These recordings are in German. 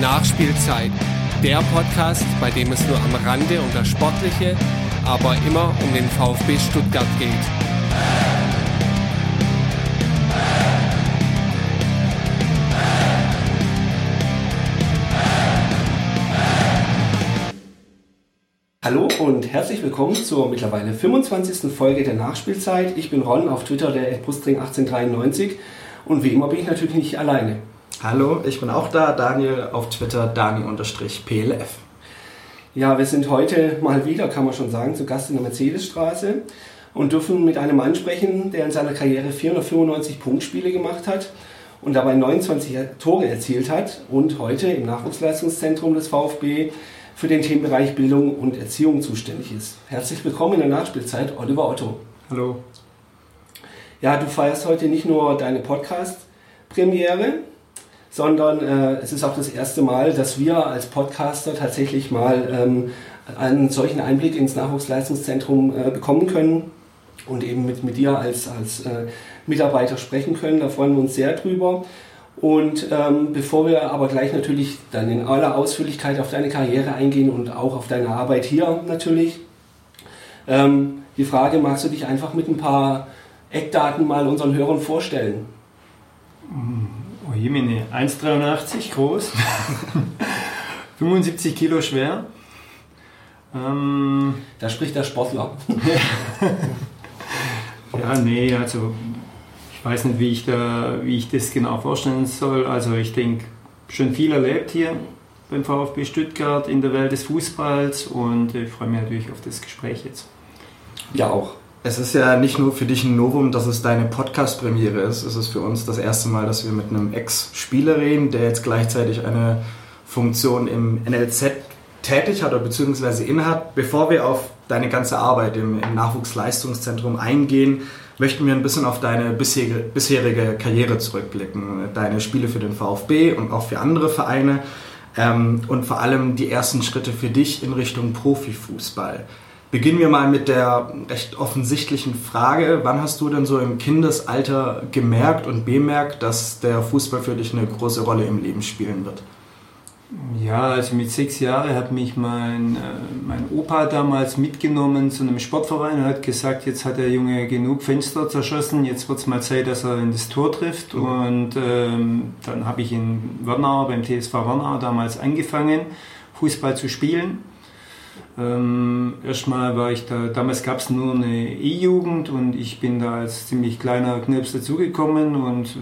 Nachspielzeit, der Podcast, bei dem es nur am Rande um das Sportliche, aber immer um den VfB Stuttgart geht. Hallo und herzlich willkommen zur mittlerweile 25. Folge der Nachspielzeit. Ich bin Ron auf Twitter, der Brustring1893 und wie immer bin ich natürlich nicht alleine. Hallo, ich bin auch da, Daniel auf Twitter, Dani-PLF. Ja, wir sind heute mal wieder, kann man schon sagen, zu Gast in der Mercedesstraße und dürfen mit einem Mann sprechen, der in seiner Karriere 495 Punktspiele gemacht hat und dabei 29 Tore erzielt hat und heute im Nachwuchsleistungszentrum des VfB für den Themenbereich Bildung und Erziehung zuständig ist. Herzlich willkommen in der Nachspielzeit, Oliver Otto. Hallo. Ja, du feierst heute nicht nur deine Podcast-Premiere, sondern äh, es ist auch das erste Mal, dass wir als Podcaster tatsächlich mal ähm, einen solchen Einblick ins Nachwuchsleistungszentrum äh, bekommen können und eben mit, mit dir als, als äh, Mitarbeiter sprechen können. Da freuen wir uns sehr drüber. Und ähm, bevor wir aber gleich natürlich dann in aller Ausführlichkeit auf deine Karriere eingehen und auch auf deine Arbeit hier natürlich, ähm, die Frage, magst du dich einfach mit ein paar Eckdaten mal unseren Hörern vorstellen? Oh Jemine, 1,83 groß, 75 Kilo schwer. Ähm, da spricht der Sportler. ja, nee, also ich weiß nicht, wie ich, da, wie ich das genau vorstellen soll. Also ich denke, schon viel erlebt hier beim VfB Stuttgart in der Welt des Fußballs und ich freue mich natürlich auf das Gespräch jetzt. Ja, auch. Es ist ja nicht nur für dich ein Novum, dass es deine Podcast-Premiere ist. Es ist für uns das erste Mal, dass wir mit einem Ex-Spieler reden, der jetzt gleichzeitig eine Funktion im NLZ tätig hat oder beziehungsweise innehat. Bevor wir auf deine ganze Arbeit im, im Nachwuchsleistungszentrum eingehen, möchten wir ein bisschen auf deine bisherige, bisherige Karriere zurückblicken. Deine Spiele für den VfB und auch für andere Vereine ähm, und vor allem die ersten Schritte für dich in Richtung Profifußball. Beginnen wir mal mit der recht offensichtlichen Frage, wann hast du denn so im Kindesalter gemerkt und bemerkt, dass der Fußball für dich eine große Rolle im Leben spielen wird? Ja, also mit sechs Jahren hat mich mein, äh, mein Opa damals mitgenommen zu einem Sportverein und hat gesagt, jetzt hat der Junge genug Fenster zerschossen, jetzt wird es mal Zeit, dass er in das Tor trifft. Mhm. Und ähm, dann habe ich in Wernau, beim TSV Wernau damals angefangen, Fußball zu spielen ähm, erstmal war ich da, damals gab es nur eine E-Jugend und ich bin da als ziemlich kleiner Knirps dazugekommen und äh,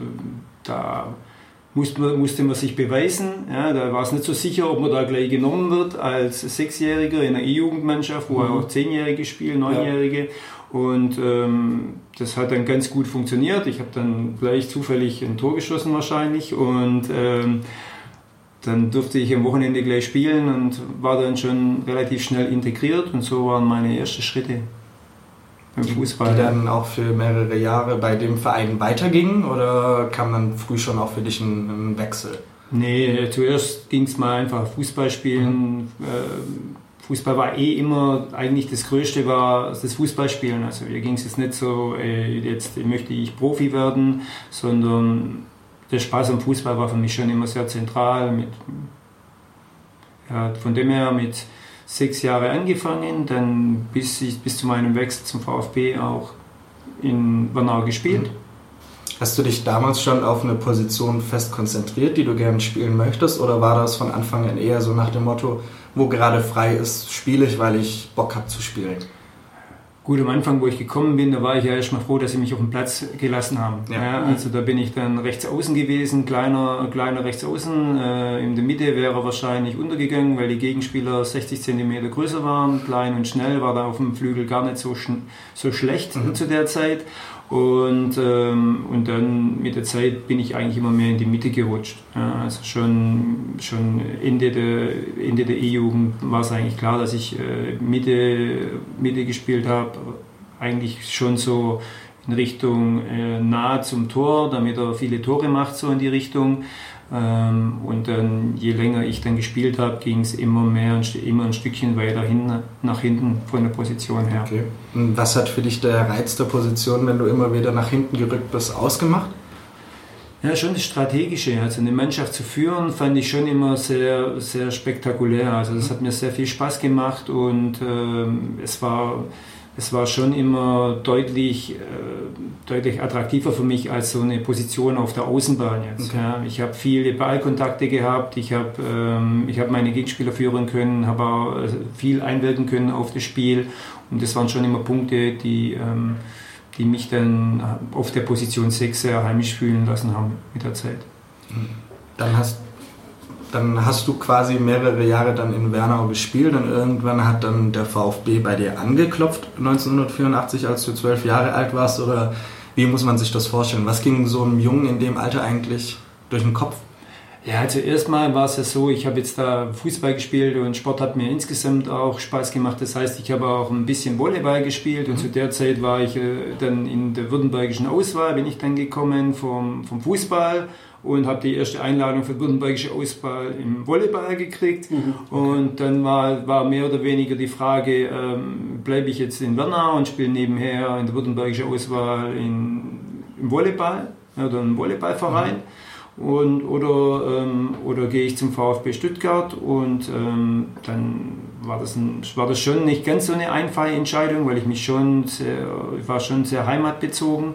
da musste man, musste man sich beweisen. Ja, da war es nicht so sicher, ob man da gleich genommen wird als Sechsjähriger in einer E-Jugendmannschaft, wo mhm. auch Zehnjährige spielen, Neunjährige. Ja. Und ähm, das hat dann ganz gut funktioniert. Ich habe dann gleich zufällig ein Tor geschossen wahrscheinlich und ähm, dann durfte ich am Wochenende gleich spielen und war dann schon relativ schnell integriert und so waren meine ersten Schritte beim Fußball. Die dann auch für mehrere Jahre bei dem Verein weitergingen oder kam dann früh schon auch für dich ein, ein Wechsel? Nee, zuerst ging es mal einfach Fußball spielen. Mhm. Fußball war eh immer, eigentlich das Größte war das Fußballspielen. Also mir ging es jetzt nicht so, äh, jetzt möchte ich Profi werden, sondern der Spaß am Fußball war für mich schon immer sehr zentral. Mit, ja, von dem her mit sechs Jahren angefangen, dann bis, ich, bis zu meinem Wechsel zum VfB auch in Bernau gespielt. Hast du dich damals schon auf eine Position fest konzentriert, die du gerne spielen möchtest, oder war das von Anfang an eher so nach dem Motto, wo gerade frei ist, spiele ich, weil ich Bock habe zu spielen? Gut, am Anfang, wo ich gekommen bin, da war ich ja erstmal froh, dass sie mich auf den Platz gelassen haben. Ja. Ja, also da bin ich dann rechts außen gewesen, kleiner, kleiner rechts außen. Äh, in der Mitte wäre er wahrscheinlich untergegangen, weil die Gegenspieler 60 cm größer waren. Klein und schnell war da auf dem Flügel gar nicht so, sch so schlecht mhm. zu der Zeit. Und, ähm, und dann mit der Zeit bin ich eigentlich immer mehr in die Mitte gerutscht. Ja, also schon, schon Ende der, Ende der E-Jugend war es eigentlich klar, dass ich äh, Mitte, Mitte gespielt habe. Eigentlich schon so in Richtung äh, nahe zum Tor, damit er viele Tore macht, so in die Richtung. Ähm, und dann, je länger ich dann gespielt habe, ging es immer mehr, immer ein Stückchen weiter hin, nach hinten von der Position her. Okay. Und was hat für dich der Reiz der Position, wenn du immer wieder nach hinten gerückt bist, ausgemacht? Ja, schon das Strategische. Also eine Mannschaft zu führen, fand ich schon immer sehr, sehr spektakulär. Also das hat mir sehr viel Spaß gemacht und ähm, es war es war schon immer deutlich, äh, deutlich attraktiver für mich als so eine Position auf der Außenbahn jetzt. Okay. Ja. Ich habe viele Ballkontakte gehabt, ich habe ähm, hab meine Gegenspieler führen können, habe auch äh, viel einwirken können auf das Spiel und das waren schon immer Punkte, die, ähm, die mich dann auf der Position 6 sehr heimisch fühlen lassen haben mit der Zeit. Dann hast dann hast du quasi mehrere Jahre dann in Wernau gespielt und irgendwann hat dann der VfB bei dir angeklopft, 1984, als du zwölf Jahre alt warst oder wie muss man sich das vorstellen? Was ging so einem Jungen in dem Alter eigentlich durch den Kopf? Ja, also erstmal war es ja so, ich habe jetzt da Fußball gespielt und Sport hat mir insgesamt auch Spaß gemacht. Das heißt, ich habe auch ein bisschen Volleyball gespielt und mhm. zu der Zeit war ich äh, dann in der württembergischen Auswahl, bin ich dann gekommen vom, vom Fußball und habe die erste Einladung für württembergische Auswahl im Volleyball gekriegt. Mhm, okay. Und dann war, war mehr oder weniger die Frage, ähm, bleibe ich jetzt in Wernau und spiele nebenher in der württembergischen Auswahl in, im Volleyball oder im Volleyballverein. Mhm. Und, oder, ähm, oder gehe ich zum VfB Stuttgart und ähm, dann war das, ein, war das schon nicht ganz so eine einfache Entscheidung, weil ich mich schon sehr, ich war schon sehr heimatbezogen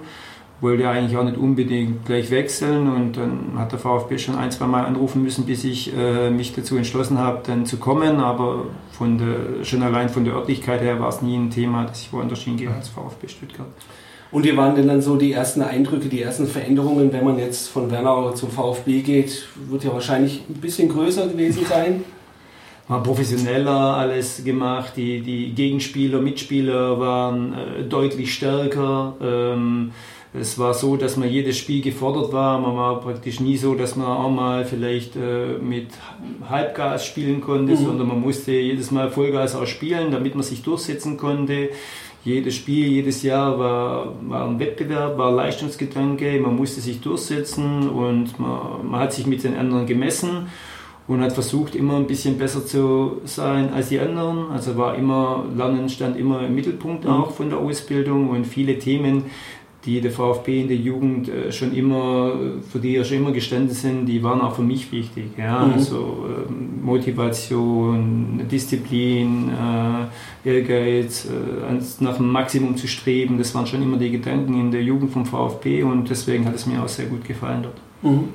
wollte eigentlich auch nicht unbedingt gleich wechseln und dann hat der VfB schon ein, zwei Mal anrufen müssen, bis ich äh, mich dazu entschlossen habe, dann zu kommen. Aber von der, schon allein von der Örtlichkeit her war es nie ein Thema, dass ich woanders hingehe als VfB Stuttgart. Und wie waren denn dann so die ersten Eindrücke, die ersten Veränderungen, wenn man jetzt von Wernau zum VfB geht? Wird ja wahrscheinlich ein bisschen größer gewesen sein. War professioneller alles gemacht, die, die Gegenspieler, Mitspieler waren äh, deutlich stärker. Ähm, es war so, dass man jedes Spiel gefordert war. Man war praktisch nie so, dass man auch mal vielleicht äh, mit Halbgas spielen konnte, mhm. sondern man musste jedes Mal Vollgas auch spielen, damit man sich durchsetzen konnte. Jedes Spiel, jedes Jahr war, war ein Wettbewerb, war Leistungsgedanke, man musste sich durchsetzen und man, man hat sich mit den anderen gemessen und hat versucht, immer ein bisschen besser zu sein als die anderen. Also war immer, Lernen stand immer im Mittelpunkt mhm. auch von der Ausbildung und viele Themen, die der VfB in der Jugend äh, schon immer, für die er schon immer gestanden sind, die waren auch für mich wichtig. Ja? Mhm. Also ähm, Motivation, Disziplin, äh, Ehrgeiz, äh, nach dem Maximum zu streben, das waren schon immer die Gedanken in der Jugend vom VfB und deswegen hat es mir auch sehr gut gefallen dort. Mhm.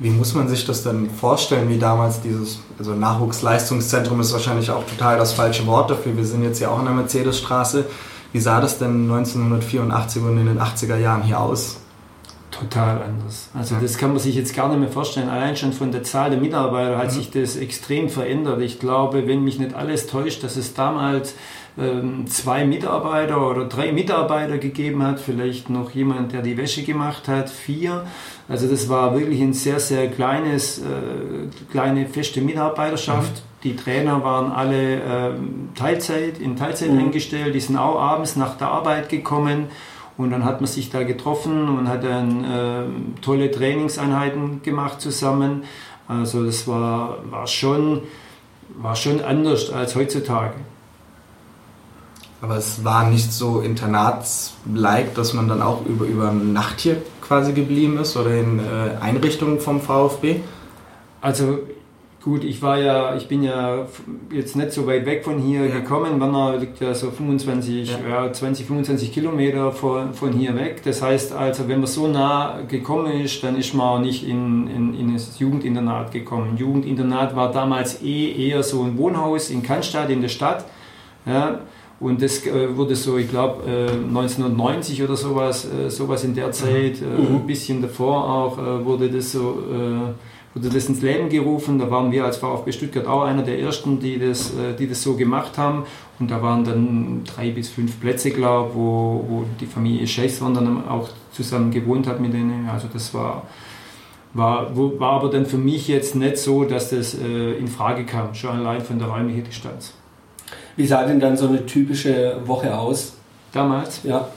Wie muss man sich das denn vorstellen, wie damals dieses, also Nachwuchsleistungszentrum ist wahrscheinlich auch total das falsche Wort dafür. Wir sind jetzt ja auch in der Mercedesstraße. Wie sah das denn 1984 und in den 80er Jahren hier aus? Total anders. Also das kann man sich jetzt gar nicht mehr vorstellen. Allein schon von der Zahl der Mitarbeiter hat mhm. sich das extrem verändert. Ich glaube, wenn mich nicht alles täuscht, dass es damals ähm, zwei Mitarbeiter oder drei Mitarbeiter gegeben hat, vielleicht noch jemand, der die Wäsche gemacht hat, vier. Also das war wirklich ein sehr, sehr kleines, äh, kleine feste Mitarbeiterschaft. Mhm. Die Trainer waren alle äh, Teilzeit, in Teilzeit mhm. eingestellt, die sind auch abends nach der Arbeit gekommen und dann hat man sich da getroffen und hat dann äh, tolle Trainingseinheiten gemacht zusammen. Also das war, war, schon, war schon anders als heutzutage. Aber es war nicht so internatslike, dass man dann auch über, über Nacht hier quasi geblieben ist oder in äh, Einrichtungen vom VfB? Also gut, ich war ja, ich bin ja jetzt nicht so weit weg von hier ja. gekommen. Wanner liegt ja so 25, ja. ja 20, 25 Kilometer von, von hier weg. Das heißt also, wenn man so nah gekommen ist, dann ist man auch nicht in, in, in das Jugendinternat gekommen. Jugendinternat war damals eh eher so ein Wohnhaus in Cannstatt in der Stadt. Ja, und das äh, wurde so, ich glaube, äh, 1990 oder sowas, äh, sowas in der Zeit, äh, mhm. ein bisschen davor auch, wurde das so wurde das ins Leben gerufen. Da waren wir als VfB Stuttgart auch einer der ersten, die das, die das so gemacht haben. Und da waren dann drei bis fünf Plätze, glaube wo, wo die Familie Scheißmann dann auch zusammen gewohnt hat mit denen. Also das war, war, war aber dann für mich jetzt nicht so, dass das in Frage kam, schon allein von der räumlichen Distanz. Wie sah denn dann so eine typische Woche aus? Damals? Ja.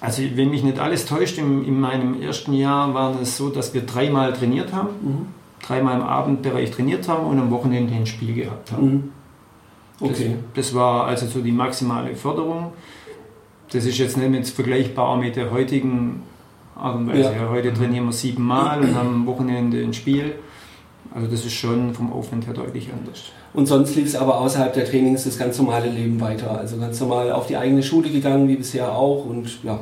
Also wenn mich nicht alles täuscht, in, in meinem ersten Jahr war es so, dass wir dreimal trainiert haben, mhm. dreimal im Abendbereich trainiert haben und am Wochenende ein Spiel gehabt haben. Mhm. Okay. Das, das, war also so die maximale Förderung. Das ist jetzt nicht vergleichbar mit der heutigen Art und Weise. Ja. Heute trainieren wir siebenmal und haben am Wochenende ein Spiel. Also das ist schon vom Aufwand her deutlich anders. Und sonst lief es aber außerhalb der Trainings das ganz normale Leben weiter. Also ganz normal auf die eigene Schule gegangen, wie bisher auch. Und ja.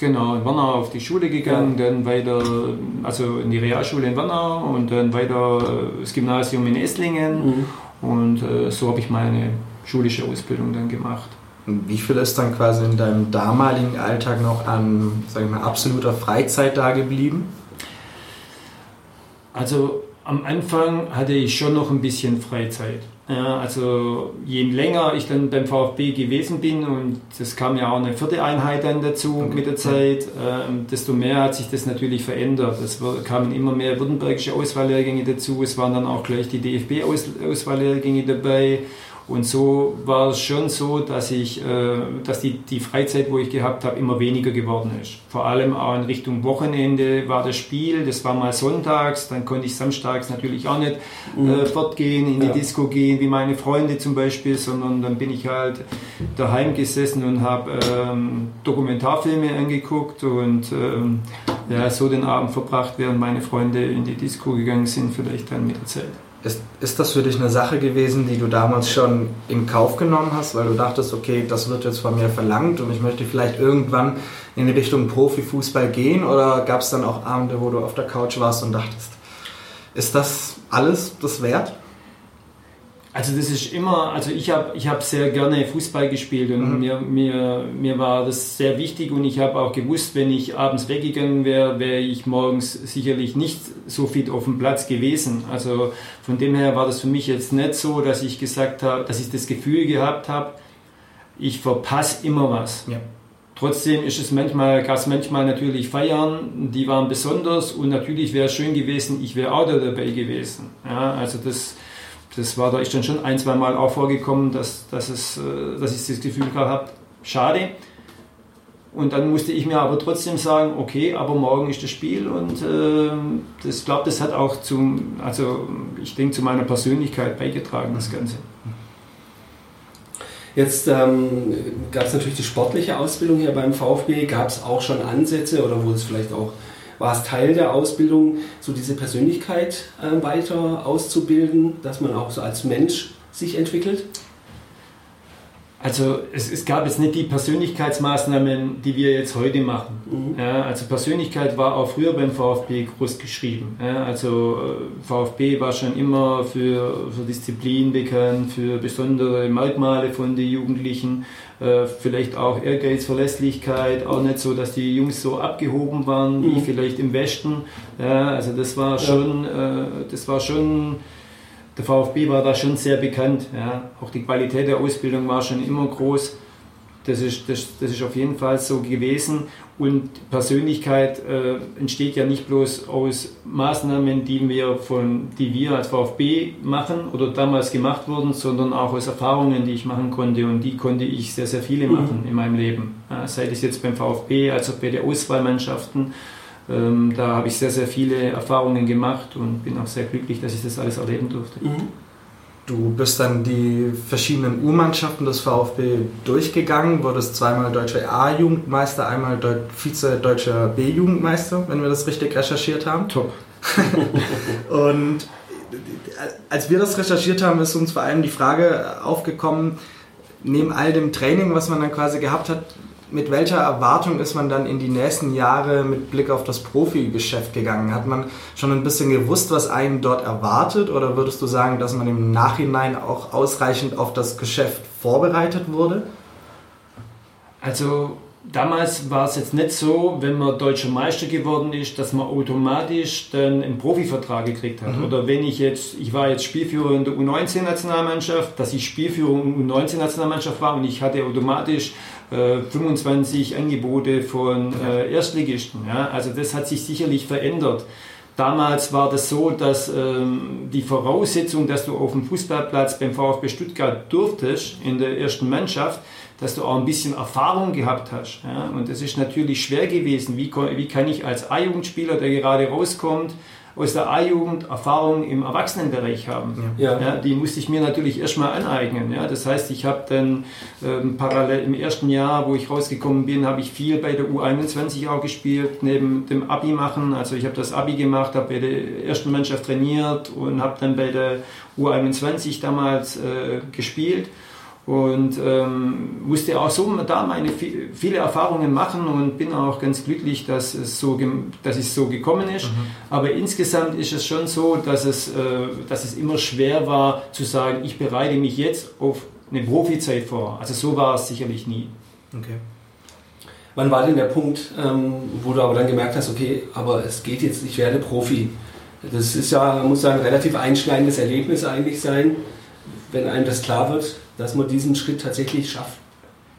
Genau, in Wernau auf die Schule gegangen, ja. dann weiter, also in die Realschule in Wernau und dann weiter äh, das Gymnasium in Esslingen. Mhm. Und äh, so habe ich meine schulische Ausbildung dann gemacht. Wie viel ist dann quasi in deinem damaligen Alltag noch an sag ich mal, absoluter Freizeit da geblieben? Also am Anfang hatte ich schon noch ein bisschen Freizeit. Ja, also je länger ich dann beim VfB gewesen bin und das kam ja auch eine vierte Einheit dann dazu okay. mit der Zeit, äh, desto mehr hat sich das natürlich verändert. Es kamen immer mehr württembergische Auswahllehrgänge dazu, es waren dann auch gleich die DFB-Auswahllehrgänge dabei und so war es schon so, dass, ich, äh, dass die, die Freizeit, wo ich gehabt habe, immer weniger geworden ist. Vor allem auch in Richtung Wochenende war das Spiel, das war mal sonntags, dann konnte ich samstags natürlich auch nicht äh, mhm. fortgehen, in die ja. Disco gehen, wie meine Freunde zum Beispiel, sondern dann bin ich halt daheim gesessen und habe ähm, Dokumentarfilme angeguckt und ähm, ja, so den Abend verbracht, während meine Freunde in die Disco gegangen sind, vielleicht dann mit der Zeit. Ist, ist das für dich eine Sache gewesen, die du damals schon in Kauf genommen hast, weil du dachtest, okay, das wird jetzt von mir verlangt und ich möchte vielleicht irgendwann in die Richtung Profifußball gehen? Oder gab es dann auch Abende, wo du auf der Couch warst und dachtest, ist das alles das wert? Also das ist immer, also ich habe ich hab sehr gerne Fußball gespielt und mhm. mir, mir, mir war das sehr wichtig und ich habe auch gewusst, wenn ich abends weggegangen wäre, wäre ich morgens sicherlich nicht so fit auf dem Platz gewesen. Also von dem her war das für mich jetzt nicht so, dass ich gesagt habe, dass ich das Gefühl gehabt habe, ich verpasse immer was. Ja. Trotzdem ist es manchmal, gab es manchmal natürlich Feiern, die waren besonders und natürlich wäre es schön gewesen, ich wäre auch da dabei gewesen. Ja, also das das war da ist dann schon ein, zwei Mal auch vorgekommen, dass, dass, es, äh, dass ich das Gefühl gehabt habe, schade. Und dann musste ich mir aber trotzdem sagen, okay, aber morgen ist das Spiel und äh, das glaube, das hat auch zum, also ich denke, zu meiner Persönlichkeit beigetragen, das Ganze. Jetzt ähm, gab es natürlich die sportliche Ausbildung hier beim VfB. Gab es auch schon Ansätze oder wurde es vielleicht auch war es Teil der Ausbildung, so diese Persönlichkeit äh, weiter auszubilden, dass man auch so als Mensch sich entwickelt? Also es, es, gab jetzt nicht die Persönlichkeitsmaßnahmen, die wir jetzt heute machen. Mhm. Ja, also Persönlichkeit war auch früher beim VfB groß geschrieben. Ja, also äh, VfB war schon immer für, für Disziplin bekannt, für besondere Merkmale von den Jugendlichen, äh, vielleicht auch Ehrgeiz, Verlässlichkeit, auch nicht so, dass die Jungs so abgehoben waren mhm. wie vielleicht im Westen. Ja, also das war schon, äh, das war schon der VfB war da schon sehr bekannt. Ja. Auch die Qualität der Ausbildung war schon immer groß. Das ist, das, das ist auf jeden Fall so gewesen. Und Persönlichkeit äh, entsteht ja nicht bloß aus Maßnahmen, die wir, von, die wir als VfB machen oder damals gemacht wurden, sondern auch aus Erfahrungen, die ich machen konnte. Und die konnte ich sehr, sehr viele machen mhm. in meinem Leben. Ja, sei es jetzt beim VfB als auch bei den Auswahlmannschaften ähm, da habe ich sehr, sehr viele Erfahrungen gemacht und bin auch sehr glücklich, dass ich das alles erleben durfte. Mhm. Du bist dann die verschiedenen U-Mannschaften des VfB durchgegangen, wurdest zweimal deutscher A-Jugendmeister, einmal Vize-deutscher B-Jugendmeister, wenn wir das richtig recherchiert haben. Top. und als wir das recherchiert haben, ist uns vor allem die Frage aufgekommen, neben all dem Training, was man dann quasi gehabt hat, mit welcher Erwartung ist man dann in die nächsten Jahre mit Blick auf das Profigeschäft gegangen? Hat man schon ein bisschen gewusst, was einen dort erwartet? Oder würdest du sagen, dass man im Nachhinein auch ausreichend auf das Geschäft vorbereitet wurde? Also damals war es jetzt nicht so, wenn man deutscher Meister geworden ist, dass man automatisch dann einen Profivertrag gekriegt hat. Mhm. Oder wenn ich jetzt, ich war jetzt Spielführer in der U19-Nationalmannschaft, dass ich Spielführer in der U19-Nationalmannschaft war und ich hatte automatisch 25 äh, Angebote von äh, Erstligisten. Ja? Also das hat sich sicherlich verändert. Damals war das so, dass ähm, die Voraussetzung, dass du auf dem Fußballplatz beim VfB Stuttgart durftest, in der ersten Mannschaft, dass du auch ein bisschen Erfahrung gehabt hast. Ja? Und das ist natürlich schwer gewesen. Wie, wie kann ich als A-Jugendspieler, der gerade rauskommt, aus der A-Jugend Erfahrung im Erwachsenenbereich haben. Ja. ja. die musste ich mir natürlich erstmal aneignen. Ja. Das heißt, ich habe dann ähm, parallel im ersten Jahr, wo ich rausgekommen bin, habe ich viel bei der U21 auch gespielt, neben dem Abi machen. Also ich habe das Abi gemacht, habe bei der ersten Mannschaft trainiert und habe dann bei der U21 damals äh, gespielt und ähm, musste auch so da meine viele Erfahrungen machen und bin auch ganz glücklich, dass es so, dass es so gekommen ist. Mhm. Aber insgesamt ist es schon so, dass es, äh, dass es immer schwer war zu sagen, ich bereite mich jetzt auf eine Profizeit vor. Also so war es sicherlich nie. Okay. Wann war denn der Punkt, ähm, wo du aber dann gemerkt hast, okay, aber es geht jetzt, ich werde Profi? Das ist ja, man muss sagen, ein relativ einschneidendes Erlebnis eigentlich sein, wenn einem das klar wird, dass man diesen Schritt tatsächlich schafft?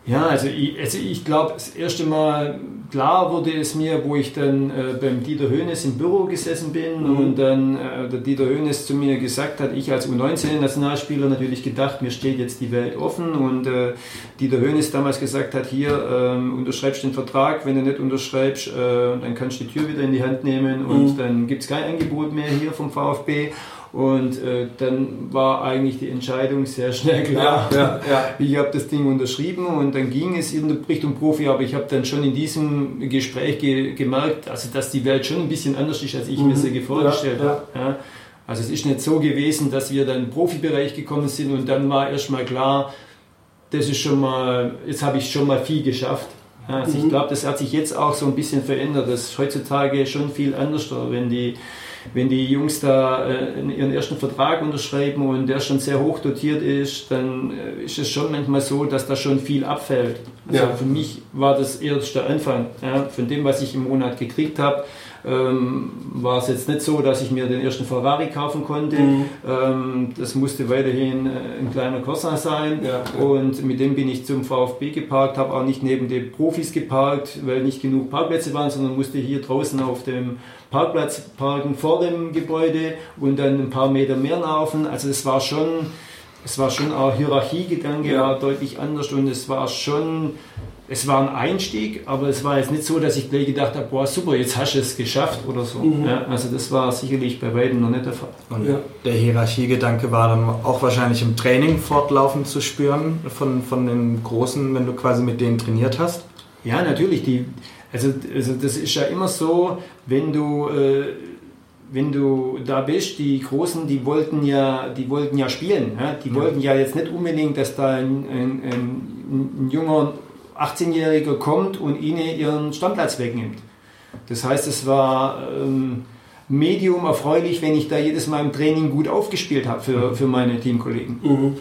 Ja, also ich, also ich glaube, das erste Mal klar wurde es mir, wo ich dann äh, beim Dieter Höhnes im Büro gesessen bin mhm. und dann äh, der Dieter Höhnes zu mir gesagt hat, ich als U19-Nationalspieler natürlich gedacht, mir steht jetzt die Welt offen und äh, Dieter Höhnes damals gesagt hat, hier ähm, unterschreibst den Vertrag, wenn du nicht unterschreibst, äh, dann kannst du die Tür wieder in die Hand nehmen und mhm. dann gibt es kein Angebot mehr hier vom VfB und äh, dann war eigentlich die Entscheidung sehr schnell klar. Ja, ja. Ich habe das Ding unterschrieben und dann ging es in Richtung Profi, aber ich habe dann schon in diesem Gespräch ge gemerkt, also dass die Welt schon ein bisschen anders ist, als ich mhm. mir sie vorgestellt habe. Also es ist nicht so gewesen, dass wir dann im Profibereich gekommen sind und dann war erstmal klar, das ist schon mal, jetzt habe ich schon mal viel geschafft. Also mhm. ich glaube, das hat sich jetzt auch so ein bisschen verändert. Das ist heutzutage schon viel anders, wenn die wenn die Jungs da äh, ihren ersten Vertrag unterschreiben und der schon sehr hoch dotiert ist, dann äh, ist es schon manchmal so, dass da schon viel abfällt. Also ja. für mich war das erst der Anfang. Ja, von dem, was ich im Monat gekriegt habe, ähm, war es jetzt nicht so, dass ich mir den ersten Ferrari kaufen konnte. Mhm. Ähm, das musste weiterhin äh, ein kleiner Corsa sein. Ja, ja. Und mit dem bin ich zum VfB geparkt, habe auch nicht neben den Profis geparkt, weil nicht genug Parkplätze waren, sondern musste hier draußen auf dem Parkplatz parken vor dem Gebäude und dann ein paar Meter mehr laufen. Also es war schon, es war schon auch Hierarchiegedanke ja. war deutlich anders und es war schon, es war ein Einstieg, aber es war jetzt nicht so, dass ich gleich gedacht habe, boah super, jetzt hast du es geschafft oder so. Mhm. Ja, also das war sicherlich bei weitem noch nicht der Fall. Und ja. der Hierarchiegedanke war dann auch wahrscheinlich im Training fortlaufend zu spüren von, von den Großen, wenn du quasi mit denen trainiert hast? Ja, natürlich. Die, also, also das ist ja immer so, wenn du, äh, wenn du da bist, die Großen, die wollten ja, die wollten ja spielen. Ja? Die ja. wollten ja jetzt nicht unbedingt, dass da ein, ein, ein, ein junger 18-Jähriger kommt und ihnen ihren Stammplatz wegnimmt. Das heißt, es war ähm, medium erfreulich, wenn ich da jedes Mal im Training gut aufgespielt habe für, für meine Teamkollegen. Mhm.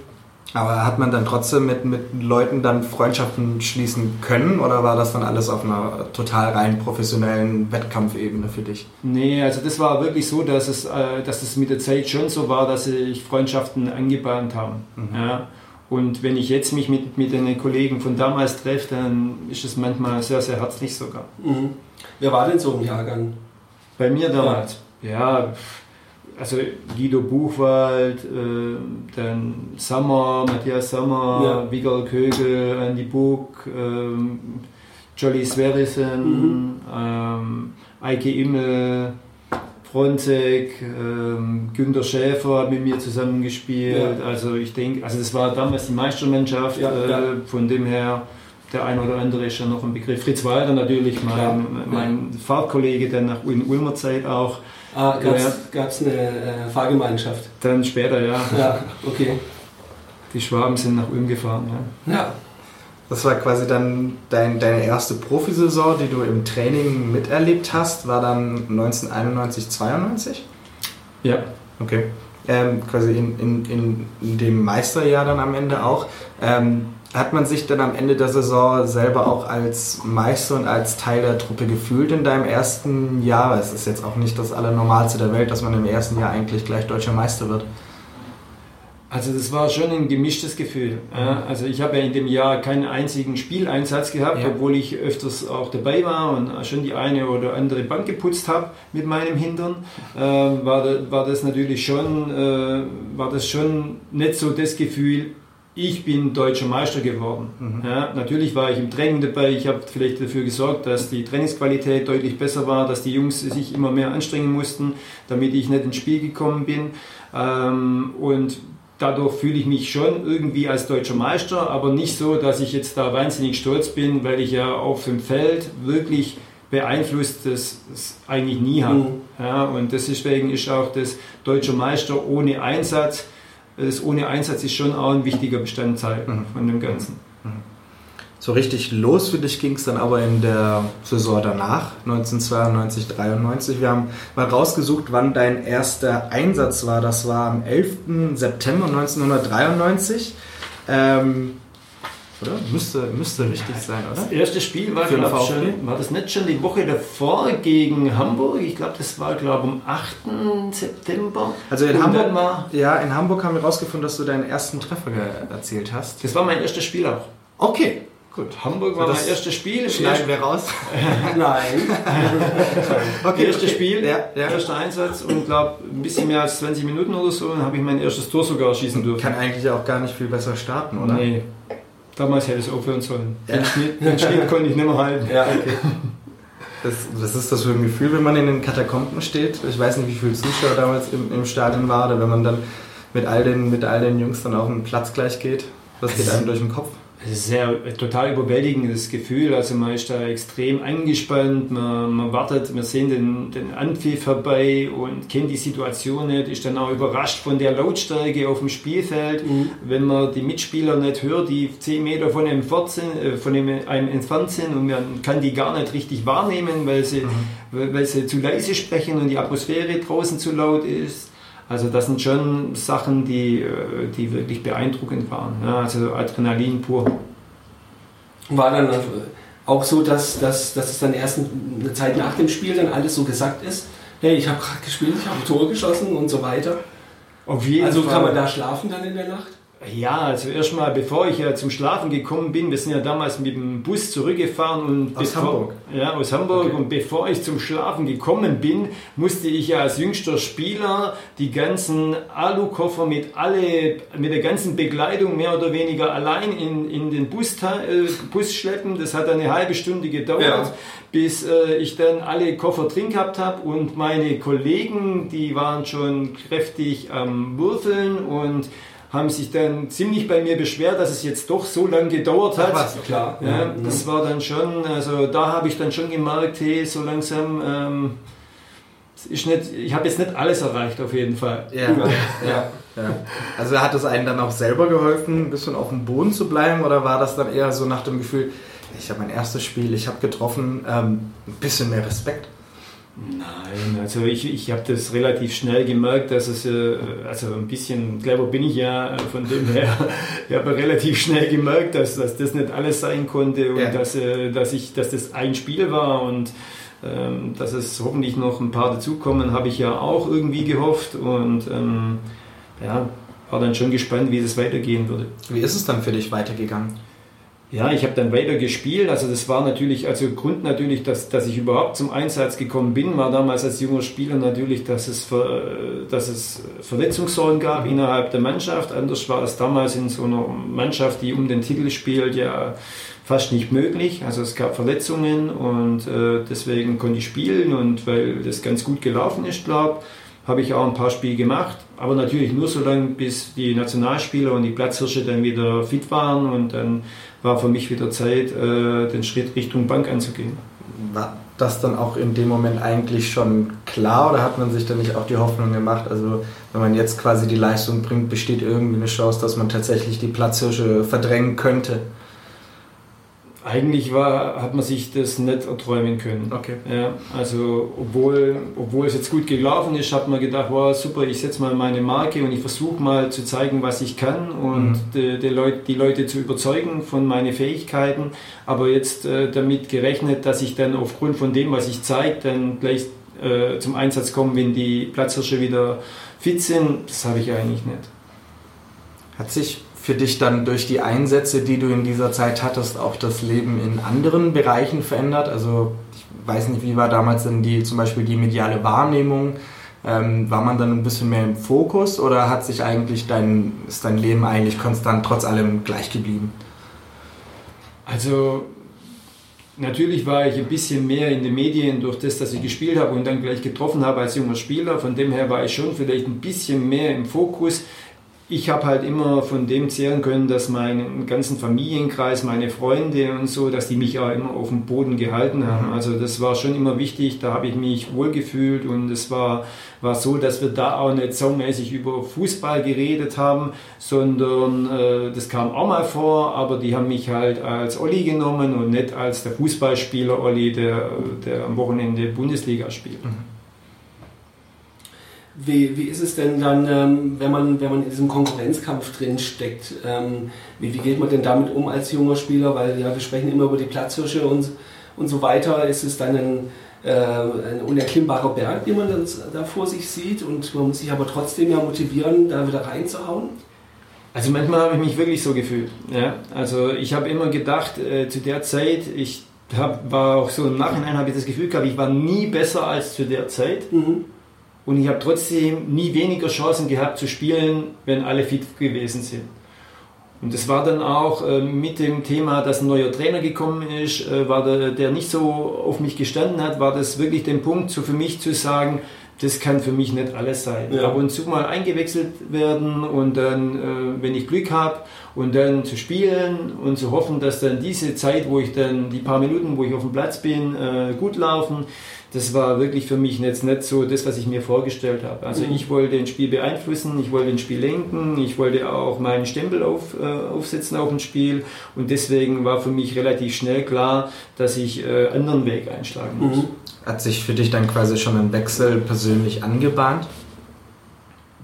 Aber hat man dann trotzdem mit, mit Leuten dann Freundschaften schließen können oder war das dann alles auf einer total rein professionellen Wettkampfebene für dich? Nee, also das war wirklich so, dass es, äh, dass es mit der Zeit schon so war, dass sich Freundschaften angebahnt haben. Mhm. Ja. Und wenn ich jetzt mich mit, mit den Kollegen von damals treffe, dann ist es manchmal sehr, sehr herzlich sogar. Mhm. Wer war denn so im Jahrgang? Bei mir damals? ja, ja also Guido Buchwald, äh, dann Sommer, Matthias Sommer, ja. Vigal Kögel, Andy Buch, ähm, Jolly Sverrisen, mhm. ähm, Eike Immel, Fronzek, ähm, Günter Schäfer hat mit mir zusammengespielt. Ja. Also ich denke, also das war damals die Meistermannschaft, ja, äh, von dem her der ein oder andere ist ja noch ein Begriff. Fritz Walter natürlich, mein, mein Fahrtkollege, der nach in Ulmer Zeit auch Ah, gab es eine äh, Fahrgemeinschaft? Dann später, ja. Ja, okay. Die Schwaben sind nach Ulm gefahren, ja. Ja. Das war quasi dann dein, deine erste Profisaison, die du im Training miterlebt hast, war dann 1991, 92? Ja. Okay. Ähm, quasi in, in, in dem Meisterjahr dann am Ende auch. Ähm, hat man sich dann am Ende der Saison selber auch als Meister und als Teil der Truppe gefühlt in deinem ersten Jahr? Es ist jetzt auch nicht das Allernormalste der Welt, dass man im ersten Jahr eigentlich gleich deutscher Meister wird. Also das war schon ein gemischtes Gefühl. Also ich habe ja in dem Jahr keinen einzigen Spieleinsatz gehabt, ja. obwohl ich öfters auch dabei war und schon die eine oder andere Bank geputzt habe mit meinem Hintern. War, war das natürlich schon, äh, war das schon nicht so das Gefühl, ich bin deutscher Meister geworden. Mhm. Ja, natürlich war ich im Training dabei, ich habe vielleicht dafür gesorgt, dass die Trainingsqualität deutlich besser war, dass die Jungs sich immer mehr anstrengen mussten, damit ich nicht ins Spiel gekommen bin. Ähm, und dadurch fühle ich mich schon irgendwie als deutscher Meister, aber nicht so, dass ich jetzt da wahnsinnig stolz bin, weil ich ja auf dem Feld wirklich beeinflusst das, das eigentlich nie habe. Mhm. Ja, und deswegen ist auch das deutsche Meister ohne Einsatz das ohne Einsatz ist schon auch ein wichtiger Bestandteil mhm. von dem Ganzen. So richtig los für dich ging es dann aber in der Saison danach, 1992, 93. Wir haben mal rausgesucht, wann dein erster Einsatz war. Das war am 11. September 1993. Ähm, oder? Müsste, müsste richtig sein, oder? Das erste Spiel war, glaube schon, war das nicht schon die Woche davor gegen Hamburg? Ich glaube, das war, glaube am 8. September. Also in Hamburg, ja, in Hamburg haben wir rausgefunden, dass du deinen ersten Treffer erzielt hast. Das war mein erstes Spiel auch. Okay. Gut, Hamburg war mein erstes Spiel. Schneiden wir raus? Nein. okay, erstes Spiel, ja, ja. erster Einsatz und glaube ein bisschen mehr als 20 Minuten oder so, dann habe ich mein erstes Tor sogar schießen dürfen. Kann eigentlich auch gar nicht viel besser starten, oder? Nee, Damals hätte es aufhören sollen. Ja. Den, Schnitt, den Schnitt konnte ich nicht mehr halten. Ja, okay. Das, was ist das für ein Gefühl, wenn man in den Katakomben steht? Ich weiß nicht, wie viele Zuschauer damals im, im Stadion waren, oder wenn man dann mit all, den, mit all den Jungs dann auf den Platz gleich geht. Was geht einem durch den Kopf? Es ist sehr total überwältigendes Gefühl. Also man ist da extrem angespannt, man, man wartet, wir sehen den, den Anpfiff vorbei und kennt die Situation nicht, ist dann auch überrascht von der Lautstärke auf dem Spielfeld. Mhm. Wenn man die Mitspieler nicht hört, die 10 Meter von einem, 14, äh, von einem entfernt sind und man kann die gar nicht richtig wahrnehmen, weil sie, mhm. weil sie zu leise sprechen und die Atmosphäre draußen zu laut ist. Also das sind schon Sachen, die, äh, die wirklich beeindruckend waren. Ja, also Adrenalin pur. War dann auch so, dass, dass, dass es dann erst eine Zeit nach dem Spiel dann alles so gesagt ist, hey, ich habe gerade gespielt, ich habe ein Tor geschossen und so weiter. Auf jeden also Fall. kann man da schlafen dann in der Nacht? Ja, also erstmal, bevor ich ja zum Schlafen gekommen bin, wir sind ja damals mit dem Bus zurückgefahren und aus bevor, Hamburg. Ja, aus Hamburg. Okay. Und bevor ich zum Schlafen gekommen bin, musste ich ja als jüngster Spieler die ganzen Alukoffer mit alle, mit der ganzen Begleitung mehr oder weniger allein in, in den Bus, äh, Bus schleppen. Das hat eine halbe Stunde gedauert, ja. bis äh, ich dann alle Koffer drin gehabt habe und meine Kollegen, die waren schon kräftig am Würfeln und haben sich dann ziemlich bei mir beschwert, dass es jetzt doch so lange gedauert hat. Ach klar. Ja, mhm. Das war dann schon, also da habe ich dann schon gemerkt, hey, so langsam, ähm, ist nicht, ich habe jetzt nicht alles erreicht auf jeden Fall. Ja. ja. ja. Also hat es einen dann auch selber geholfen, ein bisschen auf dem Boden zu bleiben oder war das dann eher so nach dem Gefühl, ich habe mein erstes Spiel, ich habe getroffen, ähm, ein bisschen mehr Respekt? Nein, also ich, ich habe das relativ schnell gemerkt, dass es, äh, also ein bisschen clever bin ich ja, äh, von dem her, ich habe relativ schnell gemerkt, dass, dass das nicht alles sein konnte und ja. dass, äh, dass, ich, dass das ein Spiel war und ähm, dass es hoffentlich noch ein paar dazukommen, habe ich ja auch irgendwie gehofft und ähm, ja, war dann schon gespannt, wie es weitergehen würde. Wie ist es dann für dich weitergegangen? Ja, ich habe dann weiter gespielt. Also das war natürlich, also Grund natürlich, dass, dass ich überhaupt zum Einsatz gekommen bin, war damals als junger Spieler natürlich, dass es, dass es Verletzungssorgen gab innerhalb der Mannschaft. Anders war es damals in so einer Mannschaft, die um den Titel spielt, ja fast nicht möglich. Also es gab Verletzungen und äh, deswegen konnte ich spielen und weil das ganz gut gelaufen ist, glaube habe ich auch ein paar Spiele gemacht, aber natürlich nur so lange, bis die Nationalspieler und die Platzhirsche dann wieder fit waren und dann war für mich wieder Zeit, äh, den Schritt Richtung Bank anzugehen. War das dann auch in dem Moment eigentlich schon klar oder hat man sich dann nicht auch die Hoffnung gemacht, also wenn man jetzt quasi die Leistung bringt, besteht irgendwie eine Chance, dass man tatsächlich die Platzhirsche verdrängen könnte? Eigentlich war, hat man sich das nicht erträumen können. Okay. Ja, also obwohl, obwohl es jetzt gut gelaufen ist, hat man gedacht, wow, super, ich setze mal meine Marke und ich versuche mal zu zeigen, was ich kann und mhm. die, die, Leute, die Leute zu überzeugen von meinen Fähigkeiten. Aber jetzt äh, damit gerechnet, dass ich dann aufgrund von dem, was ich zeige, dann gleich äh, zum Einsatz komme, wenn die Platzhirsche wieder fit sind, das habe ich eigentlich nicht. Hat sich für dich dann durch die Einsätze, die du in dieser Zeit hattest, auch das Leben in anderen Bereichen verändert? Also ich weiß nicht, wie war damals denn die zum Beispiel die mediale Wahrnehmung? Ähm, war man dann ein bisschen mehr im Fokus oder hat sich eigentlich dein, ist dein Leben eigentlich konstant trotz allem gleich geblieben? Also Natürlich war ich ein bisschen mehr in den Medien durch das, dass ich gespielt habe und dann gleich getroffen habe als junger Spieler. Von dem her war ich schon vielleicht ein bisschen mehr im Fokus ich habe halt immer von dem zehren können, dass mein ganzen Familienkreis, meine Freunde und so, dass die mich ja immer auf dem Boden gehalten haben. Mhm. Also das war schon immer wichtig, da habe ich mich wohlgefühlt und es war, war so, dass wir da auch nicht songmäßig über Fußball geredet haben, sondern äh, das kam auch mal vor, aber die haben mich halt als Olli genommen und nicht als der Fußballspieler Olli, der, der am Wochenende Bundesliga spielt. Mhm. Wie, wie ist es denn dann, ähm, wenn, man, wenn man in diesem Konkurrenzkampf drin steckt? Ähm, wie, wie geht man denn damit um als junger Spieler? Weil ja, wir sprechen immer über die Platzhirsche und, und so weiter. Ist es dann ein, äh, ein unerklimmbarer Berg, den man da vor sich sieht und man muss sich aber trotzdem ja motivieren, da wieder reinzuhauen? Also manchmal habe ich mich wirklich so gefühlt. Ja? Also ich habe immer gedacht, äh, zu der Zeit, ich hab, war auch so im Nachhinein habe ich das Gefühl gehabt, ich war nie besser als zu der Zeit. Mhm. Und ich habe trotzdem nie weniger Chancen gehabt zu spielen, wenn alle fit gewesen sind. Und das war dann auch äh, mit dem Thema, dass ein neuer Trainer gekommen ist, äh, war der, der nicht so auf mich gestanden hat, war das wirklich der Punkt, so für mich zu sagen, das kann für mich nicht alles sein. Ja. Ab und zu mal eingewechselt werden und dann, äh, wenn ich Glück habe, und dann zu spielen und zu hoffen, dass dann diese Zeit, wo ich dann die paar Minuten, wo ich auf dem Platz bin, äh, gut laufen das war wirklich für mich jetzt nicht so das, was ich mir vorgestellt habe. Also mhm. ich wollte ein Spiel beeinflussen, ich wollte ein Spiel lenken, ich wollte auch meinen Stempel auf, äh, aufsetzen auf ein Spiel und deswegen war für mich relativ schnell klar, dass ich anderen Weg einschlagen muss. Mhm. Hat sich für dich dann quasi schon ein Wechsel persönlich angebahnt?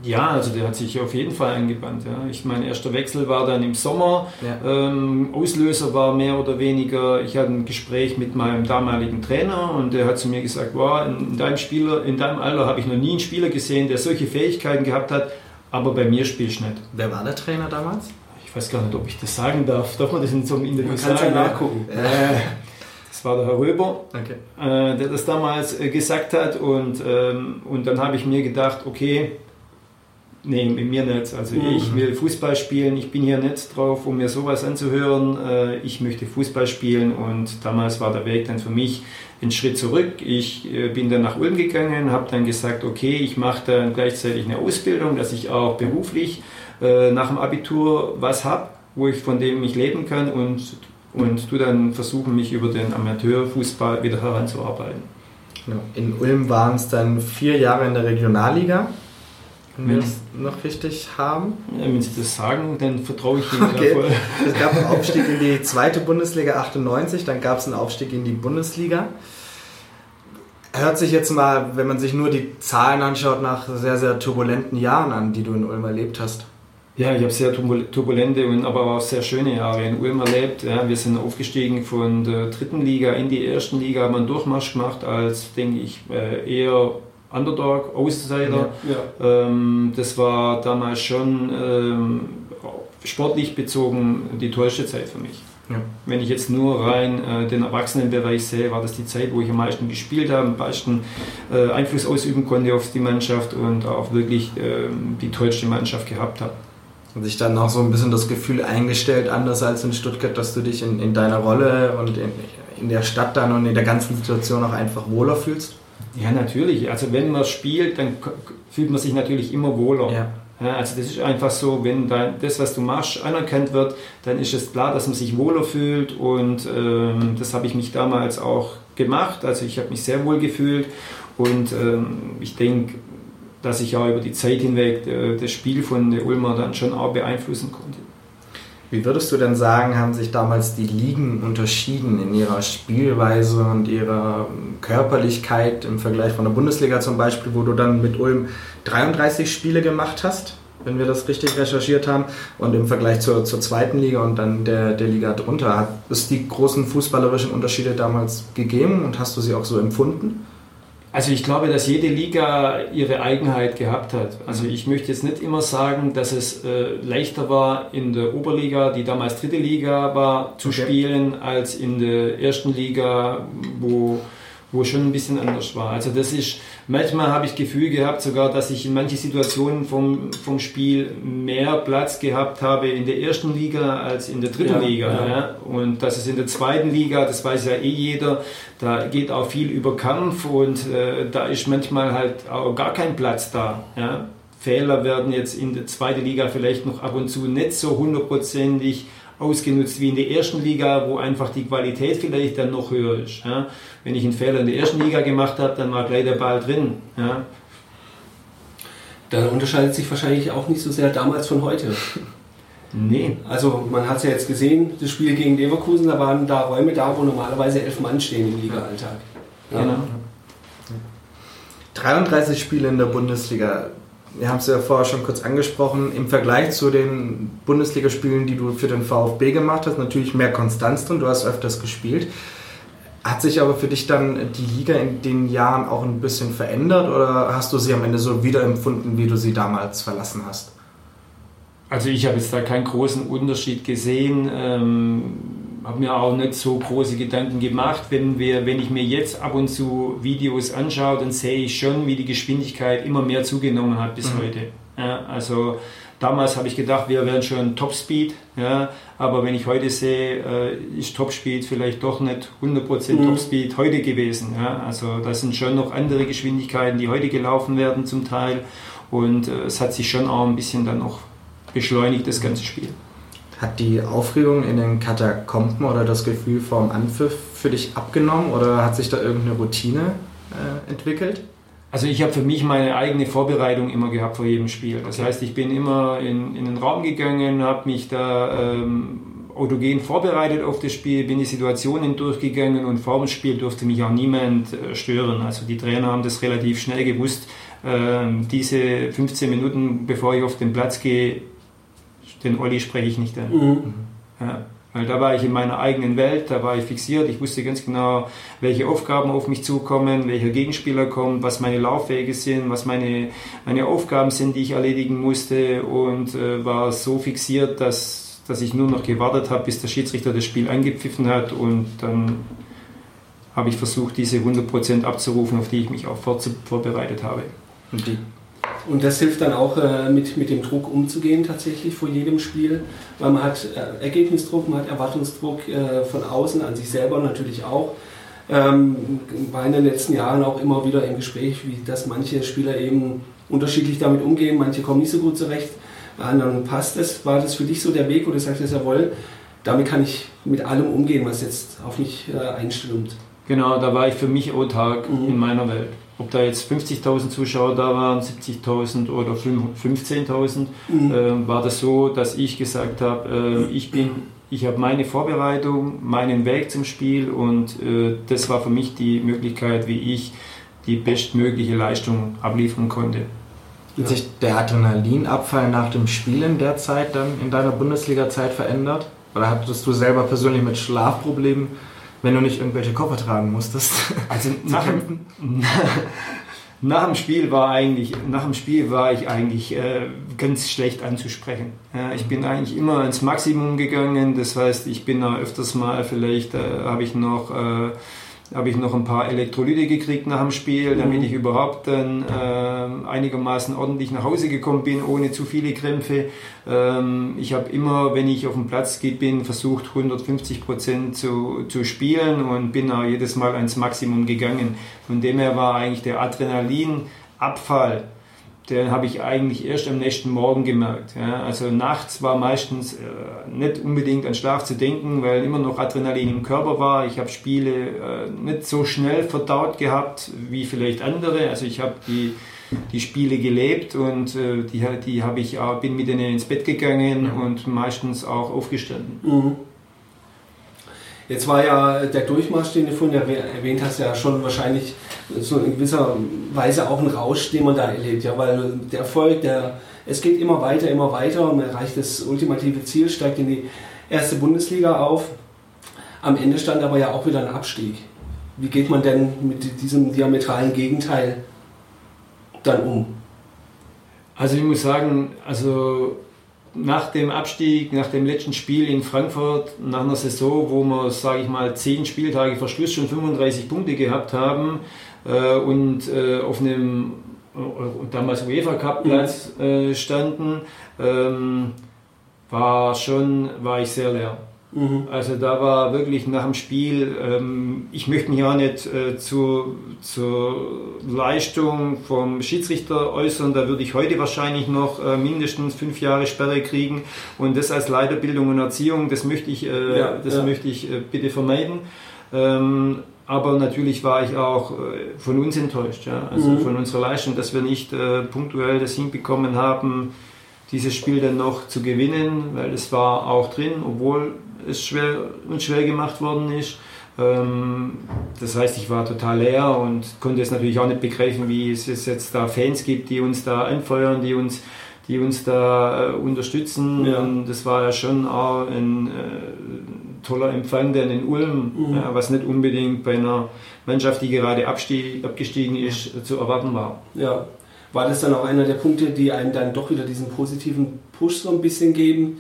Ja, also der hat sich auf jeden Fall angebannt. Ja. Ich mein erster Wechsel war dann im Sommer. Ja. Ähm, Auslöser war mehr oder weniger, ich hatte ein Gespräch mit meinem damaligen Trainer und der hat zu mir gesagt, wow, in, deinem Spieler, in deinem Alter habe ich noch nie einen Spieler gesehen, der solche Fähigkeiten gehabt hat, aber bei mir spielst du nicht. Wer war der Trainer damals? Ich weiß gar nicht, ob ich das sagen darf. Darf man das in so einem Interview sagen? Kannst ja nachgucken. Äh, das war der Herr Röber, okay. äh, der das damals äh, gesagt hat und, ähm, und dann habe ich mir gedacht, okay, Nee, mit mir nicht. Also mhm. ich will Fußball spielen, ich bin hier nicht drauf, um mir sowas anzuhören. Äh, ich möchte Fußball spielen und damals war der Weg dann für mich ein Schritt zurück. Ich äh, bin dann nach Ulm gegangen, habe dann gesagt, okay, ich mache dann gleichzeitig eine Ausbildung, dass ich auch beruflich äh, nach dem Abitur was habe, wo ich von dem ich leben kann und, und tu dann versuchen, mich über den Amateurfußball wieder heranzuarbeiten. In Ulm waren es dann vier Jahre in der Regionalliga. Wenn wir es noch richtig haben. Ja, wenn Sie das sagen, dann vertraue ich Ihnen okay. voll. Es gab einen Aufstieg in die zweite Bundesliga 98, dann gab es einen Aufstieg in die Bundesliga. Hört sich jetzt mal, wenn man sich nur die Zahlen anschaut, nach sehr, sehr turbulenten Jahren an, die du in Ulm erlebt hast. Ja, ich habe sehr turbulente und aber auch sehr schöne Jahre in Ulm erlebt. Ja, wir sind aufgestiegen von der dritten Liga in die ersten Liga, haben einen Durchmarsch gemacht als, denke ich, äh, eher Underdog, Außenseiter. Ja, ja. Ähm, das war damals schon ähm, sportlich bezogen die tollste Zeit für mich. Ja. Wenn ich jetzt nur rein äh, den Erwachsenenbereich sehe, war das die Zeit, wo ich am meisten gespielt habe, am meisten äh, Einfluss ausüben konnte auf die Mannschaft und auch wirklich äh, die tollste Mannschaft gehabt habe. Und sich dann auch so ein bisschen das Gefühl eingestellt, anders als in Stuttgart, dass du dich in, in deiner Rolle und in, in der Stadt dann und in der ganzen Situation auch einfach wohler fühlst? Ja, natürlich. Also wenn man spielt, dann fühlt man sich natürlich immer wohler. Ja. Ja, also das ist einfach so, wenn dein, das, was du machst, anerkannt wird, dann ist es klar, dass man sich wohler fühlt und ähm, das habe ich mich damals auch gemacht. Also ich habe mich sehr wohl gefühlt und ähm, ich denke, dass ich auch über die Zeit hinweg äh, das Spiel von der Ulmer dann schon auch beeinflussen konnte. Wie würdest du denn sagen, haben sich damals die Ligen unterschieden in ihrer Spielweise und ihrer Körperlichkeit im Vergleich von der Bundesliga zum Beispiel, wo du dann mit Ulm 33 Spiele gemacht hast, wenn wir das richtig recherchiert haben, und im Vergleich zur, zur zweiten Liga und dann der, der Liga drunter? Hat es die großen fußballerischen Unterschiede damals gegeben und hast du sie auch so empfunden? Also ich glaube, dass jede Liga ihre Eigenheit gehabt hat. Also ich möchte jetzt nicht immer sagen, dass es äh, leichter war in der Oberliga, die damals dritte Liga war, zu okay. spielen, als in der ersten Liga, wo, wo schon ein bisschen anders war. Also das ist, manchmal habe ich Gefühl gehabt sogar, dass ich in manchen Situationen vom, vom Spiel mehr Platz gehabt habe in der ersten Liga als in der dritten ja, Liga. Ja. Ja. Und das ist in der zweiten Liga, das weiß ja eh jeder, da geht auch viel über Kampf und äh, da ist manchmal halt auch gar kein Platz da. Fehler werden jetzt in der zweiten Liga vielleicht noch ab und zu nicht so hundertprozentig ausgenutzt wie in der ersten Liga, wo einfach die Qualität vielleicht dann noch höher ist. Ja. Wenn ich einen Fehler in der ersten Liga gemacht habe, dann war gleich der Ball drin. Ja. Dann unterscheidet sich wahrscheinlich auch nicht so sehr damals von heute. Nee. Also man hat es ja jetzt gesehen, das Spiel gegen Leverkusen, da waren da Räume da, wo normalerweise elf Mann stehen im Liga-Alltag. Ja. Genau. 33 Spiele in der Bundesliga wir haben es ja vorher schon kurz angesprochen, im Vergleich zu den Bundesligaspielen, die du für den VfB gemacht hast, natürlich mehr Konstanz drin, du hast öfters gespielt. Hat sich aber für dich dann die Liga in den Jahren auch ein bisschen verändert oder hast du sie am Ende so wiederempfunden, wie du sie damals verlassen hast? Also ich habe jetzt da keinen großen Unterschied gesehen. Ähm habe mir auch nicht so große Gedanken gemacht. Wenn, wir, wenn ich mir jetzt ab und zu Videos anschaue, dann sehe ich schon, wie die Geschwindigkeit immer mehr zugenommen hat bis mhm. heute. Ja, also damals habe ich gedacht, wir wären schon Topspeed, ja, aber wenn ich heute sehe, äh, ist Topspeed vielleicht doch nicht 100% mhm. Topspeed heute gewesen. Ja. Also das sind schon noch andere Geschwindigkeiten, die heute gelaufen werden zum Teil und äh, es hat sich schon auch ein bisschen dann noch beschleunigt, das ganze Spiel. Hat die Aufregung in den Katakomben oder das Gefühl vorm Anpfiff für dich abgenommen oder hat sich da irgendeine Routine äh, entwickelt? Also ich habe für mich meine eigene Vorbereitung immer gehabt vor jedem Spiel. Das okay. heißt, ich bin immer in, in den Raum gegangen, habe mich da ähm, autogen vorbereitet auf das Spiel, bin die Situationen durchgegangen und vor dem Spiel durfte mich auch niemand äh, stören. Also die Trainer haben das relativ schnell gewusst. Ähm, diese 15 Minuten, bevor ich auf den Platz gehe, den Olli spreche ich nicht an. Mhm. Ja, weil da war ich in meiner eigenen Welt, da war ich fixiert, ich wusste ganz genau, welche Aufgaben auf mich zukommen, welcher Gegenspieler kommt, was meine Laufwege sind, was meine, meine Aufgaben sind, die ich erledigen musste und äh, war so fixiert, dass, dass ich nur noch gewartet habe, bis der Schiedsrichter das Spiel angepfiffen hat und dann habe ich versucht, diese 100% abzurufen, auf die ich mich auch vorbereitet habe. Und die und das hilft dann auch äh, mit, mit dem Druck umzugehen tatsächlich vor jedem Spiel, weil man hat äh, Ergebnisdruck, man hat Erwartungsdruck äh, von außen, an sich selber natürlich auch. Ähm, war in den letzten Jahren auch immer wieder im Gespräch, wie dass manche Spieler eben unterschiedlich damit umgehen, manche kommen nicht so gut zurecht, anderen passt es. War das für dich so der Weg, wo du sagst, jawohl, damit kann ich mit allem umgehen, was jetzt auf mich äh, einstürmt? Genau, da war ich für mich autark mhm. in meiner Welt ob da jetzt 50.000 Zuschauer da waren, 70.000 oder 15.000, mhm. äh, war das so, dass ich gesagt habe, äh, ich bin, ich habe meine Vorbereitung, meinen Weg zum Spiel und äh, das war für mich die Möglichkeit, wie ich die bestmögliche Leistung abliefern konnte. Hat sich der Adrenalinabfall nach dem Spiel in der Zeit dann in deiner Bundesliga-Zeit verändert? Oder hattest du selber persönlich mit Schlafproblemen wenn du nicht irgendwelche Koffer tragen musstest. Also nach dem, nach dem Spiel war eigentlich, nach dem Spiel war ich eigentlich äh, ganz schlecht anzusprechen. Ja, ich bin eigentlich immer ins Maximum gegangen. Das heißt, ich bin da öfters mal vielleicht äh, habe ich noch äh, habe ich noch ein paar Elektrolyte gekriegt nach dem Spiel, damit mhm. ich überhaupt dann äh, einigermaßen ordentlich nach Hause gekommen bin, ohne zu viele Krämpfe. Ähm, ich habe immer, wenn ich auf dem Platz bin, versucht 150 Prozent zu, zu spielen und bin auch jedes Mal ans Maximum gegangen. Von dem her war eigentlich der Adrenalinabfall den habe ich eigentlich erst am nächsten Morgen gemerkt. Ja. Also nachts war meistens äh, nicht unbedingt an Schlaf zu denken, weil immer noch Adrenalin im Körper war. Ich habe Spiele äh, nicht so schnell verdaut gehabt wie vielleicht andere. Also ich habe die, die Spiele gelebt und äh, die, die habe ich auch, bin mit denen ins Bett gegangen und meistens auch aufgestanden. Mhm. Jetzt war ja der Durchmarsch, den du vorhin erwähnt hast, ja schon wahrscheinlich so in gewisser Weise auch ein Rausch, den man da erlebt. Ja, weil der Erfolg, der, es geht immer weiter, immer weiter und man erreicht das ultimative Ziel, steigt in die erste Bundesliga auf. Am Ende stand aber ja auch wieder ein Abstieg. Wie geht man denn mit diesem diametralen Gegenteil dann um? Also ich muss sagen, also nach dem Abstieg, nach dem letzten Spiel in Frankfurt, nach einer Saison, wo wir, sage ich mal, zehn Spieltage vor Schluss schon 35 Punkte gehabt haben und äh, auf einem äh, damals UEFA Cup Platz mhm. äh, standen, ähm, war schon, war ich sehr leer. Mhm. Also da war wirklich nach dem Spiel, ähm, ich möchte mich auch nicht äh, zu, zur Leistung vom Schiedsrichter äußern, da würde ich heute wahrscheinlich noch äh, mindestens fünf Jahre Sperre kriegen und das als Leiterbildung und Erziehung, das möchte ich, äh, ja, das ja. möchte ich äh, bitte vermeiden. Ähm, aber natürlich war ich auch äh, von uns enttäuscht, ja? also mhm. von unserer Leistung, dass wir nicht äh, punktuell das hinbekommen haben, dieses Spiel dann noch zu gewinnen, weil es war auch drin, obwohl es schwer, uns schwer gemacht worden ist. Ähm, das heißt, ich war total leer und konnte es natürlich auch nicht begreifen, wie es jetzt da Fans gibt, die uns da anfeuern, die uns, die uns da äh, unterstützen. Ja. Und das war ja schon auch ein äh, toller Empfang dann in Ulm, mhm. ja, was nicht unbedingt bei einer Mannschaft, die gerade abstieg, abgestiegen ist, zu erwarten war. Ja, war das dann auch einer der Punkte, die einem dann doch wieder diesen positiven Push so ein bisschen geben?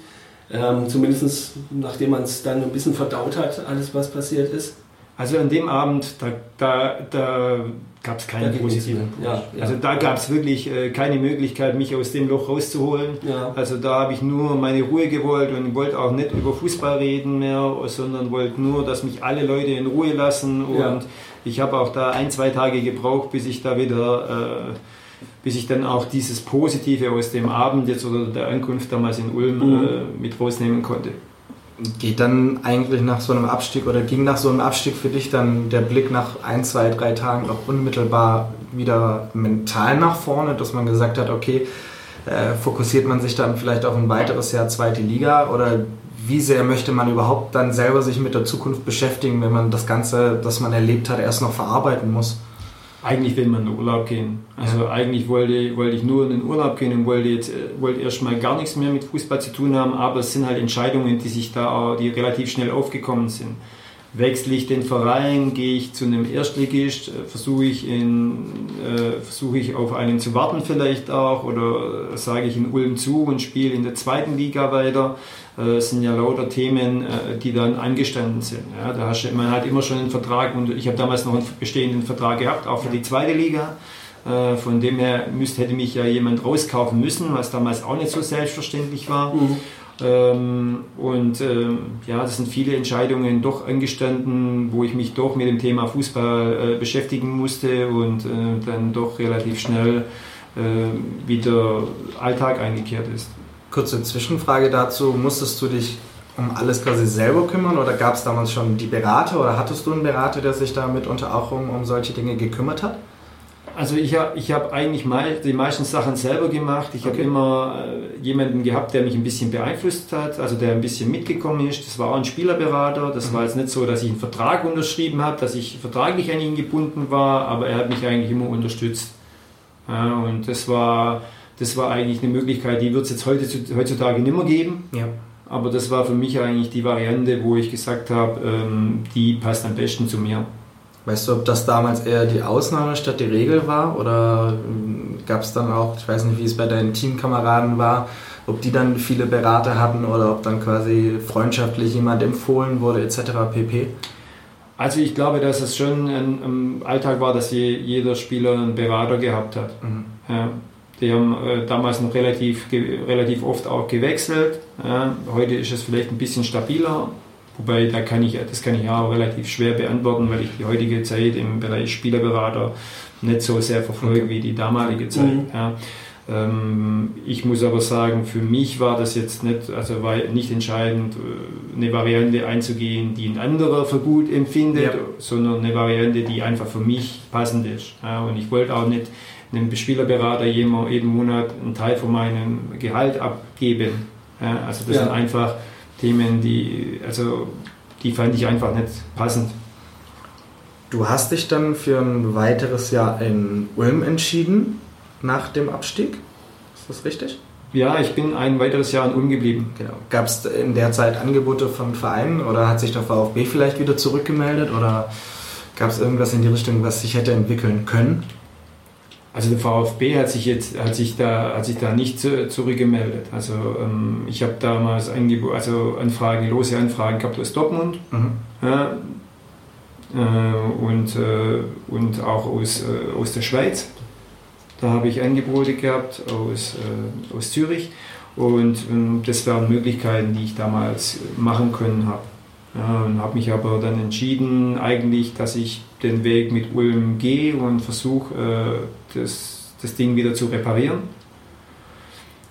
Ähm, Zumindest nachdem man es dann ein bisschen verdaut hat, alles was passiert ist. Also an dem Abend, da, da, da gab es keinen positiven Push. Ja, ja. Also da gab es wirklich äh, keine Möglichkeit, mich aus dem Loch rauszuholen. Ja. Also da habe ich nur meine Ruhe gewollt und wollte auch nicht über Fußball reden mehr, sondern wollte nur, dass mich alle Leute in Ruhe lassen. Und ich habe auch da ein, zwei Tage gebraucht, bis ich da wieder... Äh, bis ich dann auch dieses Positive aus dem Abend jetzt oder der Ankunft damals in Ulm mhm. äh, mit rausnehmen konnte. Geht dann eigentlich nach so einem Abstieg oder ging nach so einem Abstieg für dich dann der Blick nach ein, zwei, drei Tagen auch unmittelbar wieder mental nach vorne, dass man gesagt hat, okay, äh, fokussiert man sich dann vielleicht auf ein weiteres Jahr zweite Liga oder wie sehr möchte man überhaupt dann selber sich mit der Zukunft beschäftigen, wenn man das Ganze, das man erlebt hat, erst noch verarbeiten muss? Eigentlich will man in den Urlaub gehen. Also ja. eigentlich wollte, wollte ich nur in den Urlaub gehen und wollte jetzt äh, wollte erstmal gar nichts mehr mit Fußball zu tun haben, aber es sind halt Entscheidungen, die sich da die relativ schnell aufgekommen sind. Wechsle ich den Verein, gehe ich zu einem Erstligist, äh, versuche ich, in, äh, versuche ich auf einen zu warten vielleicht auch oder sage ich in Ulm zu und spiele in der zweiten Liga weiter. Äh, sind ja lauter Themen, äh, die dann angestanden sind. Ja, da hast du, man hat immer schon einen Vertrag und ich habe damals noch einen bestehenden Vertrag gehabt, auch für die zweite Liga. Äh, von dem her müsste, hätte mich ja jemand rauskaufen müssen, was damals auch nicht so selbstverständlich war. Mhm. Ähm, und ähm, ja, das sind viele Entscheidungen doch angestanden, wo ich mich doch mit dem Thema Fußball äh, beschäftigen musste und äh, dann doch relativ schnell äh, wieder Alltag eingekehrt ist. Kurze Zwischenfrage dazu. Musstest du dich um alles quasi selber kümmern oder gab es damals schon die Berater oder hattest du einen Berater, der sich da mitunter auch um, um solche Dinge gekümmert hat? Also ich habe ich hab eigentlich mal die meisten Sachen selber gemacht. Ich okay. habe immer äh, jemanden gehabt, der mich ein bisschen beeinflusst hat, also der ein bisschen mitgekommen ist. Das war auch ein Spielerberater. Das mhm. war jetzt nicht so, dass ich einen Vertrag unterschrieben habe, dass ich vertraglich an ihn gebunden war, aber er hat mich eigentlich immer unterstützt. Ja, und das war das war eigentlich eine Möglichkeit, die wird es jetzt heute, heutzutage nicht mehr geben. Ja. Aber das war für mich eigentlich die Variante, wo ich gesagt habe, ähm, die passt am besten zu mir. Weißt du, ob das damals eher die Ausnahme statt die Regel war? Oder ähm, gab es dann auch, ich weiß nicht, wie es bei deinen Teamkameraden war, ob die dann viele Berater hatten oder ob dann quasi freundschaftlich jemand empfohlen wurde, etc. pp? Also ich glaube, dass es schon im Alltag war, dass jeder Spieler einen Berater gehabt hat. Mhm. Ja. Die haben äh, damals noch relativ, relativ oft auch gewechselt. Ja, heute ist es vielleicht ein bisschen stabiler, wobei da kann ich, das kann ich auch relativ schwer beantworten, weil ich die heutige Zeit im Bereich Spielerberater nicht so sehr verfolge wie die damalige Zeit. Mhm. Ja. Ähm, ich muss aber sagen, für mich war das jetzt nicht, also war nicht entscheidend, äh, eine Variante einzugehen, die ein anderer für gut empfindet, ja. sondern eine Variante, die einfach für mich passend ist. Ja, und ich wollte auch nicht einem Spielerberater jeden Monat einen Teil von meinem Gehalt abgeben. Also das sind einfach Themen, die, also die fand ich einfach nicht passend. Du hast dich dann für ein weiteres Jahr in Ulm entschieden, nach dem Abstieg. Ist das richtig? Ja, ich bin ein weiteres Jahr in Ulm geblieben. Genau. Gab es in der Zeit Angebote von Vereinen oder hat sich der VfB vielleicht wieder zurückgemeldet oder gab es irgendwas in die Richtung, was sich hätte entwickeln können? Also der VfB hat sich jetzt hat sich da hat sich da nicht zurückgemeldet. Also ähm, ich habe damals Angebot, also Anfragen, lose Anfragen gehabt aus Dortmund mhm. ja, äh, und, äh, und auch aus, äh, aus der Schweiz. Da habe ich Angebote gehabt aus, äh, aus Zürich und ähm, das waren Möglichkeiten, die ich damals machen können habe. Ja, und habe mich aber dann entschieden, eigentlich, dass ich den Weg mit Ulm gehe und versuche, äh, das, das Ding wieder zu reparieren.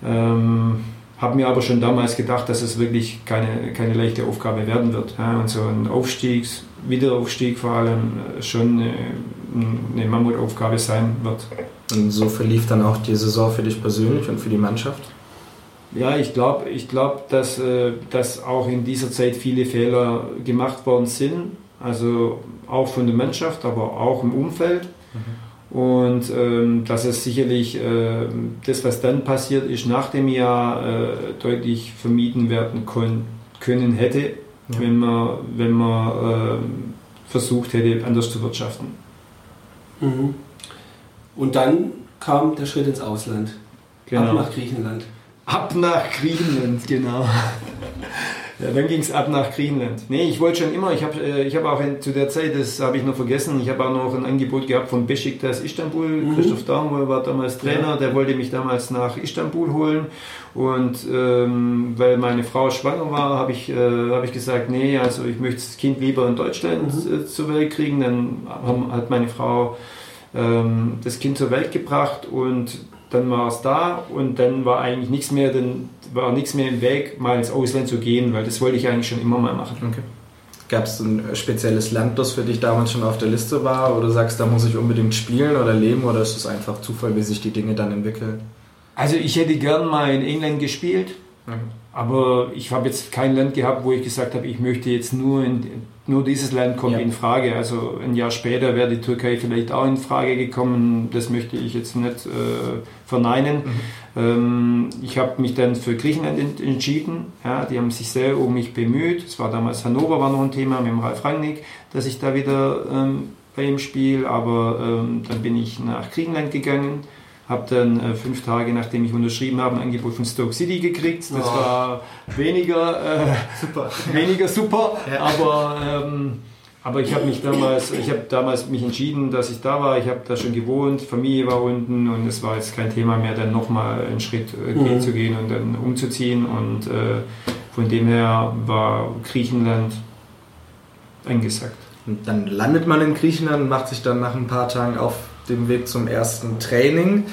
Ähm, habe mir aber schon damals gedacht, dass es wirklich keine, keine leichte Aufgabe werden wird. Ja, und so ein Aufstieg, Wiederaufstieg vor allem, äh, schon eine, eine Mammutaufgabe sein wird. Und so verlief dann auch die Saison für dich persönlich und für die Mannschaft? Ja, ich glaube, ich glaub, dass, äh, dass auch in dieser Zeit viele Fehler gemacht worden sind. Also auch von der Mannschaft, aber auch im Umfeld. Mhm. Und ähm, dass es sicherlich äh, das, was dann passiert ist, nach dem Jahr äh, deutlich vermieden werden können hätte, ja. wenn man, wenn man äh, versucht hätte, anders zu wirtschaften. Mhm. Und dann kam der Schritt ins Ausland, genau. ab nach Griechenland. Ab nach Griechenland, genau. Ja, dann ging es ab nach Griechenland. Nee, ich wollte schon immer, ich habe äh, ich hab auch in, zu der Zeit, das habe ich noch vergessen, ich habe auch noch ein Angebot gehabt von Besiktas Istanbul. Mhm. Christoph Daumwohl war damals Trainer, ja. der wollte mich damals nach Istanbul holen. Und ähm, weil meine Frau schwanger war, habe ich, äh, hab ich gesagt, nee, also ich möchte das Kind lieber in Deutschland mhm. äh, zur Welt kriegen. Dann haben, hat meine Frau ähm, das Kind zur Welt gebracht und dann war es da und dann war eigentlich nichts mehr, dann war nichts mehr im Weg, mal ins Ausland zu gehen, weil das wollte ich eigentlich schon immer mal machen. Okay. Gab es ein spezielles Land, das für dich damals schon auf der Liste war, oder sagst, da muss ich unbedingt spielen oder leben, oder ist es einfach Zufall, wie sich die Dinge dann entwickeln? Also ich hätte gern mal in England gespielt, mhm. Aber ich habe jetzt kein Land gehabt, wo ich gesagt habe, ich möchte jetzt nur in nur dieses Land kommt ja. in Frage. Also ein Jahr später wäre die Türkei vielleicht auch in Frage gekommen. Das möchte ich jetzt nicht äh, verneinen. Mhm. Ähm, ich habe mich dann für Griechenland entschieden. Ja, die haben sich sehr um mich bemüht. Es war damals Hannover war noch ein Thema mit dem Ralf Rangnick, dass ich da wieder ähm, bei ihm spiele. Aber ähm, dann bin ich nach Griechenland gegangen habe dann äh, fünf Tage nachdem ich unterschrieben habe ein Angebot von Stoke City gekriegt. Das oh. war weniger äh, super, weniger super ja. aber, ähm, aber ich habe mich damals, ich habe damals mich entschieden, dass ich da war. Ich habe da schon gewohnt, Familie war unten und es war jetzt kein Thema mehr, dann nochmal einen Schritt äh, mhm. zu gehen und dann umzuziehen. Und äh, von dem her war Griechenland angesagt. Und dann landet man in Griechenland und macht sich dann nach ein paar Tagen auf dem Weg zum ersten Training.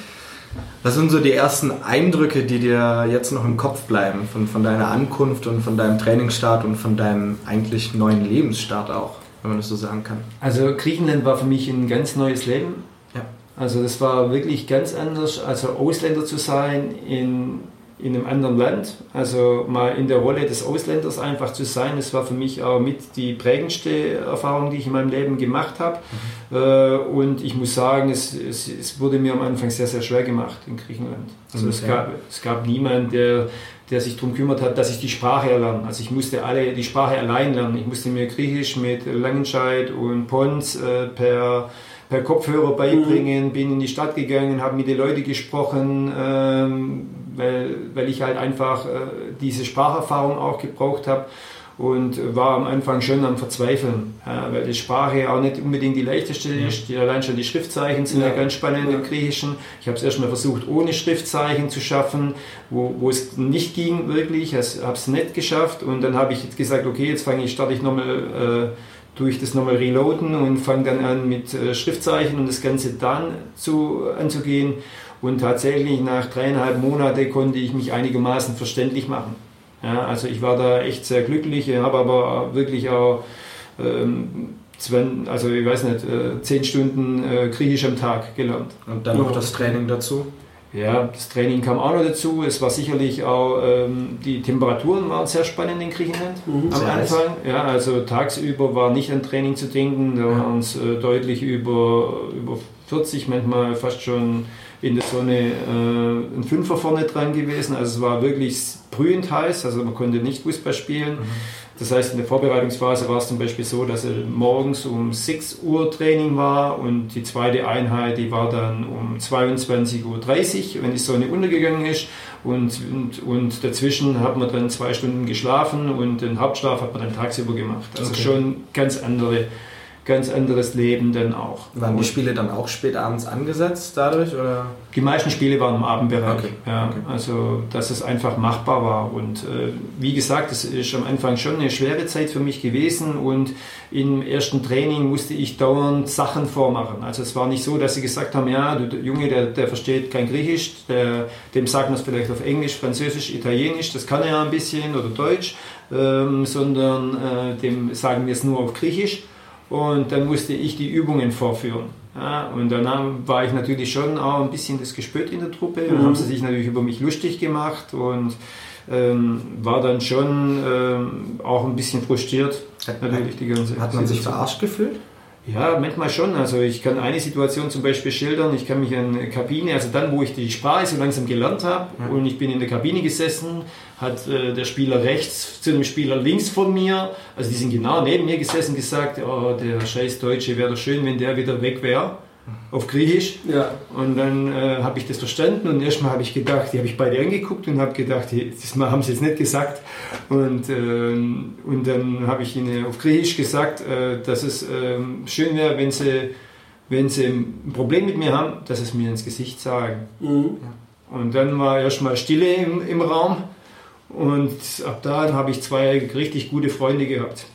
Was sind so die ersten Eindrücke, die dir jetzt noch im Kopf bleiben von, von deiner Ankunft und von deinem Trainingsstart und von deinem eigentlich neuen Lebensstart auch, wenn man das so sagen kann? Also Griechenland war für mich ein ganz neues Leben. Ja. Also das war wirklich ganz anders, also Ausländer zu sein in in einem anderen Land, also mal in der Rolle des Ausländers einfach zu sein, das war für mich auch mit die prägendste Erfahrung, die ich in meinem Leben gemacht habe. Mhm. Und ich muss sagen, es, es, es, wurde mir am Anfang sehr, sehr schwer gemacht in Griechenland. Also okay. es, gab, es gab niemanden, der, der sich darum kümmert hat, dass ich die Sprache erlerne. Also ich musste alle die Sprache allein lernen. Ich musste mir Griechisch mit Langenscheid und Pons äh, per per Kopfhörer beibringen, mhm. bin in die Stadt gegangen, habe mit den Leuten gesprochen, ähm, weil, weil ich halt einfach äh, diese Spracherfahrung auch gebraucht habe und war am Anfang schon am Verzweifeln, ja, weil die Sprache auch nicht unbedingt die leichteste ist. Die, allein schon die Schriftzeichen sind ja, ja ganz spannend ja. im Griechischen. Ich habe es erstmal versucht, ohne Schriftzeichen zu schaffen, wo, wo es nicht ging wirklich. Ich habe es nicht geschafft und dann habe ich gesagt, okay, jetzt fange ich, starte ich nochmal. Äh, durch das nochmal reloaden und fange dann an mit äh, Schriftzeichen und das Ganze dann zu, anzugehen. Und tatsächlich nach dreieinhalb Monaten konnte ich mich einigermaßen verständlich machen. Ja, also ich war da echt sehr glücklich, habe aber wirklich auch, ähm, also ich weiß nicht, äh, zehn Stunden äh, Griechisch am Tag gelernt. Und dann noch das Training dazu? Ja, das Training kam auch noch dazu. Es war sicherlich auch, ähm, die Temperaturen waren sehr spannend in Griechenland mhm, am Anfang. Ja, also tagsüber war nicht an Training zu denken, da waren es äh, deutlich über, über 40, manchmal fast schon in der Sonne äh, ein Fünfer vorne dran gewesen. Also es war wirklich brühend heiß, also man konnte nicht Fußball spielen. Mhm. Das heißt, in der Vorbereitungsphase war es zum Beispiel so, dass morgens um 6 Uhr Training war und die zweite Einheit, die war dann um 22.30 Uhr, wenn die Sonne untergegangen ist. Und, und, und dazwischen hat man dann zwei Stunden geschlafen und den Hauptschlaf hat man dann tagsüber gemacht. Also okay. schon ganz andere ganz anderes Leben dann auch. Waren die Spiele dann auch spät abends angesetzt dadurch? Oder? Die meisten Spiele waren im Abendbereich. Okay. Ja, okay. Also, dass es einfach machbar war. Und äh, wie gesagt, es ist am Anfang schon eine schwere Zeit für mich gewesen und im ersten Training musste ich dauernd Sachen vormachen. Also, es war nicht so, dass sie gesagt haben: Ja, der Junge, der, der versteht kein Griechisch, der, dem sagt man es vielleicht auf Englisch, Französisch, Italienisch, das kann er ja ein bisschen oder Deutsch, ähm, sondern äh, dem sagen wir es nur auf Griechisch und dann musste ich die Übungen vorführen. Ja, und dann war ich natürlich schon auch ein bisschen das Gespött in der Truppe und mhm. haben sie sich natürlich über mich lustig gemacht und ähm, war dann schon ähm, auch ein bisschen frustriert. Hat, natürlich die ganze hat man sich verarscht gefühlt? Ja, manchmal schon. Also ich kann eine Situation zum Beispiel schildern. Ich kann mich an eine Kabine, also dann, wo ich die Sprache so langsam gelernt habe ja. und ich bin in der Kabine gesessen, hat äh, der Spieler rechts zu dem Spieler links von mir, also die sind genau neben mir gesessen, gesagt, oh, der scheiß Deutsche wäre doch schön, wenn der wieder weg wäre auf Griechisch. Ja. Und dann äh, habe ich das verstanden und erstmal habe ich gedacht, die habe ich beide angeguckt und habe gedacht, das haben sie jetzt nicht gesagt. Und, äh, und dann habe ich ihnen auf Griechisch gesagt, äh, dass es ähm, schön wäre, wenn sie, wenn sie ein Problem mit mir haben, dass sie es mir ins Gesicht sagen. Mhm. Und dann war erstmal Stille im, im Raum und ab da habe ich zwei richtig gute Freunde gehabt.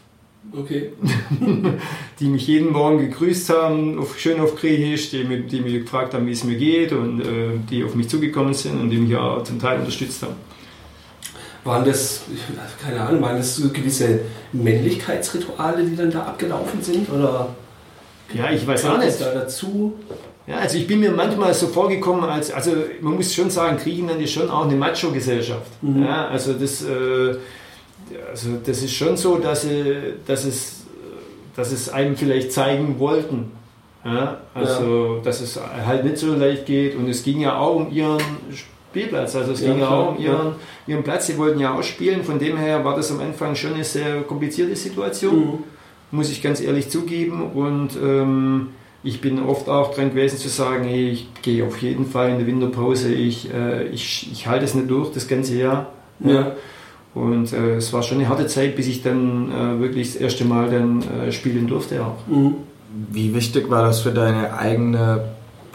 Okay. die mich jeden Morgen gegrüßt haben, auf, schön auf Griechisch, die, die mich gefragt haben, wie es mir geht und äh, die auf mich zugekommen sind und die mich auch zum Teil unterstützt haben. Waren das, keine Ahnung, waren das so gewisse Männlichkeitsrituale, die dann da abgelaufen sind? Oder ja, ich weiß auch nicht. da dazu? Ja, also ich bin mir manchmal so vorgekommen, als, also man muss schon sagen, Griechenland ist schon auch eine Macho-Gesellschaft. Mhm. Ja, also das, äh, also das ist schon so, dass, sie, dass, es, dass es einem vielleicht zeigen wollten. Ja, also, ja. dass es halt nicht so leicht geht und es ging ja auch um ihren Spielplatz, also es ging ja auch um ihren, ihren Platz, sie wollten ja auch spielen, von dem her war das am Anfang schon eine sehr komplizierte Situation, mhm. muss ich ganz ehrlich zugeben und ähm, ich bin oft auch dran gewesen zu sagen, hey, ich gehe auf jeden Fall in der Winterpause, ich, äh, ich, ich halte es nicht durch das ganze Jahr. Ja. Und äh, es war schon eine harte Zeit, bis ich dann äh, wirklich das erste Mal dann äh, spielen durfte auch. Mhm. Wie wichtig war das für deine eigene,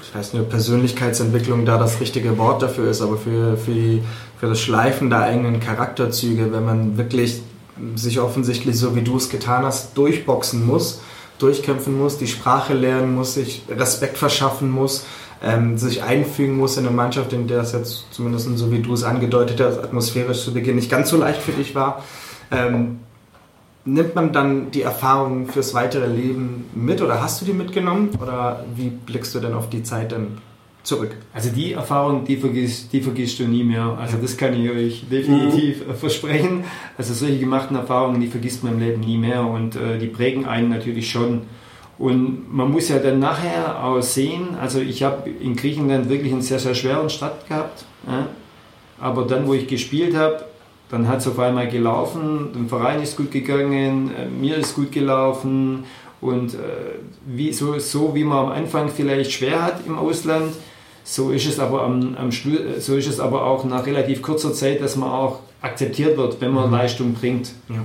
ich weiß nicht, Persönlichkeitsentwicklung da das richtige Wort dafür ist, aber für, für, die, für das Schleifen der eigenen Charakterzüge, wenn man wirklich sich offensichtlich, so wie du es getan hast, durchboxen muss, durchkämpfen muss, die Sprache lernen muss, sich Respekt verschaffen muss, ähm, sich einfügen muss in eine Mannschaft, in der es jetzt zumindest so wie du es angedeutet hast, atmosphärisch zu Beginn nicht ganz so leicht für dich war. Ähm, nimmt man dann die Erfahrungen fürs weitere Leben mit oder hast du die mitgenommen oder wie blickst du denn auf die Zeit dann zurück? Also die Erfahrung, die vergisst, die vergisst du nie mehr. Also das kann ich euch definitiv mhm. versprechen. Also solche gemachten Erfahrungen, die vergisst man im Leben nie mehr und äh, die prägen einen natürlich schon. Und man muss ja dann nachher auch sehen, also ich habe in Griechenland wirklich einen sehr, sehr schweren Start gehabt. Ja? Aber dann, wo ich gespielt habe, dann hat es auf einmal gelaufen, dem Verein ist gut gegangen, äh, mir ist gut gelaufen. Und äh, wie, so, so wie man am Anfang vielleicht schwer hat im Ausland, so ist es aber am, am so ist es aber auch nach relativ kurzer Zeit, dass man auch akzeptiert wird, wenn man mhm. Leistung bringt. Ja.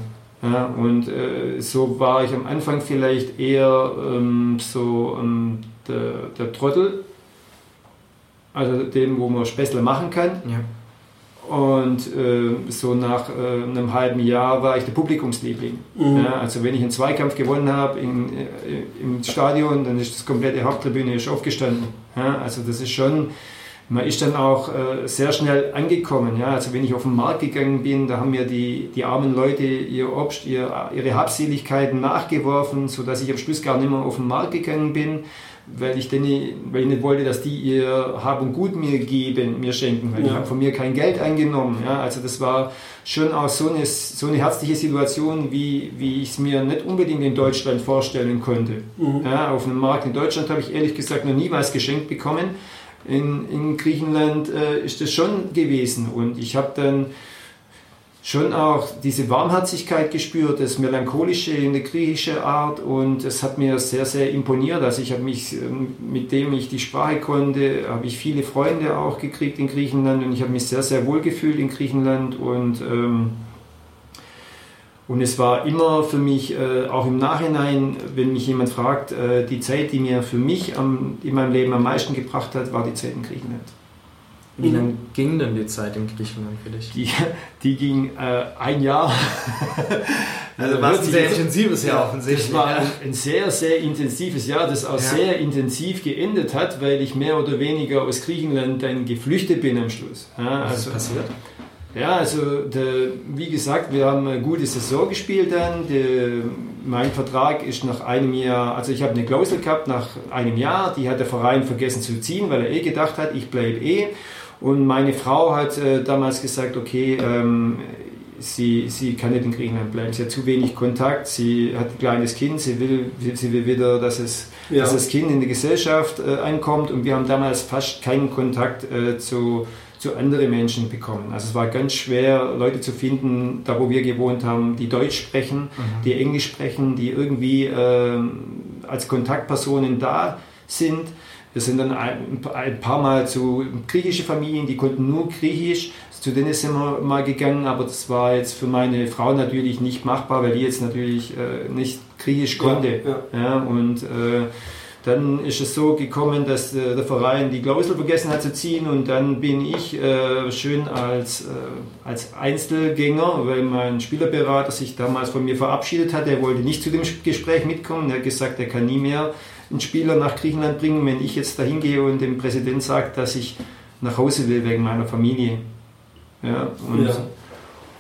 Ja, und äh, so war ich am Anfang vielleicht eher ähm, so ähm, der, der, Trottel, also den, wo man Späßle machen kann. Ja. Und äh, so nach äh, einem halben Jahr war ich der Publikumsliebling. Mhm. Ja, also wenn ich einen Zweikampf gewonnen habe äh, im Stadion, dann ist das komplette Haupttribüne ist aufgestanden. Ja, also das ist schon man ist dann auch äh, sehr schnell angekommen. Ja? Also wenn ich auf den Markt gegangen bin, da haben mir die, die armen Leute ihr Obst, ihr, ihre Habseligkeiten nachgeworfen, sodass ich am Schluss gar nicht mehr auf den Markt gegangen bin, weil ich, denn, weil ich nicht wollte, dass die ihr Hab und Gut mir geben, mir schenken, weil ja. die haben von mir kein Geld eingenommen. Ja? Also das war schon auch so eine, so eine herzliche Situation, wie, wie ich es mir nicht unbedingt in Deutschland vorstellen konnte. Mhm. Ja, auf einem Markt in Deutschland habe ich ehrlich gesagt noch nie was geschenkt bekommen in, in Griechenland äh, ist das schon gewesen. Und ich habe dann schon auch diese Warmherzigkeit gespürt, das Melancholische in der griechischen Art und es hat mir sehr, sehr imponiert. Also ich habe mich, ähm, mit dem ich die Sprache konnte, habe ich viele Freunde auch gekriegt in Griechenland und ich habe mich sehr, sehr wohl gefühlt in Griechenland und ähm, und es war immer für mich, äh, auch im Nachhinein, wenn mich jemand fragt, äh, die Zeit, die mir für mich am, in meinem Leben am meisten gebracht hat, war die Zeit in Griechenland. Wie mhm. lange ging denn die Zeit in Griechenland für dich? Die, die ging äh, ein Jahr. also war es ein sehr intensives Jahr offensichtlich. Das war ein, ein, sehr, sehr intensives Jahr, das auch ja. sehr intensiv geendet hat, weil ich mehr oder weniger aus Griechenland dann geflüchtet bin am Schluss. Ja, Was ist also passiert? Ja, also der, wie gesagt, wir haben eine gute Saison gespielt dann. Der, mein Vertrag ist nach einem Jahr, also ich habe eine Klausel gehabt nach einem Jahr, die hat der Verein vergessen zu ziehen, weil er eh gedacht hat, ich bleibe eh. Und meine Frau hat äh, damals gesagt, okay, ähm, sie, sie kann nicht in Griechenland bleiben. Sie hat zu wenig Kontakt, sie hat ein kleines Kind, sie will, sie will wieder, dass, es, ja. dass das Kind in die Gesellschaft äh, ankommt. Und wir haben damals fast keinen Kontakt äh, zu, zu anderen Menschen bekommen. Also es war ganz schwer, Leute zu finden, da wo wir gewohnt haben, die Deutsch sprechen, mhm. die Englisch sprechen, die irgendwie äh, als Kontaktpersonen da sind. Wir sind dann ein, paar Mal zu griechischen Familien, die konnten nur Griechisch. Zu denen sind wir mal gegangen, aber das war jetzt für meine Frau natürlich nicht machbar, weil die jetzt natürlich äh, nicht Griechisch konnte. Ja, ja. ja und äh, dann ist es so gekommen, dass äh, der Verein die Klausel vergessen hat zu ziehen und dann bin ich äh, schön als, äh, als Einzelgänger, weil mein Spielerberater sich damals von mir verabschiedet hat. Er wollte nicht zu dem Gespräch mitkommen. Er hat gesagt, er kann nie mehr einen Spieler nach Griechenland bringen, wenn ich jetzt dahin gehe und dem Präsident sage, dass ich nach Hause will wegen meiner Familie. Ja, und, ja.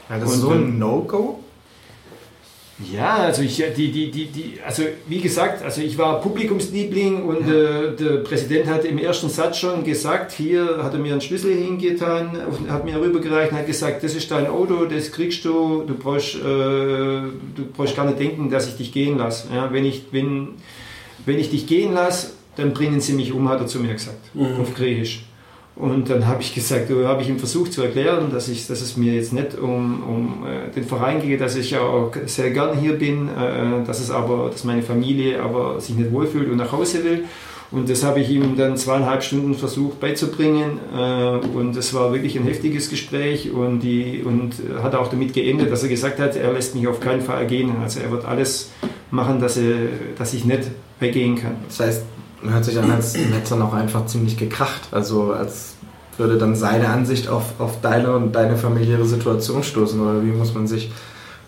ja das ist so ein No-Go? Ja, also ich, die, die, die, die, also wie gesagt, also ich war Publikumsliebling und ja. äh, der Präsident hat im ersten Satz schon gesagt, hier hat er mir einen Schlüssel hingetan, hat mir rübergereicht und hat gesagt, das ist dein Auto, das kriegst du, du brauchst, äh, du brauchst gar nicht denken, dass ich dich gehen lasse. Ja, wenn ich, wenn, wenn ich dich gehen lasse, dann bringen sie mich um, hat er zu mir gesagt, mhm. auf Griechisch. Und dann habe ich gesagt, habe ich ihm versucht zu erklären, dass, ich, dass es mir jetzt nicht um, um äh, den Verein geht, dass ich ja auch sehr gern hier bin, äh, dass es aber, dass meine Familie aber sich nicht wohlfühlt und nach Hause will. Und das habe ich ihm dann zweieinhalb Stunden versucht beizubringen. Äh, und es war wirklich ein heftiges Gespräch und, die, und hat auch damit geendet, dass er gesagt hat, er lässt mich auf keinen Fall gehen. Also er wird alles machen, dass, er, dass ich nicht weggehen kann. Das heißt, hört sich an, als hätte dann auch einfach ziemlich gekracht. Also als würde dann seine Ansicht auf, auf deine und deine familiäre Situation stoßen. Oder wie muss man sich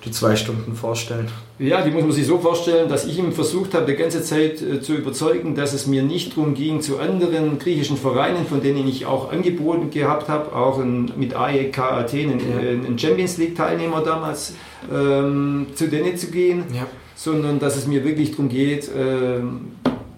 die zwei Stunden vorstellen? Ja, die muss man sich so vorstellen, dass ich ihm versucht habe, die ganze Zeit äh, zu überzeugen, dass es mir nicht darum ging, zu anderen griechischen Vereinen, von denen ich auch angeboten gehabt habe, auch in, mit AEK Athen, ein Champions League Teilnehmer damals, ähm, zu denen zu gehen, ja. Sondern dass es mir wirklich darum geht, ähm,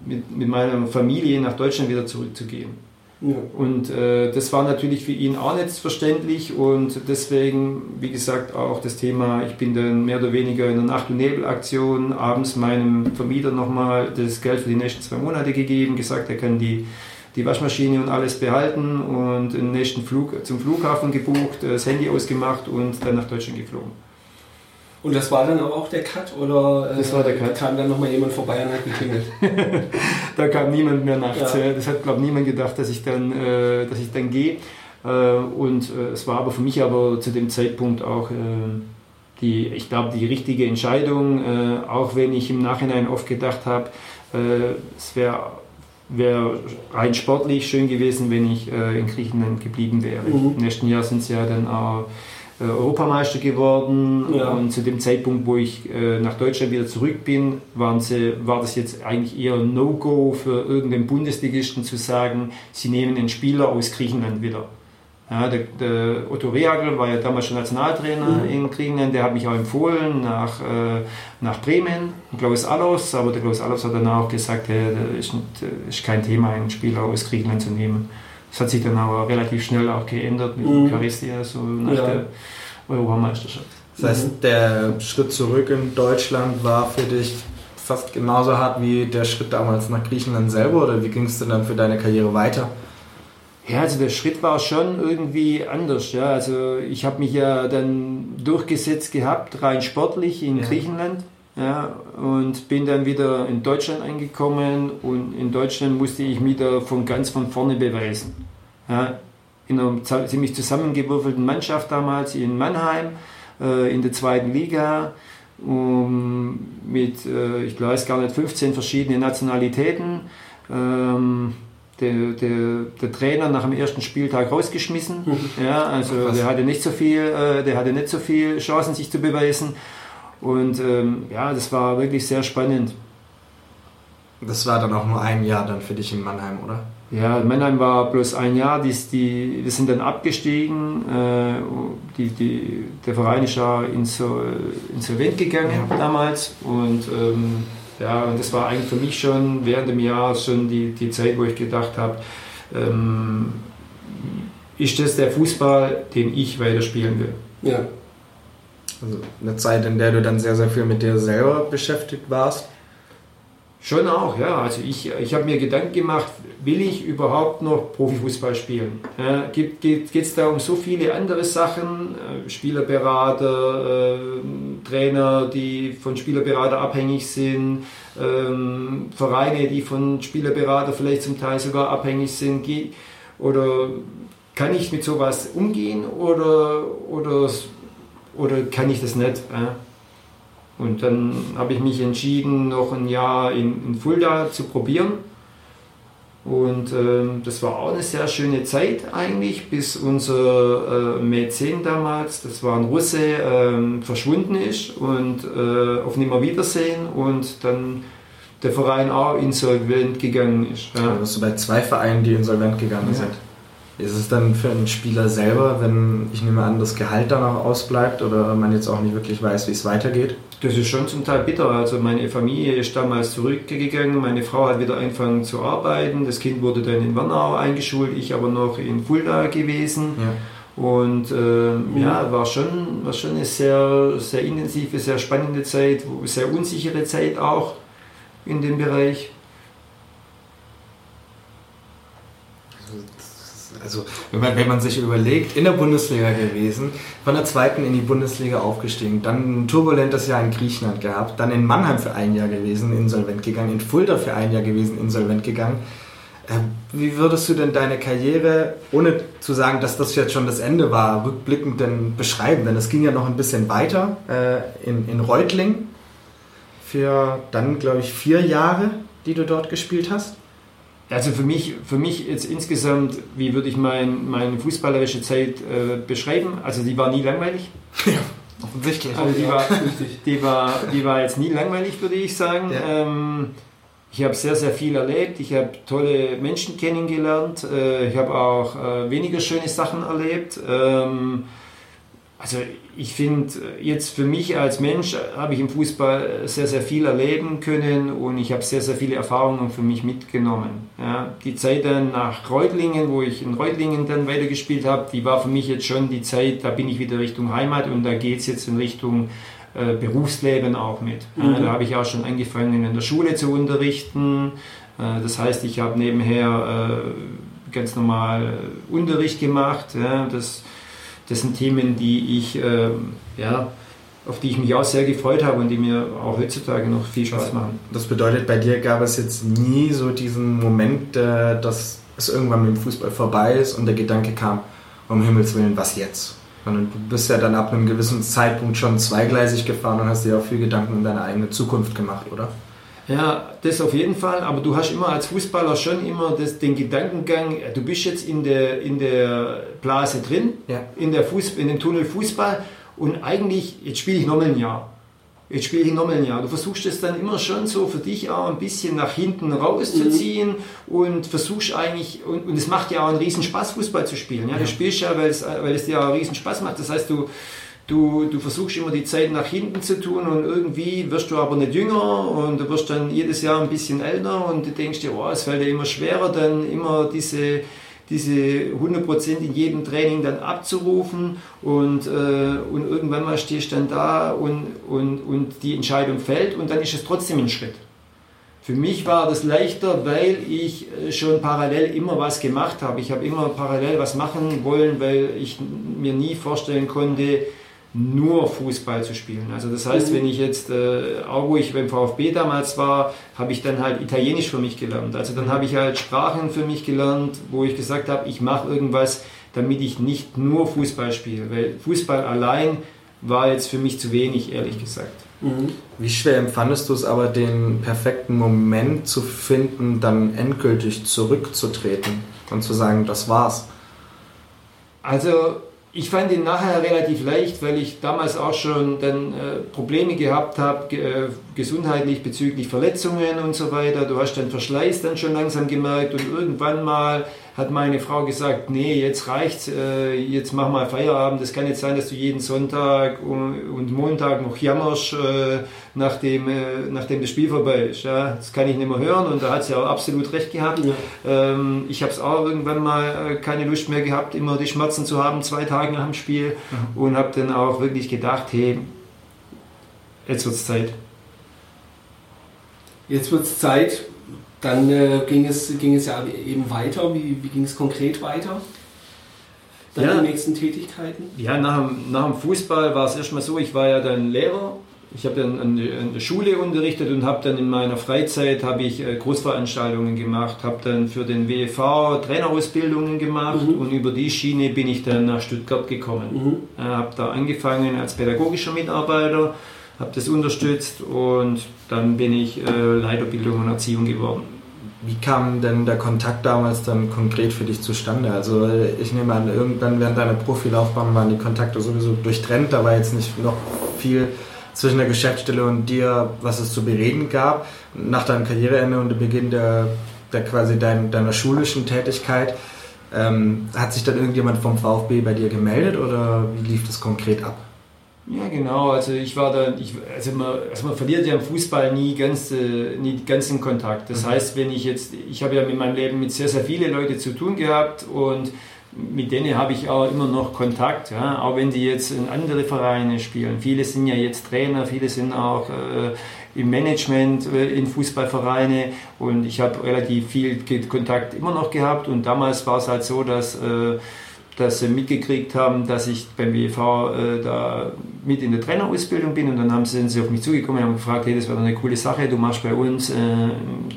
mit, mit meiner Familie nach Deutschland wieder zurückzugehen. Ja. Und äh, das war natürlich für ihn auch nicht verständlich und deswegen, wie gesagt, auch das Thema, ich bin dann mehr oder weniger in der Nacht- und Nebelaktion abends meinem Vermieter nochmal das Geld für die nächsten zwei Monate gegeben, gesagt, er kann die, die Waschmaschine und alles behalten und den nächsten Flug zum Flughafen gebucht, das Handy ausgemacht und dann nach Deutschland geflogen. Und das war dann aber auch der Cut oder äh, das war der Cut. kam dann nochmal jemand vorbei und hat geklingelt? da kam niemand mehr nachts. Ja. Das hat, glaube ich, niemand gedacht, dass ich dann, äh, dass ich dann gehe. Äh, und äh, es war aber für mich aber zu dem Zeitpunkt auch äh, die, ich glaube, die richtige Entscheidung, äh, auch wenn ich im Nachhinein oft gedacht habe, es wäre wär rein sportlich schön gewesen, wenn ich in Griechenland geblieben wäre. Mhm. Im nächsten Jahr sind es ja dann auch äh, Europameister geworden ja. und zu dem Zeitpunkt, wo ich äh, nach Deutschland wieder zurück bin, waren sie, war das jetzt eigentlich eher No-Go für irgendeinen Bundesligisten zu sagen, sie nehmen einen Spieler aus Griechenland wieder. Ja, der, der, Otto Rehagel war ja damals schon Nationaltrainer mhm. in Griechenland, der hat mich auch empfohlen nach, äh, nach Bremen, Klaus Allos, aber der Klaus Allos hat dann auch gesagt, hey, das ist, nicht, ist kein Thema, einen Spieler aus Griechenland zu nehmen. Das hat sich dann aber relativ schnell auch geändert mit mhm. Charistia, so nach ja. der Europameisterschaft. Das heißt, mhm. der Schritt zurück in Deutschland war für dich fast genauso hart wie der Schritt damals nach Griechenland selber oder wie ging es denn dann für deine Karriere weiter? Ja, also der Schritt war schon irgendwie anders. Ja. Also ich habe mich ja dann durchgesetzt gehabt, rein sportlich in ja. Griechenland. Ja, und bin dann wieder in Deutschland angekommen und in Deutschland musste ich mich da von ganz von vorne beweisen. Ja, in einer ziemlich zusammengewürfelten Mannschaft damals in Mannheim, äh, in der zweiten Liga, um, mit, äh, ich weiß gar nicht, 15 verschiedenen Nationalitäten. Ähm, der, der, der, Trainer nach dem ersten Spieltag rausgeschmissen. Ja, also der hatte nicht so viel, äh, der hatte nicht so viel Chancen, sich zu beweisen. Und ähm, ja, das war wirklich sehr spannend. Das war dann auch nur ein Jahr dann für dich in Mannheim, oder? Ja, Mannheim war bloß ein Jahr, die, die, wir sind dann abgestiegen, äh, die, die, der Verein ist ja insolvent gegangen ja. damals und ähm, ja, und das war eigentlich für mich schon während dem Jahr schon die, die Zeit, wo ich gedacht habe, ähm, ist das der Fußball, den ich weiterspielen will? Ja. Also eine Zeit, in der du dann sehr, sehr viel mit dir selber beschäftigt warst? Schon auch, ja. Also ich, ich habe mir Gedanken gemacht, will ich überhaupt noch Profifußball spielen? Ja, geht es geht, da um so viele andere Sachen, äh, Spielerberater, äh, Trainer, die von Spielerberater abhängig sind, ähm, Vereine, die von Spielerberater vielleicht zum Teil sogar abhängig sind, oder kann ich mit sowas umgehen oder, oder oder kann ich das nicht? Äh? Und dann habe ich mich entschieden, noch ein Jahr in, in Fulda zu probieren. Und ähm, das war auch eine sehr schöne Zeit eigentlich, bis unser äh, Mäzen damals, das war ein Russe, ähm, verschwunden ist und äh, auf Nimmerwiedersehen und dann der Verein auch insolvent gegangen ist. Ja. Also bist du bei zwei Vereinen, die insolvent gegangen ja. sind. Ist es dann für einen Spieler selber, wenn ich nehme an, das Gehalt danach ausbleibt oder man jetzt auch nicht wirklich weiß, wie es weitergeht? Das ist schon zum Teil bitter. Also meine Familie ist damals zurückgegangen, meine Frau hat wieder angefangen zu arbeiten, das Kind wurde dann in Wernau eingeschult, ich aber noch in Fulda gewesen. Ja. Und äh, ja, war schon, war schon eine sehr, sehr intensive, sehr spannende Zeit, sehr unsichere Zeit auch in dem Bereich. Also wenn man, wenn man sich überlegt, in der Bundesliga gewesen, von der zweiten in die Bundesliga aufgestiegen, dann ein turbulentes Jahr in Griechenland gehabt, dann in Mannheim für ein Jahr gewesen, insolvent gegangen, in Fulda für ein Jahr gewesen, insolvent gegangen. Äh, wie würdest du denn deine Karriere, ohne zu sagen, dass das jetzt schon das Ende war, rückblickend denn beschreiben? Denn es ging ja noch ein bisschen weiter äh, in, in Reutling für dann, glaube ich, vier Jahre, die du dort gespielt hast. Also für mich, für mich jetzt insgesamt, wie würde ich mein, meine fußballerische Zeit äh, beschreiben? Also die war nie langweilig. Ja, offensichtlich. Also die war, die, war, die war jetzt nie langweilig, würde ich sagen. Ja. Ähm, ich habe sehr, sehr viel erlebt. Ich habe tolle Menschen kennengelernt. Äh, ich habe auch äh, weniger schöne Sachen erlebt. Ähm, also ich finde, jetzt für mich als Mensch habe ich im Fußball sehr, sehr viel erleben können und ich habe sehr, sehr viele Erfahrungen für mich mitgenommen. Ja, die Zeit dann nach Reutlingen, wo ich in Reutlingen dann weitergespielt habe, die war für mich jetzt schon die Zeit, da bin ich wieder Richtung Heimat und da geht es jetzt in Richtung äh, Berufsleben auch mit. Mhm. Ja, da habe ich auch schon angefangen in der Schule zu unterrichten. Äh, das heißt, ich habe nebenher äh, ganz normal Unterricht gemacht. Ja, das das sind Themen, die ich, äh, ja, auf die ich mich auch sehr gefreut habe und die mir auch heutzutage noch viel Spaß machen. Das bedeutet, bei dir gab es jetzt nie so diesen Moment, äh, dass es irgendwann mit dem Fußball vorbei ist und der Gedanke kam, um Himmels Willen, was jetzt? Sondern du bist ja dann ab einem gewissen Zeitpunkt schon zweigleisig gefahren und hast dir auch viel Gedanken um deine eigene Zukunft gemacht, oder? Ja, das auf jeden Fall, aber du hast immer als Fußballer schon immer das, den Gedankengang, du bist jetzt in der, in der Blase drin, ja. in, der Fuß, in dem Tunnel Fußball und eigentlich, jetzt spiele ich nochmal ein Jahr. Jetzt spiele ich nochmal ein Jahr. Du versuchst es dann immer schon so für dich auch ein bisschen nach hinten rauszuziehen mhm. und versuchst eigentlich, und, und es macht ja auch einen riesen Spaß, Fußball zu spielen. Ja? ja. Du spielst ja, weil es, weil es dir auch einen riesen Spaß macht. Das heißt, du, Du, du versuchst immer die Zeit nach hinten zu tun und irgendwie wirst du aber nicht jünger und du wirst dann jedes Jahr ein bisschen älter und du denkst dir, oh, es fällt dir immer schwerer, dann immer diese, diese 100% in jedem Training dann abzurufen und, äh, und irgendwann mal stehst du dann da und, und, und die Entscheidung fällt und dann ist es trotzdem ein Schritt. Für mich war das leichter, weil ich äh, schon parallel immer was gemacht habe. Ich habe immer parallel was machen wollen, weil ich mir nie vorstellen konnte, nur Fußball zu spielen. Also das heißt, mhm. wenn ich jetzt, äh, auch wo ich beim VfB damals war, habe ich dann halt Italienisch für mich gelernt. Also dann habe ich halt Sprachen für mich gelernt, wo ich gesagt habe, ich mache irgendwas, damit ich nicht nur Fußball spiele. Weil Fußball allein war jetzt für mich zu wenig, ehrlich gesagt. Mhm. Wie schwer empfandest du es aber, den perfekten Moment zu finden, dann endgültig zurückzutreten und zu sagen, das war's? Also ich fand ihn nachher relativ leicht, weil ich damals auch schon dann äh, Probleme gehabt habe, äh, gesundheitlich bezüglich Verletzungen und so weiter. Du hast den Verschleiß dann schon langsam gemerkt und irgendwann mal hat meine Frau gesagt, nee, jetzt reicht's, äh, jetzt mach mal Feierabend. Das kann nicht sein, dass du jeden Sonntag und, Montag noch jammerst, äh, nachdem, äh, nachdem das Spiel vorbei ist. Ja? Das kann ich nicht mehr hören und da hat sie auch absolut recht gehabt. Ja. Ähm, ich habe es auch irgendwann mal äh, keine Lust mehr gehabt, immer die Schmerzen zu haben, zwei Tage nach dem Spiel mhm. und habe dann auch wirklich gedacht, hey, jetzt wird es Zeit. Jetzt wird es Zeit, dann äh, ging, es, ging es ja eben weiter. Wie, wie ging es konkret weiter? Dann ja. die nächsten Tätigkeiten? Ja, nach dem, nach dem Fußball war es erstmal so, ich war ja dann Lehrer. Ich habe dann an der Schule unterrichtet und habe dann in meiner Freizeit habe ich äh, Großveranstaltungen gemacht, habe dann für den WV Trainerausbildungen gemacht mhm. und über die Schiene bin ich dann nach Stuttgart gekommen. Mhm. Äh, habe da angefangen als pädagogischer Mitarbeiter habe das unterstützt und dann bin ich äh, Leiterbildung und Erziehung geworden. Wie kam denn der Kontakt damals dann konkret für dich zustande? Also äh, ich nehme an, irgendwann während deiner Profilaufbahn waren die Kontakte sowieso durchtrennt, da war jetzt nicht noch viel zwischen der Geschäftsstelle und dir, was es zu bereden gab. Nach deinem Karriereende und dem Beginn der, der quasi dein, deiner schulischen Tätigkeit, ähm, hat sich dann irgendjemand vom VfB bei dir gemeldet oder wie lief das konkret ab? Ja, genau. Also ich war da, ich, also, man, also man verliert ja im Fußball nie ganz, äh, nie ganz den Kontakt. Das mhm. heißt, wenn ich jetzt, ich habe ja in meinem Leben mit sehr, sehr vielen Leuten zu tun gehabt und mit denen habe ich auch immer noch Kontakt, ja? auch wenn die jetzt in andere Vereine spielen. Viele sind ja jetzt Trainer, viele sind auch äh, im Management äh, in Fußballvereine und ich habe relativ viel Kontakt immer noch gehabt und damals war es halt so, dass äh, dass sie mitgekriegt haben, dass ich beim WV äh, da mit in der Trainerausbildung bin und dann haben sie, sind sie auf mich zugekommen und haben gefragt, hey, das wäre eine coole Sache, du machst bei uns äh,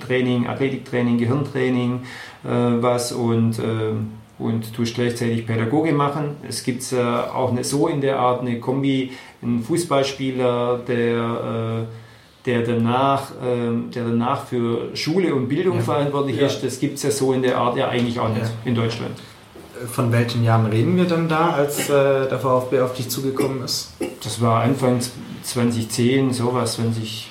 Training, Athletiktraining, Gehirntraining, äh, was und, äh, und tust gleichzeitig Pädagoge machen. Es gibt äh, auch eine, so in der Art eine Kombi, ein Fußballspieler, der äh, der danach, ähm, der danach für Schule und Bildung ja. verantwortlich ja. ist, das gibt es ja so in der Art ja eigentlich auch nicht ja. in Deutschland von welchen Jahren reden wir dann da, als äh, der VfB auf dich zugekommen ist? Das war Anfang 2010, sowas, 2010,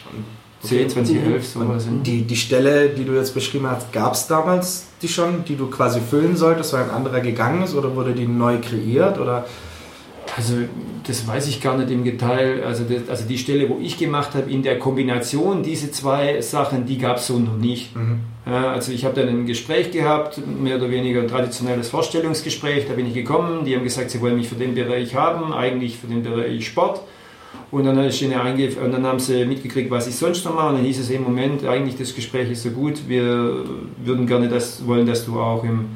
okay. 2011, sowas. Die, die Stelle, die du jetzt beschrieben hast, gab es damals die schon, die du quasi füllen solltest, weil ein anderer gegangen ist oder wurde die neu kreiert? Oder? Also das weiß ich gar nicht im Detail. Also, das, also die Stelle, wo ich gemacht habe, in der Kombination, diese zwei Sachen, die gab es so noch nicht. Mhm. Ja, also ich habe dann ein Gespräch gehabt, mehr oder weniger ein traditionelles Vorstellungsgespräch. Da bin ich gekommen, die haben gesagt, sie wollen mich für den Bereich haben, eigentlich für den Bereich Sport. Und dann, ist ihnen und dann haben sie mitgekriegt, was ich sonst noch mache. Und dann hieß es im Moment, eigentlich das Gespräch ist so gut, wir würden gerne das wollen, dass du auch im,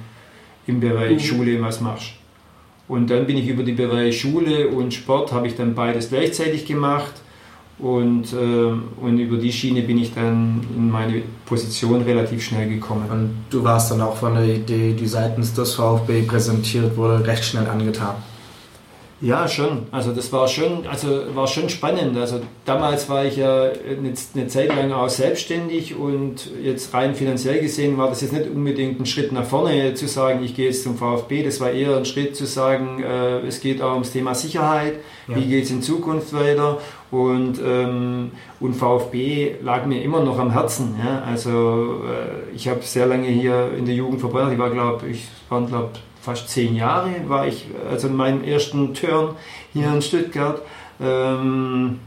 im Bereich mhm. Schule was machst. Und dann bin ich über die Bereiche Schule und Sport, habe ich dann beides gleichzeitig gemacht. Und, äh, und über die Schiene bin ich dann in meine Position relativ schnell gekommen. Und du warst dann auch von der Idee, die seitens des VfB präsentiert wurde, recht schnell angetan. Ja, schon. Also das war schon, also war schon spannend. Also damals war ich ja eine, eine, Zeit lang auch selbstständig und jetzt rein finanziell gesehen war das jetzt nicht unbedingt ein Schritt nach vorne zu sagen, ich gehe jetzt zum VfB. Das war eher ein Schritt zu sagen, äh, es geht auch ums Thema Sicherheit. Ja. Wie geht es in Zukunft weiter? Und, ähm, und VfB lag mir immer noch am Herzen. Ja? Also äh, ich habe sehr lange hier in der Jugend verbracht. Ich war, glaube ich, waren glaube fast zehn Jahre war ich, also in meinem ersten Turn hier in Stuttgart. Ähm,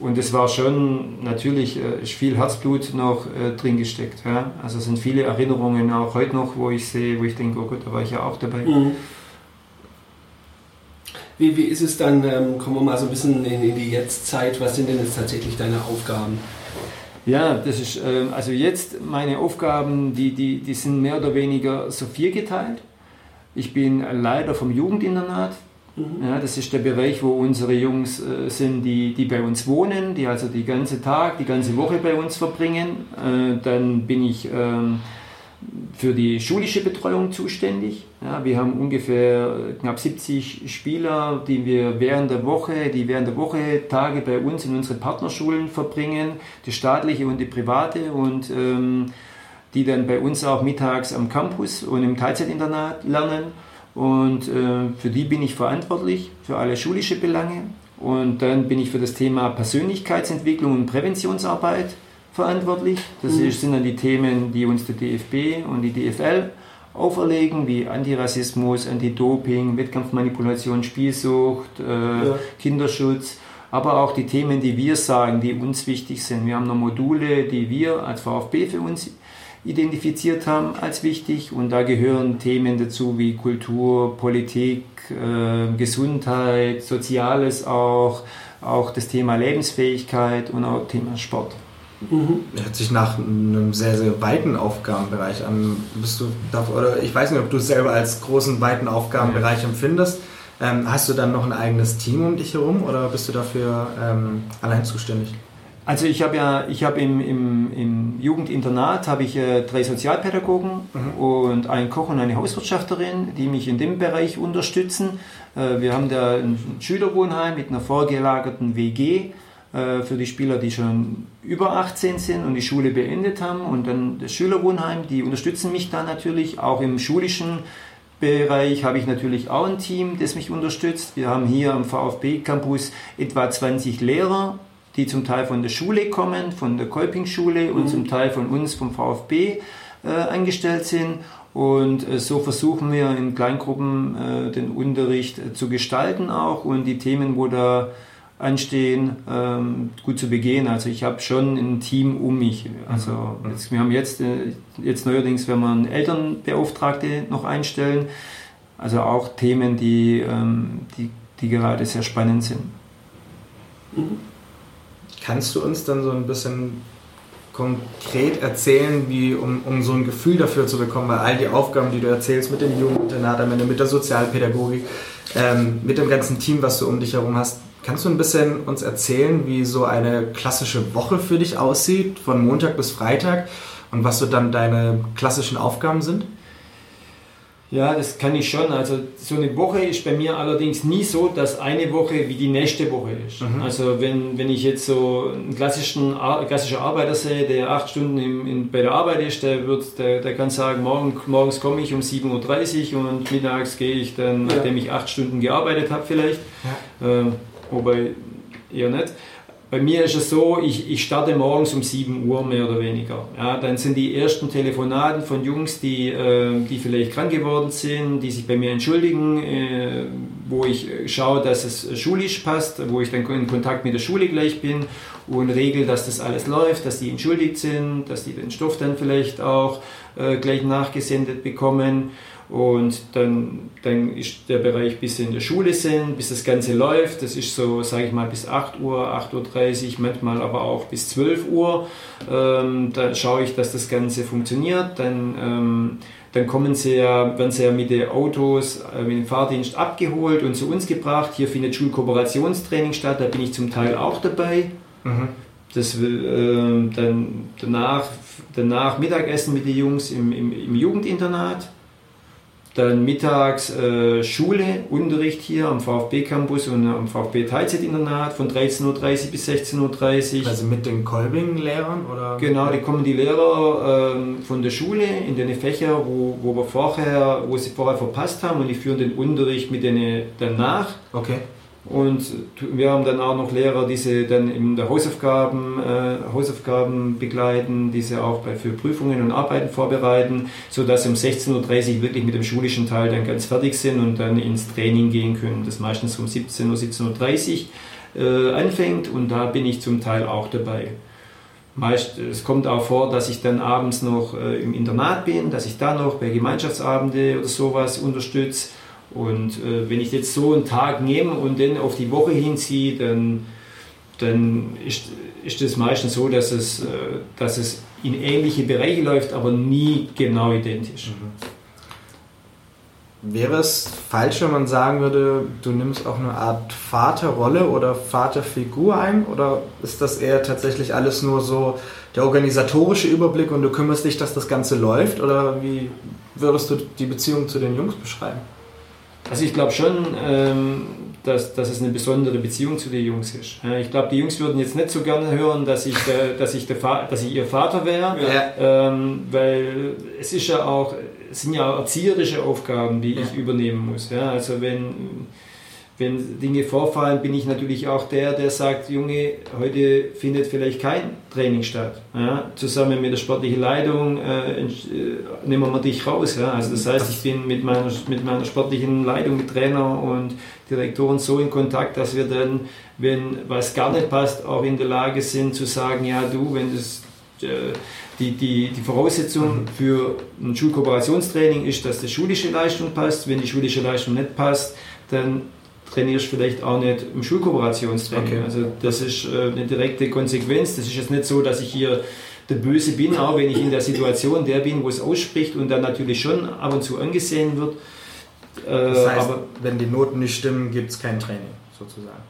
und es war schon natürlich äh, viel Herzblut noch äh, drin gesteckt. Ja? Also es sind viele Erinnerungen auch heute noch, wo ich sehe, wo ich denke, oh Gott, da war ich ja auch dabei. Mhm. Wie, wie ist es dann, ähm, kommen wir mal so ein bisschen in, in die Jetztzeit, was sind denn jetzt tatsächlich deine Aufgaben? Ja, das ist, ähm, also jetzt meine Aufgaben, die, die, die sind mehr oder weniger so viergeteilt. Ich bin Leiter vom Jugendinternat. Mhm. Ja, das ist der Bereich, wo unsere Jungs äh, sind, die, die bei uns wohnen, die also die ganze Tag, die ganze Woche bei uns verbringen. Äh, dann bin ich ähm, für die schulische Betreuung zuständig. Ja, wir haben ungefähr knapp 70 Spieler, die wir während der Woche, die während der Woche Tage bei uns in unseren Partnerschulen verbringen, die staatliche und die private und ähm, die dann bei uns auch mittags am Campus und im Teilzeitinternat lernen. Und äh, für die bin ich verantwortlich, für alle schulische Belange. Und dann bin ich für das Thema Persönlichkeitsentwicklung und Präventionsarbeit verantwortlich. Das mhm. sind dann die Themen, die uns der DFB und die DFL auferlegen, wie Antirassismus, Anti-Doping, Wettkampfmanipulation, Spielsucht, äh, ja. Kinderschutz, aber auch die Themen, die wir sagen, die uns wichtig sind. Wir haben noch Module, die wir als VfB für uns identifiziert haben als wichtig und da gehören Themen dazu wie Kultur, Politik, äh, Gesundheit, Soziales auch, auch das Thema Lebensfähigkeit und auch Thema Sport. Mhm. Hört sich nach einem sehr, sehr weiten Aufgabenbereich an. Bist du oder ich weiß nicht, ob du es selber als großen, weiten Aufgabenbereich empfindest. Ähm, hast du dann noch ein eigenes Team um dich herum oder bist du dafür ähm, allein zuständig? Also ich habe ja, ich habe im, im, im, Jugendinternat habe ich äh, drei Sozialpädagogen mhm. und einen Koch und eine Hauswirtschafterin, die mich in dem Bereich unterstützen. Äh, wir haben da ein Schülerwohnheim mit einer vorgelagerten WG äh, für die Spieler, die schon über 18 sind und die Schule beendet haben. Und dann das Schülerwohnheim, die unterstützen mich da natürlich. Auch im schulischen Bereich habe ich natürlich auch ein Team, das mich unterstützt. Wir haben hier am VfB Campus etwa 20 Lehrer, die zum Teil von der Schule kommen, von der Kolping-Schule und mhm. zum Teil von uns vom VfB äh, angestellt sind. Und äh, so versuchen wir in Kleingruppen äh, den Unterricht äh, zu gestalten auch und die Themen, wo da anstehen, ähm, gut zu begehen. Also ich habe schon ein Team um mich. Also mhm. jetzt, wir haben jetzt, äh, jetzt neuerdings, wenn man Elternbeauftragte noch einstellen, also auch Themen, die, ähm, die, die gerade sehr spannend sind. Mhm. Kannst du uns dann so ein bisschen konkret erzählen, wie, um, um so ein Gefühl dafür zu bekommen, weil all die Aufgaben, die du erzählst mit dem Jugendinternat, mit der Sozialpädagogik, ähm, mit dem ganzen Team, was du um dich herum hast, Kannst du ein bisschen uns erzählen, wie so eine klassische Woche für dich aussieht, von Montag bis Freitag und was so dann deine klassischen Aufgaben sind? Ja, das kann ich schon. Also so eine Woche ist bei mir allerdings nie so, dass eine Woche wie die nächste Woche ist. Mhm. Also wenn, wenn ich jetzt so einen klassischen, klassischer Arbeiter sehe, der acht Stunden im, in, bei der Arbeit ist, der, wird, der, der kann sagen, morgen, morgens komme ich um 7.30 Uhr und mittags gehe ich dann, ja. nachdem ich acht Stunden gearbeitet habe vielleicht. Ja. Ähm, wobei eher nicht. Bei mir ist es so, ich, ich starte morgens um 7 Uhr mehr oder weniger. Ja, dann sind die ersten Telefonaten von Jungs, die, äh, die vielleicht krank geworden sind, die sich bei mir entschuldigen, äh, wo ich schaue, dass es schulisch passt, wo ich dann in Kontakt mit der Schule gleich bin und regel, dass das alles läuft, dass die entschuldigt sind, dass die den Stoff dann vielleicht auch äh, gleich nachgesendet bekommen. Und dann, dann ist der Bereich, bis sie in der Schule sind, bis das Ganze läuft. Das ist so, sage ich mal, bis 8 Uhr, 8.30 Uhr, manchmal aber auch bis 12 Uhr. Ähm, da schaue ich, dass das Ganze funktioniert. Dann, ähm, dann kommen sie ja, werden sie ja mit den Autos, äh, mit dem Fahrdienst abgeholt und zu uns gebracht. Hier findet Schulkooperationstraining statt, da bin ich zum Teil auch dabei. Mhm. Das will äh, dann danach, danach Mittagessen mit den Jungs im, im, im Jugendinternat dann mittags äh, Schule, Unterricht hier am VfB-Campus und am VfB-Teilzeitinternat von 13.30 Uhr bis 16.30 Uhr. Also mit den Kolbing-Lehrern? oder? Genau, die kommen die Lehrer äh, von der Schule in den Fächer, wo, wo, wir vorher, wo sie vorher verpasst haben und die führen den Unterricht mit denen danach. Okay. Und wir haben dann auch noch Lehrer, die sie dann in der Hausaufgaben, äh, Hausaufgaben begleiten, die sie auch bei, für Prüfungen und Arbeiten vorbereiten, sodass sie um 16.30 Uhr wirklich mit dem schulischen Teil dann ganz fertig sind und dann ins Training gehen können, das meistens um 17 Uhr, 17.30 Uhr äh, anfängt und da bin ich zum Teil auch dabei. Meist, es kommt auch vor, dass ich dann abends noch äh, im Internat bin, dass ich da noch bei Gemeinschaftsabende oder sowas unterstütze und äh, wenn ich jetzt so einen Tag nehme und den auf die Woche hinziehe, dann, dann ist, ist es meistens so, dass es, äh, dass es in ähnliche Bereiche läuft, aber nie genau identisch. Mhm. Wäre es falsch, wenn man sagen würde, du nimmst auch eine Art Vaterrolle oder Vaterfigur ein? Oder ist das eher tatsächlich alles nur so der organisatorische Überblick und du kümmerst dich, dass das Ganze läuft? Oder wie würdest du die Beziehung zu den Jungs beschreiben? Also ich glaube schon, ähm, dass, dass es eine besondere Beziehung zu den Jungs ist. Ich glaube, die Jungs würden jetzt nicht so gerne hören, dass ich, der, dass ich, der dass ich ihr Vater wäre, ja. ähm, weil es ist ja auch, es sind ja erzieherische Aufgaben, die ja. ich übernehmen muss. Ja? Also wenn wenn Dinge vorfallen, bin ich natürlich auch der, der sagt, Junge, heute findet vielleicht kein Training statt. Ja, zusammen mit der sportlichen Leitung äh, äh, nehmen wir dich raus. Ja. Also das heißt, ich bin mit meiner, mit meiner sportlichen Leitung, mit Trainer und Direktoren so in Kontakt, dass wir dann, wenn was gar nicht passt, auch in der Lage sind zu sagen, ja du, wenn das äh, die, die, die Voraussetzung für ein Schulkooperationstraining ist, dass die schulische Leistung passt. Wenn die schulische Leistung nicht passt, dann trainierst vielleicht auch nicht im Schulkooperationstraining. Okay. Also das ist äh, eine direkte Konsequenz. Das ist jetzt nicht so, dass ich hier der Böse bin, auch wenn ich in der Situation der bin, wo es ausspricht und dann natürlich schon ab und zu angesehen wird. Äh, das heißt, aber wenn die Noten nicht stimmen, gibt es kein Training sozusagen.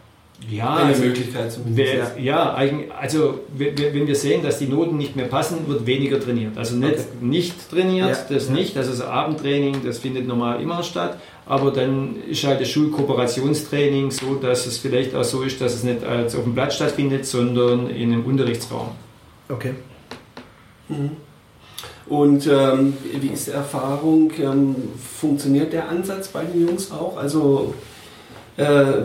Ja, eine also, Möglichkeit. Wer, ja, also wenn wir sehen, dass die Noten nicht mehr passen, wird weniger trainiert. Also nicht, okay. nicht trainiert, ja. das nicht. Also das Abendtraining, das findet normal immer statt. Aber dann ist halt das Schulkooperationstraining so, dass es vielleicht auch so ist, dass es nicht als auf dem Platz stattfindet, sondern in einem Unterrichtsraum. Okay. Mhm. Und ähm, wie ist die Erfahrung? Ähm, funktioniert der Ansatz bei den Jungs auch? Also äh,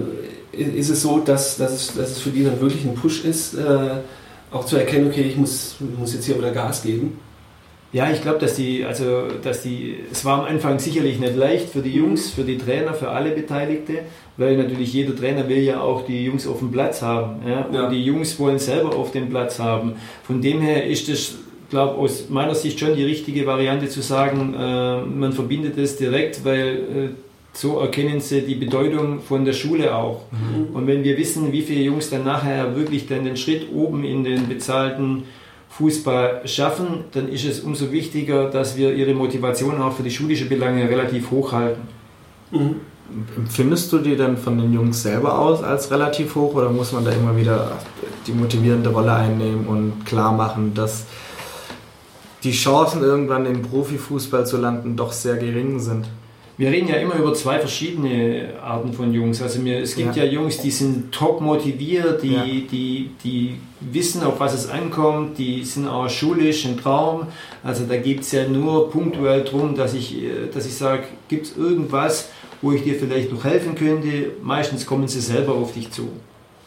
ist es so, dass, dass, es, dass es für die dann wirklich ein Push ist, äh, auch zu erkennen, okay, ich muss, muss jetzt hier wieder Gas geben? Ja, ich glaube, dass die, also, dass die, es war am Anfang sicherlich nicht leicht für die Jungs, für die Trainer, für alle Beteiligte, weil natürlich jeder Trainer will ja auch die Jungs auf dem Platz haben. Ja? Und ja. die Jungs wollen selber auf dem Platz haben. Von dem her ist es, glaube aus meiner Sicht schon die richtige Variante zu sagen, äh, man verbindet es direkt, weil äh, so erkennen sie die Bedeutung von der Schule auch. Mhm. Und wenn wir wissen, wie viele Jungs dann nachher wirklich dann den Schritt oben in den bezahlten Fußball schaffen, dann ist es umso wichtiger, dass wir ihre Motivation auch für die schulische Belange relativ hoch halten. Mhm. Empfindest du die dann von den Jungs selber aus als relativ hoch oder muss man da immer wieder die motivierende Rolle einnehmen und klar machen, dass die Chancen irgendwann im Profifußball zu landen doch sehr gering sind? Wir reden ja immer über zwei verschiedene Arten von Jungs. Also mir, es gibt ja. ja Jungs, die sind top motiviert, die, ja. die, die wissen, auf was es ankommt, die sind auch schulisch ein Traum. Also da geht es ja nur punktuell darum, dass ich, dass ich sage, gibt es irgendwas, wo ich dir vielleicht noch helfen könnte. Meistens kommen sie selber auf dich zu.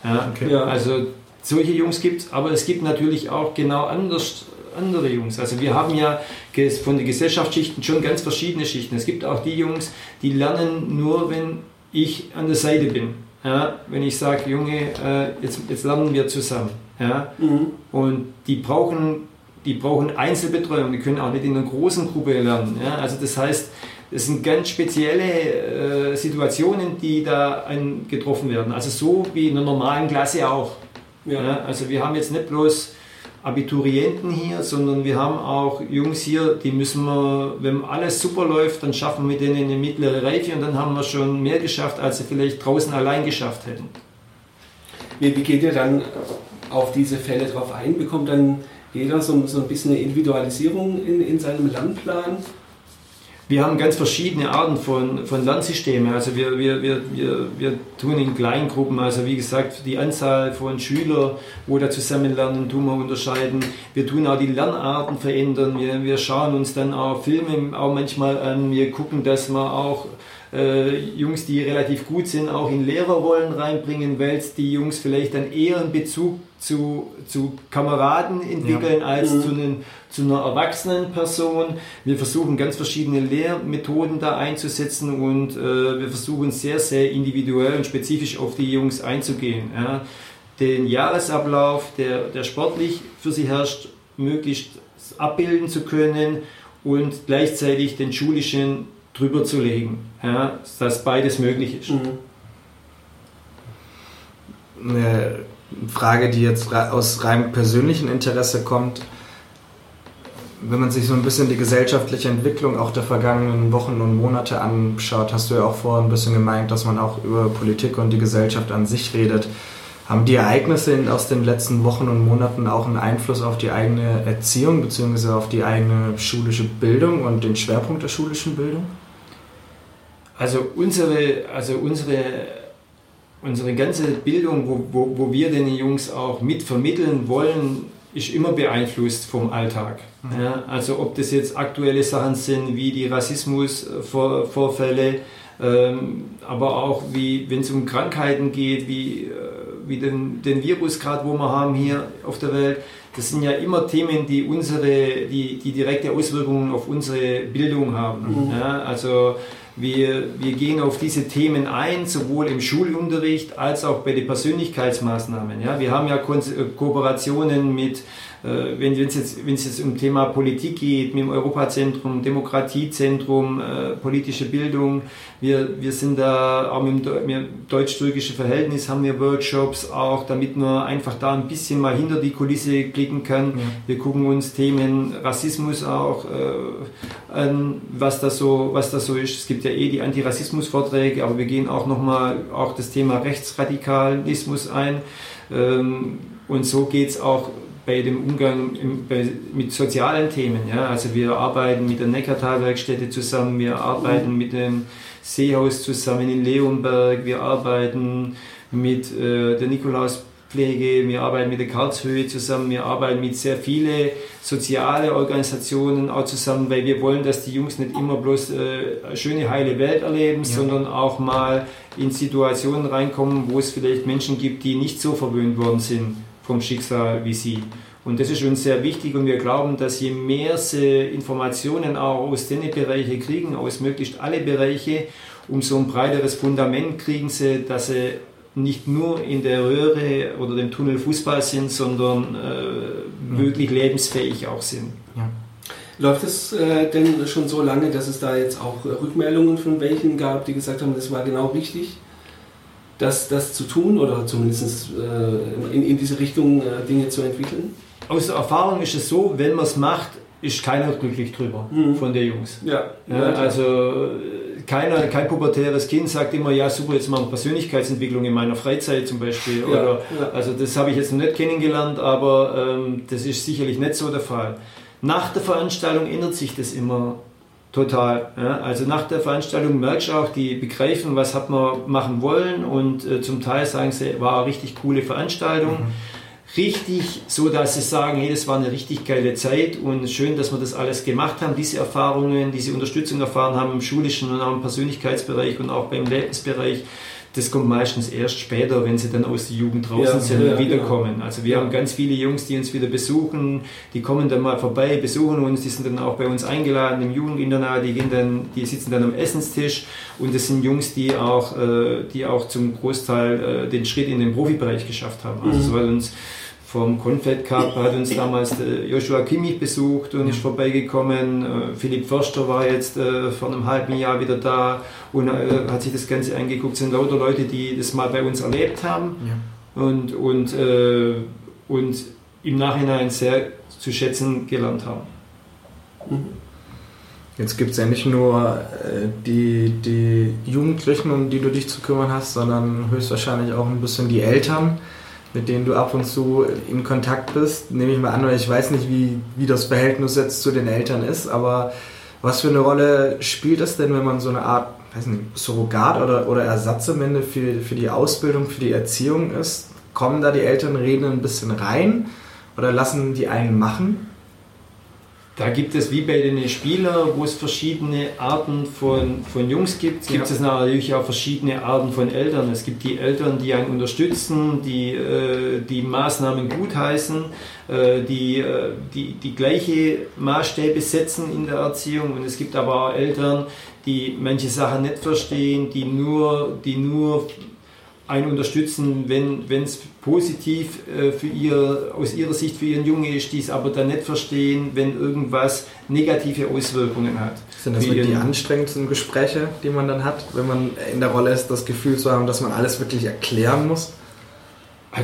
Ja? Okay. Also solche Jungs gibt es, aber es gibt natürlich auch genau anders andere Jungs. Also wir haben ja von den Gesellschaftsschichten schon ganz verschiedene Schichten. Es gibt auch die Jungs, die lernen nur, wenn ich an der Seite bin. Ja, wenn ich sage, Junge, äh, jetzt, jetzt lernen wir zusammen. Ja, mhm. Und die brauchen, die brauchen Einzelbetreuung, die können auch nicht in einer großen Gruppe lernen. Ja, also das heißt, es sind ganz spezielle äh, Situationen, die da getroffen werden. Also so wie in einer normalen Klasse auch. Ja. ja. also wir haben jetzt nicht bloß Abiturienten hier, sondern wir haben auch Jungs hier, die müssen wir, wenn alles super läuft, dann schaffen wir denen eine mittlere Reife und dann haben wir schon mehr geschafft, als sie vielleicht draußen allein geschafft hätten. Wie, geht ihr dann auf diese Fälle drauf ein? Bekommt dann jeder so, so ein bisschen eine Individualisierung in, in seinem Lernplan? Wir haben ganz verschiedene Arten von, von Lernsystemen. Also wir, wir, wir, wir, wir tun in Kleingruppen, also wie gesagt, die Anzahl von Schülern, wo da zusammen lernen, tun wir unterscheiden. Wir tun auch die Lernarten verändern. Wir, wir schauen uns dann auch Filme auch manchmal an. Wir gucken, dass wir auch äh, Jungs, die relativ gut sind, auch in Lehrerrollen reinbringen, weil die Jungs vielleicht dann eher einen Bezug zu, zu Kameraden entwickeln ja. als mhm. zu, einen, zu einer erwachsenen Person. Wir versuchen ganz verschiedene Lehrmethoden da einzusetzen und äh, wir versuchen sehr, sehr individuell und spezifisch auf die Jungs einzugehen. Ja. Den Jahresablauf, der, der sportlich für sie herrscht, möglichst abbilden zu können und gleichzeitig den schulischen drüber zu legen, ja, dass beides möglich ist. Mhm. Frage, die jetzt aus rein persönlichem Interesse kommt. Wenn man sich so ein bisschen die gesellschaftliche Entwicklung auch der vergangenen Wochen und Monate anschaut, hast du ja auch vorhin ein bisschen gemeint, dass man auch über Politik und die Gesellschaft an sich redet. Haben die Ereignisse aus den letzten Wochen und Monaten auch einen Einfluss auf die eigene Erziehung bzw. auf die eigene schulische Bildung und den Schwerpunkt der schulischen Bildung? Also unsere, also unsere, unsere ganze Bildung, wo, wo, wo wir den Jungs auch mit vermitteln wollen, ist immer beeinflusst vom Alltag. Mhm. Ja, also ob das jetzt aktuelle Sachen sind wie die Rassismusvorfälle, ähm, aber auch wie wenn es um Krankheiten geht, wie äh, wie den, den Virus gerade, wo wir haben hier auf der Welt, das sind ja immer Themen, die unsere, die, die direkte Auswirkungen auf unsere Bildung haben. Mhm. Ja, also wir, wir gehen auf diese Themen ein, sowohl im Schulunterricht als auch bei den Persönlichkeitsmaßnahmen. Ja, wir haben ja Ko Kooperationen mit äh, wenn es jetzt, jetzt um Thema Politik geht, mit dem Europazentrum, Demokratiezentrum, äh, politische Bildung, wir, wir sind da auch mit dem deutsch-türkischen Verhältnis haben wir Workshops auch, damit man einfach da ein bisschen mal hinter die Kulisse klicken kann. Ja. Wir gucken uns Themen Rassismus auch äh, an, was das so, was das so ist. Es gibt ja eh die Antirassismus-Vorträge, aber wir gehen auch nochmal auch das Thema Rechtsradikalismus ein. Ähm, und so geht es auch bei dem Umgang im, bei, mit sozialen Themen. Ja? Also wir arbeiten mit der Neckartalwerkstätte zusammen, wir arbeiten mit dem Seehaus zusammen in Leonberg, wir arbeiten mit äh, der Nikolauspflege, wir arbeiten mit der Karlshöhe zusammen, wir arbeiten mit sehr vielen sozialen Organisationen auch zusammen, weil wir wollen, dass die Jungs nicht immer bloß äh, eine schöne, heile Welt erleben, ja. sondern auch mal in Situationen reinkommen, wo es vielleicht Menschen gibt, die nicht so verwöhnt worden sind vom Schicksal wie sie. Und das ist uns sehr wichtig und wir glauben, dass je mehr sie Informationen auch aus den Bereichen kriegen, aus möglichst alle Bereiche, umso ein breiteres Fundament kriegen sie, dass sie nicht nur in der Röhre oder dem Tunnel Fußball sind, sondern äh, wirklich lebensfähig auch sind. Ja. Läuft es äh, denn schon so lange, dass es da jetzt auch Rückmeldungen von welchen gab, die gesagt haben, das war genau richtig? Das, das zu tun oder zumindest äh, in, in diese Richtung äh, Dinge zu entwickeln? Aus der Erfahrung ist es so, wenn man es macht, ist keiner glücklich drüber mhm. von den Jungs. Ja, ja, also keiner, kein pubertäres Kind sagt immer, ja super, jetzt machen wir Persönlichkeitsentwicklung in meiner Freizeit zum Beispiel. Ja, Oder, ja. Also das habe ich jetzt noch nicht kennengelernt, aber ähm, das ist sicherlich nicht so der Fall. Nach der Veranstaltung ändert sich das immer Total. Ja. Also nach der Veranstaltung merkst du auch, die begreifen, was hat man machen wollen und äh, zum Teil sagen sie, war eine richtig coole Veranstaltung. Mhm. Richtig, so dass sie sagen, hey, das war eine richtig geile Zeit und schön, dass wir das alles gemacht haben, diese Erfahrungen, diese Unterstützung erfahren haben im schulischen und auch im Persönlichkeitsbereich und auch beim Lebensbereich das kommt meistens erst später, wenn sie dann aus der Jugend draußen ja, sind und ja, wiederkommen. Genau. Also wir haben ganz viele Jungs, die uns wieder besuchen, die kommen dann mal vorbei, besuchen uns, die sind dann auch bei uns eingeladen im Jugendinternat, die, gehen dann, die sitzen dann am Essenstisch und das sind Jungs, die auch, äh, die auch zum Großteil äh, den Schritt in den Profibereich geschafft haben. Also mhm. war uns vom Confed Cup hat uns damals äh, Joshua Kimmich besucht und ist vorbeigekommen. Äh, Philipp Förster war jetzt äh, vor einem halben Jahr wieder da und hat sich das Ganze angeguckt. Es sind lauter Leute, die das mal bei uns erlebt haben ja. und, und, und im Nachhinein sehr zu schätzen gelernt haben. Mhm. Jetzt gibt es ja nicht nur die, die Jugendlichen, um die du dich zu kümmern hast, sondern höchstwahrscheinlich auch ein bisschen die Eltern mit denen du ab und zu in Kontakt bist. Nehme ich mal an, ich weiß nicht, wie, wie das Verhältnis jetzt zu den Eltern ist, aber was für eine Rolle spielt das denn, wenn man so eine Art weiß nicht, Surrogat oder, oder Ersatz am Ende für, für die Ausbildung, für die Erziehung ist? Kommen da die Eltern, reden ein bisschen rein oder lassen die einen machen? Da gibt es wie bei den Spielern, wo es verschiedene Arten von, von Jungs gibt, gibt ja. es natürlich auch verschiedene Arten von Eltern. Es gibt die Eltern, die einen unterstützen, die äh, die Maßnahmen gutheißen, äh, die, äh, die die gleiche Maßstäbe setzen in der Erziehung. Und es gibt aber auch Eltern, die manche Sachen nicht verstehen, die nur, die nur einen unterstützen, wenn es positiv äh, für ihr, aus ihrer Sicht für ihren Junge ist, die es aber dann nicht verstehen, wenn irgendwas negative Auswirkungen hat. Sind das mit die anstrengendsten Gespräche, die man dann hat, wenn man in der Rolle ist, das Gefühl zu haben, dass man alles wirklich erklären muss?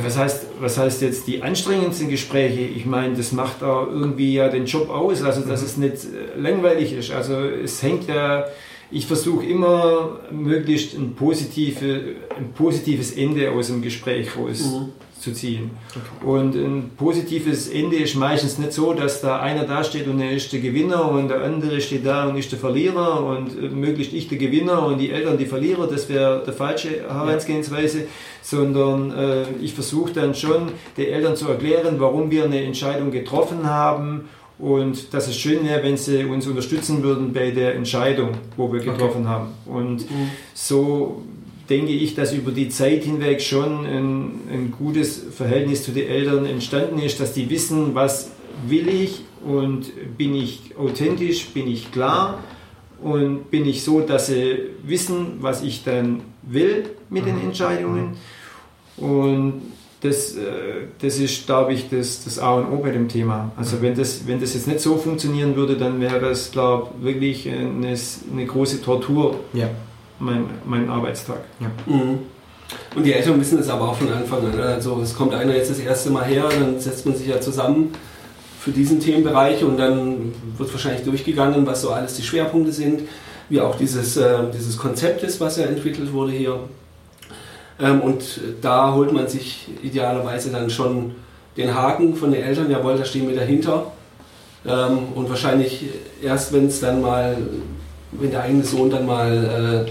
Was heißt, was heißt jetzt die anstrengendsten Gespräche? Ich meine, das macht auch irgendwie ja den Job aus, also dass mhm. es nicht äh, langweilig ist. Also es hängt ja, ich versuche immer möglichst ein, positive, ein positives Ende aus dem Gespräch raus. Mhm zu ziehen. Okay. Und ein positives Ende ist meistens nicht so, dass da einer da steht und er ist der Gewinner und der andere steht da und ist der Verlierer und äh, möglichst ich der Gewinner und die Eltern die Verlierer. Das wäre der falsche Herangehensweise, ja. sondern äh, ich versuche dann schon den Eltern zu erklären, warum wir eine Entscheidung getroffen haben und dass es schön wäre, wenn sie uns unterstützen würden bei der Entscheidung, wo wir getroffen okay. haben. Und mhm. so denke ich, dass über die Zeit hinweg schon ein, ein gutes Verhältnis zu den Eltern entstanden ist, dass die wissen, was will ich und bin ich authentisch, bin ich klar und bin ich so, dass sie wissen, was ich dann will mit den mhm. Entscheidungen. Und das, äh, das ist, glaube ich, das, das A und O bei dem Thema. Also wenn das, wenn das jetzt nicht so funktionieren würde, dann wäre es, glaube ich, wirklich eine, eine große Tortur. Ja mein, mein Arbeitstag. Ja. Mhm. Und die Eltern wissen es aber auch von Anfang an. Also es kommt einer jetzt das erste Mal her, dann setzt man sich ja zusammen für diesen Themenbereich und dann wird wahrscheinlich durchgegangen, was so alles die Schwerpunkte sind, wie auch dieses, äh, dieses Konzept ist, was ja entwickelt wurde hier. Ähm, und da holt man sich idealerweise dann schon den Haken von den Eltern, jawohl, da stehen wir dahinter. Ähm, und wahrscheinlich erst, wenn es dann mal wenn der eigene Sohn dann mal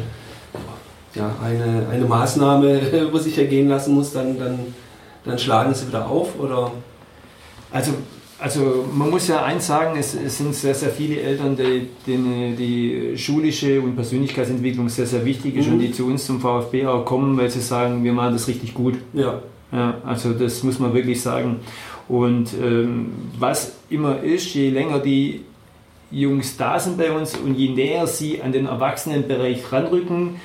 äh, ja, eine, eine Maßnahme über sich ergehen lassen muss, dann, dann, dann schlagen sie wieder auf? Oder? Also, also man muss ja eins sagen, es, es sind sehr, sehr viele Eltern, die, denen die schulische und Persönlichkeitsentwicklung sehr, sehr wichtig ist mhm. und die zu uns zum VfB auch kommen, weil sie sagen, wir machen das richtig gut. Ja. ja also das muss man wirklich sagen. Und ähm, was immer ist, je länger die Jungs da sind bei uns und je näher sie an den Erwachsenenbereich ranrücken,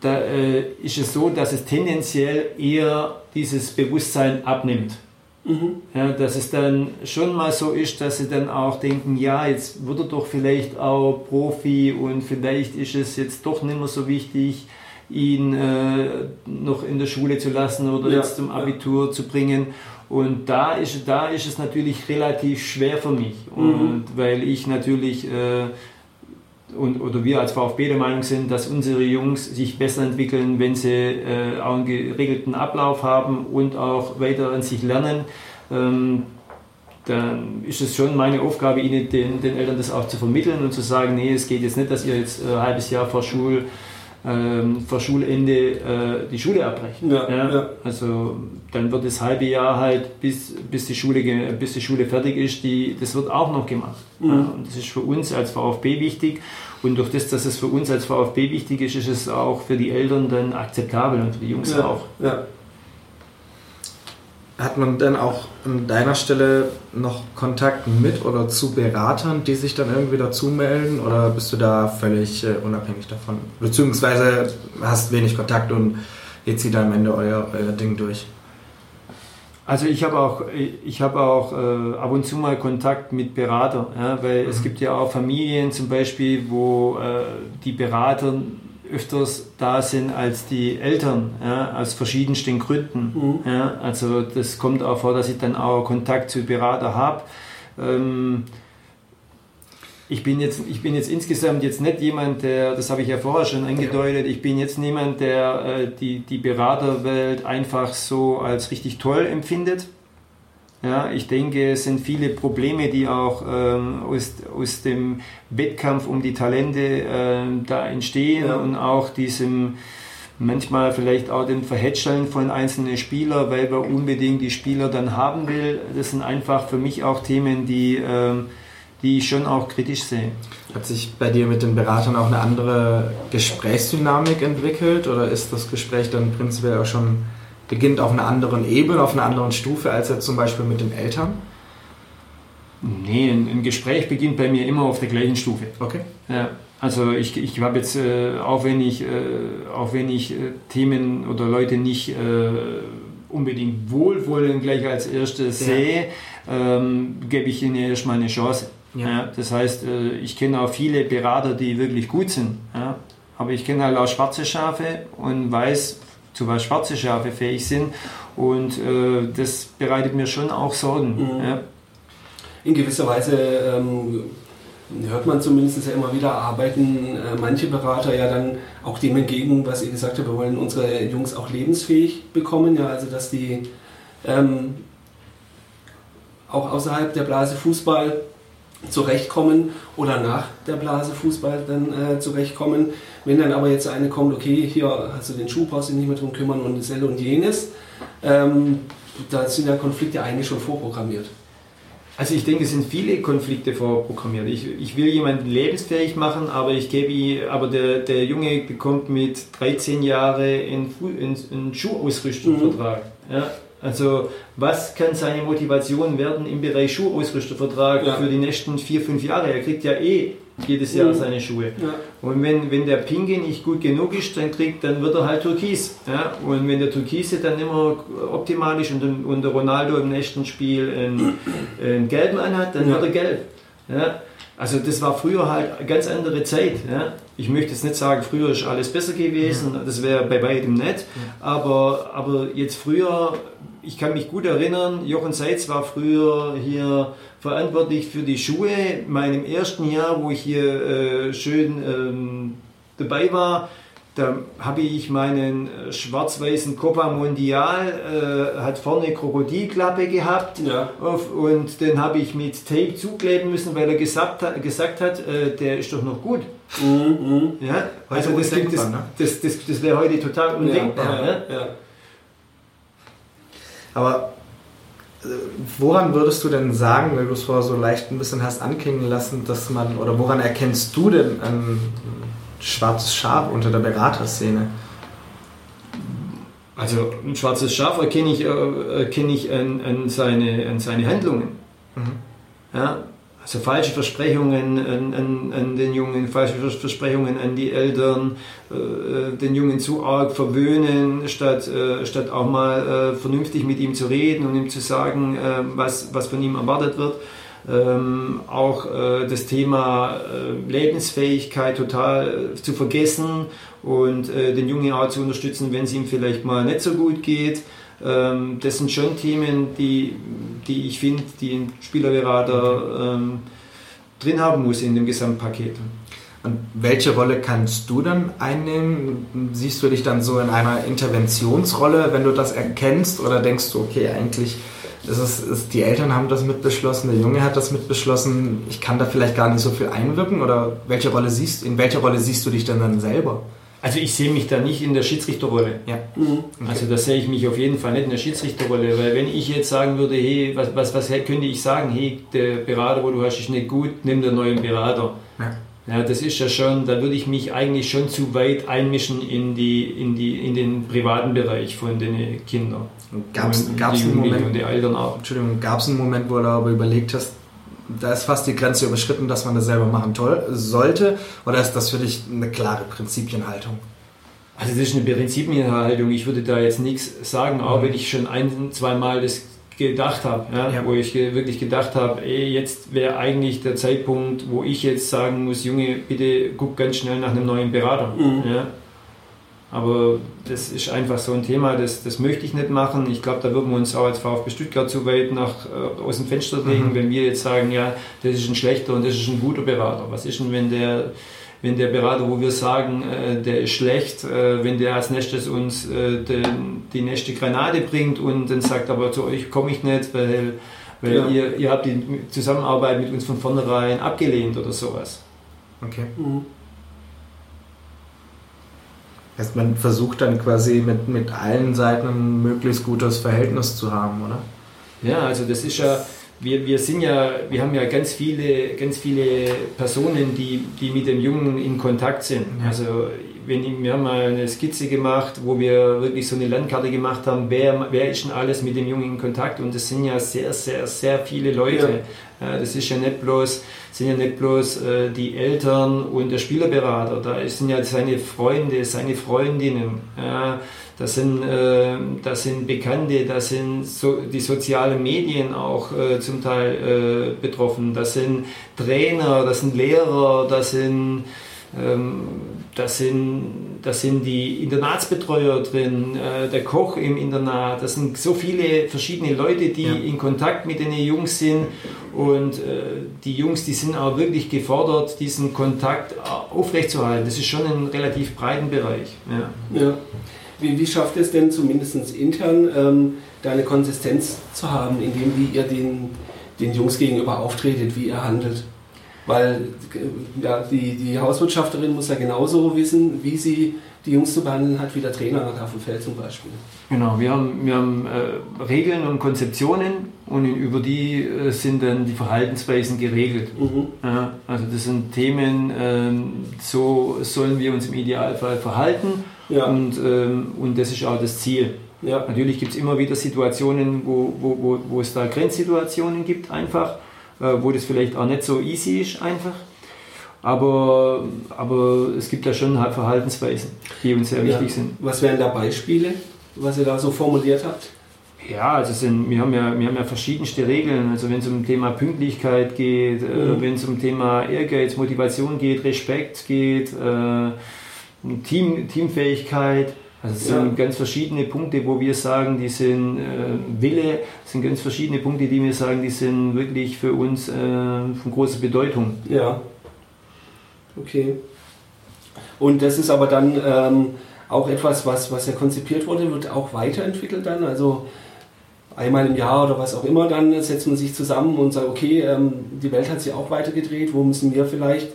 da äh, ist es so, dass es tendenziell eher dieses Bewusstsein abnimmt. Mhm. Ja, dass es dann schon mal so ist, dass sie dann auch denken, ja, jetzt wird er doch vielleicht auch Profi und vielleicht ist es jetzt doch nicht mehr so wichtig, ihn äh, noch in der Schule zu lassen oder ja, jetzt zum Abitur ja. zu bringen. Und da ist, da ist es natürlich relativ schwer für mich, mhm. weil ich natürlich äh, und, oder wir als VfB der Meinung sind, dass unsere Jungs sich besser entwickeln, wenn sie äh, auch einen geregelten Ablauf haben und auch weiter an sich lernen. Ähm, dann ist es schon meine Aufgabe, ihnen den, den Eltern das auch zu vermitteln und zu sagen, nee, es geht jetzt nicht, dass ihr jetzt äh, ein halbes Jahr vor Schul ähm, vor Schulende äh, die Schule abbrechen. Ja, ja? Ja. Also dann wird das halbe Jahr halt, bis, bis, die, Schule, bis die Schule fertig ist, die, das wird auch noch gemacht. Mhm. Und das ist für uns als VfB wichtig. Und durch das, dass es für uns als VfB wichtig ist, ist es auch für die Eltern dann akzeptabel und für die Jungs auch. Ja. Hat man denn auch an deiner Stelle noch Kontakt mit oder zu Beratern, die sich dann irgendwie dazu melden? Oder bist du da völlig äh, unabhängig davon? Beziehungsweise hast wenig Kontakt und ihr zieht am Ende euer, euer Ding durch? Also ich habe auch, ich habe auch äh, ab und zu mal Kontakt mit Beratern, ja, weil mhm. es gibt ja auch Familien zum Beispiel, wo äh, die Berater öfters da sind als die Eltern, ja, aus verschiedensten Gründen. Mhm. Ja, also das kommt auch vor, dass ich dann auch Kontakt zu Berater habe. Ähm, ich bin, jetzt, ich bin jetzt insgesamt jetzt nicht jemand, der, das habe ich ja vorher schon angedeutet, ich bin jetzt niemand, der äh, die, die Beraterwelt einfach so als richtig toll empfindet. Ja, ich denke, es sind viele Probleme, die auch ähm, aus, aus dem Wettkampf um die Talente ähm, da entstehen ja. und auch diesem manchmal vielleicht auch den Verhätscheln von einzelnen Spielern, weil man unbedingt die Spieler dann haben will. Das sind einfach für mich auch Themen, die, ähm, die ich schon auch kritisch sehe. Hat sich bei dir mit den Beratern auch eine andere Gesprächsdynamik entwickelt oder ist das Gespräch dann prinzipiell auch schon beginnt auf einer anderen Ebene, auf einer anderen Stufe als jetzt zum Beispiel mit den Eltern? Nee, ein, Gespräch beginnt bei mir immer auf der gleichen Stufe. Okay. Ja, also ich, ich habe jetzt, äh, auch wenn ich, äh, auch wenn ich äh, Themen oder Leute nicht äh, unbedingt wohlwollend gleich als erstes ja. sehe, ähm, gebe ich ihnen erstmal eine Chance. Ja. ja das heißt, äh, ich kenne auch viele Berater, die wirklich gut sind. Ja? Aber ich kenne halt auch schwarze Schafe und weiß, zu was schwarze Schafe fähig sind. Und äh, das bereitet mir schon auch Sorgen. Mhm. Ja. In gewisser Weise ähm, hört man zumindest ja immer wieder, arbeiten äh, manche Berater ja dann auch dem entgegen, was ihr gesagt habt, wir wollen unsere Jungs auch lebensfähig bekommen, ja, also dass die ähm, auch außerhalb der Blase Fußball zurechtkommen oder nach der Blase Fußball dann äh, zurechtkommen. Wenn dann aber jetzt eine kommt, okay, hier hast du den Schuh, brauchst du nicht mehr drum kümmern und das und jenes, ähm, da sind ja Konflikte eigentlich schon vorprogrammiert. Also ich denke, es sind viele Konflikte vorprogrammiert. Ich, ich will jemanden lebensfähig machen, aber ich gebe, aber der, der Junge bekommt mit 13 Jahren einen, einen Schuhausrüstungsvertrag. Mhm. Ja, also was kann seine Motivation werden im Bereich Schuhausrüstervertrag ja. für die nächsten vier, fünf Jahre? Er kriegt ja eh jedes Jahr mhm. seine Schuhe. Ja. Und wenn, wenn der Pinke nicht gut genug ist, dann kriegt, dann wird er halt Türkis. Ja? Und wenn der Türkise dann immer optimal ist und, und der Ronaldo im nächsten Spiel einen, einen gelben anhat, dann wird er gelb. Ja? Also das war früher halt eine ganz andere Zeit. Ja? Ich möchte jetzt nicht sagen, früher ist alles besser gewesen, das wäre bei weitem nicht. Aber, aber jetzt früher ich kann mich gut erinnern, Jochen Seitz war früher hier verantwortlich für die Schuhe. In meinem ersten Jahr, wo ich hier äh, schön ähm, dabei war, da habe ich meinen äh, schwarz-weißen Copa Mondial, äh, hat vorne Krokodilklappe gehabt ja. auf, und den habe ich mit Tape zukleben müssen, weil er gesagt hat, gesagt hat äh, der ist doch noch gut. Mhm, mhm. ja, also das, das, das, das, das, das wäre heute total undenkbar. Ja, ja, aber äh, woran würdest du denn sagen, weil du es vorher so leicht ein bisschen hast anklingen lassen, dass man, oder woran erkennst du denn ein schwarzes Schaf unter der Beraterszene? Also ein schwarzes Schaf erkenne ich, äh, erkenne ich an, an, seine, an seine Handlungen. Mhm. Ja, also falsche Versprechungen an, an, an, den Jungen, falsche Versprechungen an die Eltern, äh, den Jungen zu arg verwöhnen, statt, äh, statt auch mal äh, vernünftig mit ihm zu reden und ihm zu sagen, äh, was, was von ihm erwartet wird. Ähm, auch äh, das Thema äh, Lebensfähigkeit total zu vergessen und den Jungen auch zu unterstützen, wenn es ihm vielleicht mal nicht so gut geht. Ähm, das sind schon Themen, die, die ich finde, die ein Spielerberater ähm, drin haben muss in dem Gesamtpaket. Und welche Rolle kannst du dann einnehmen? Siehst du dich dann so in einer Interventionsrolle, wenn du das erkennst? Oder denkst du, okay, eigentlich es, ist, die Eltern haben das mitbeschlossen, der Junge hat das mitbeschlossen, ich kann da vielleicht gar nicht so viel einwirken? Oder welche Rolle siehst, in welcher Rolle siehst du dich denn dann selber? Also ich sehe mich da nicht in der Schiedsrichterrolle. Ja. Mhm. Okay. Also da sehe ich mich auf jeden Fall nicht in der Schiedsrichterrolle, weil wenn ich jetzt sagen würde, hey, was, was, was könnte ich sagen, hey, der Berater, wo du hast, ist nicht gut, nimm den neuen Berater. Ja. Ja, das ist ja schon, da würde ich mich eigentlich schon zu weit einmischen in, die, in, die, in den privaten Bereich von den Kindern. Gab es einen Moment. Entschuldigung, gab es einen Moment, wo du aber überlegt hast, da ist fast die Grenze überschritten, dass man das selber machen toll, sollte? Oder ist das für dich eine klare Prinzipienhaltung? Also das ist eine Prinzipienhaltung. Ich würde da jetzt nichts sagen, auch mhm. wenn ich schon ein, zweimal das gedacht habe, ja, ja. wo ich wirklich gedacht habe, ey, jetzt wäre eigentlich der Zeitpunkt, wo ich jetzt sagen muss, Junge, bitte guck ganz schnell nach einem neuen Berater. Mhm. Ja. Aber das ist einfach so ein Thema, das, das möchte ich nicht machen. Ich glaube, da würden wir uns auch als VfB Stuttgart zu weit nach, äh, aus dem Fenster legen, mhm. wenn wir jetzt sagen, ja, das ist ein schlechter und das ist ein guter Berater. Was ist denn, wenn der, wenn der Berater, wo wir sagen, äh, der ist schlecht, äh, wenn der als nächstes uns äh, den, die nächste Granate bringt und dann sagt, aber zu euch komme ich nicht, weil, weil ja. ihr, ihr habt die Zusammenarbeit mit uns von vornherein abgelehnt oder sowas. Okay. Mhm. Heißt, man versucht dann quasi mit, mit allen Seiten ein möglichst gutes Verhältnis zu haben, oder? Ja, also das ist ja, wir, wir sind ja, wir haben ja ganz viele, ganz viele Personen, die, die mit dem Jungen in Kontakt sind. Ja. Also wenn, wir haben mal eine Skizze gemacht, wo wir wirklich so eine Landkarte gemacht haben, wer, wer ist denn alles mit dem Jungen in Kontakt und das sind ja sehr, sehr, sehr viele Leute. Ja. das ist ja nicht bloß sind ja nicht bloß äh, die Eltern und der Spielerberater, da sind ja seine Freunde, seine Freundinnen, das sind, äh, das sind Bekannte, das sind so, die sozialen Medien auch äh, zum Teil äh, betroffen, das sind Trainer, das sind Lehrer, das sind ähm, das sind, das sind die Internatsbetreuer drin, äh, der Koch im Internat, das sind so viele verschiedene Leute, die ja. in Kontakt mit den Jungs sind und äh, die Jungs, die sind auch wirklich gefordert, diesen Kontakt aufrechtzuerhalten. Das ist schon ein relativ breiten Bereich. Ja. ja. Wie, wie schafft es denn zumindest intern, ähm, da eine Konsistenz zu haben, in dem wie ihr den, den Jungs gegenüber auftretet, wie ihr handelt? Weil ja, die, die Hauswirtschafterin muss ja genauso wissen, wie sie die Jungs zu behandeln hat, wie der Trainer auf dem Feld zum Beispiel. Genau, wir haben, wir haben äh, Regeln und Konzeptionen und über die äh, sind dann die Verhaltensweisen geregelt. Mhm. Ja, also das sind Themen, äh, so sollen wir uns im Idealfall verhalten ja. und, ähm, und das ist auch das Ziel. Ja. Natürlich gibt es immer wieder Situationen, wo, wo, wo, wo es da Grenzsituationen gibt einfach äh, wo das vielleicht auch nicht so easy ist einfach. Aber, aber es gibt ja schon halt Verhaltensweisen, die uns sehr wichtig ja. sind. Was wären da Beispiele, was ihr da so formuliert habt? Ja, also sind, wir, haben ja, wir haben ja verschiedenste Regeln. Also wenn es um Thema Pünktlichkeit geht, äh, mhm. äh, wenn es um Thema Ehrgeiz, Motivation geht, Respekt geht, äh, Team, Teamfähigkeit, also es sind ganz verschiedene Punkte, wo wir sagen, die sind äh, Wille, es sind ganz verschiedene Punkte, die wir sagen, die sind wirklich für uns äh, von großer Bedeutung. Ja. Okay. Und das ist aber dann ähm, auch etwas, was, was ja konzipiert wurde, wird auch weiterentwickelt dann. Also einmal im Jahr oder was auch immer, dann setzt man sich zusammen und sagt, okay, ähm, die Welt hat sich auch weitergedreht, wo müssen wir vielleicht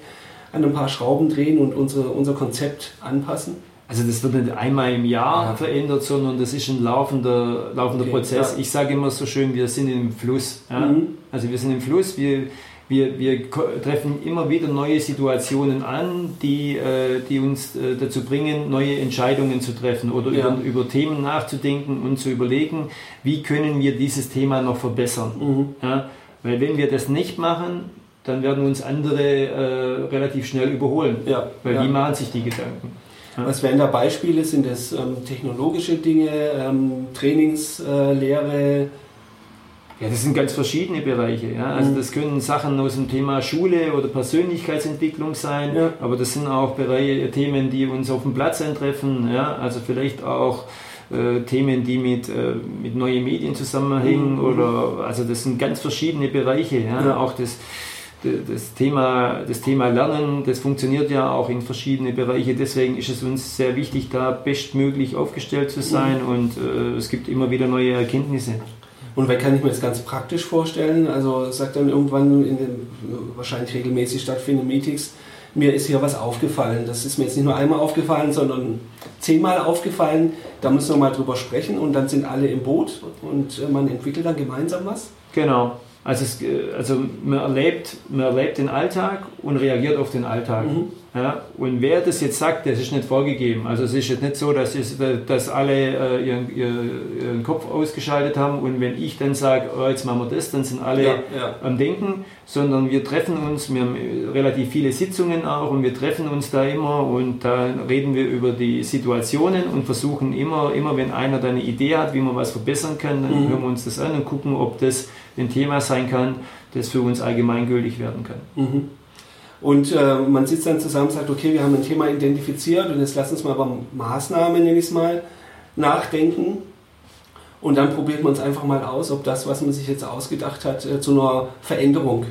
an ein paar Schrauben drehen und unsere, unser Konzept anpassen? Also das wird nicht einmal im Jahr ja. verändert, sondern das ist ein laufender, laufender okay, Prozess. Ja. Ich sage immer so schön, wir sind im Fluss. Ja? Mhm. Also wir sind im Fluss, wir, wir, wir treffen immer wieder neue Situationen an, die, äh, die uns äh, dazu bringen, neue Entscheidungen zu treffen oder über, über Themen nachzudenken und zu überlegen, wie können wir dieses Thema noch verbessern. Mhm. Weil wenn wir das nicht machen, dann werden uns andere äh, relativ schnell überholen, ja, weil die machen sich die Gedanken. Was wären da Beispiele? Sind das ähm, technologische Dinge, ähm, Trainingslehre? ja, das sind ganz verschiedene Bereiche. Ja. Also mhm. das können Sachen aus dem Thema Schule oder Persönlichkeitsentwicklung sein, ja. aber das sind auch Bereiche, Themen, die uns auf dem Platz eintreffen. Ja. Also vielleicht auch äh, Themen, die mit, äh, mit neuen Medien zusammenhängen mhm. oder also das sind ganz verschiedene Bereiche. Ja. Auch das das Thema, das Thema Lernen, das funktioniert ja auch in verschiedene Bereiche. Deswegen ist es uns sehr wichtig, da bestmöglich aufgestellt zu sein mhm. und äh, es gibt immer wieder neue Erkenntnisse. Und wer kann ich mir das ganz praktisch vorstellen? Also sagt dann irgendwann in den wahrscheinlich regelmäßig stattfindenden Meetings, mir ist hier was aufgefallen. Das ist mir jetzt nicht nur einmal aufgefallen, sondern zehnmal aufgefallen. Da müssen wir mal drüber sprechen und dann sind alle im Boot und äh, man entwickelt dann gemeinsam was. Genau. Also, es, also man, erlebt, man erlebt den Alltag und reagiert auf den Alltag. Mhm. Ja, und wer das jetzt sagt, das ist nicht vorgegeben. Also es ist jetzt nicht so, dass, es, dass alle äh, ihren, ihren, Kopf ausgeschaltet haben und wenn ich dann sage, oh, jetzt machen wir das, dann sind alle ja, ja. am Denken, sondern wir treffen uns, wir haben relativ viele Sitzungen auch und wir treffen uns da immer und da reden wir über die Situationen und versuchen immer, immer wenn einer da eine Idee hat, wie man was verbessern kann, dann mhm. hören wir uns das an und gucken, ob das ein Thema sein kann, das für uns allgemeingültig werden kann. Mhm. Und äh, man sitzt dann zusammen und sagt, okay, wir haben ein Thema identifiziert und jetzt lass uns mal über Maßnahmen, nenne ich es mal, nachdenken. Und dann probiert man es einfach mal aus, ob das, was man sich jetzt ausgedacht hat, äh, zu einer Veränderung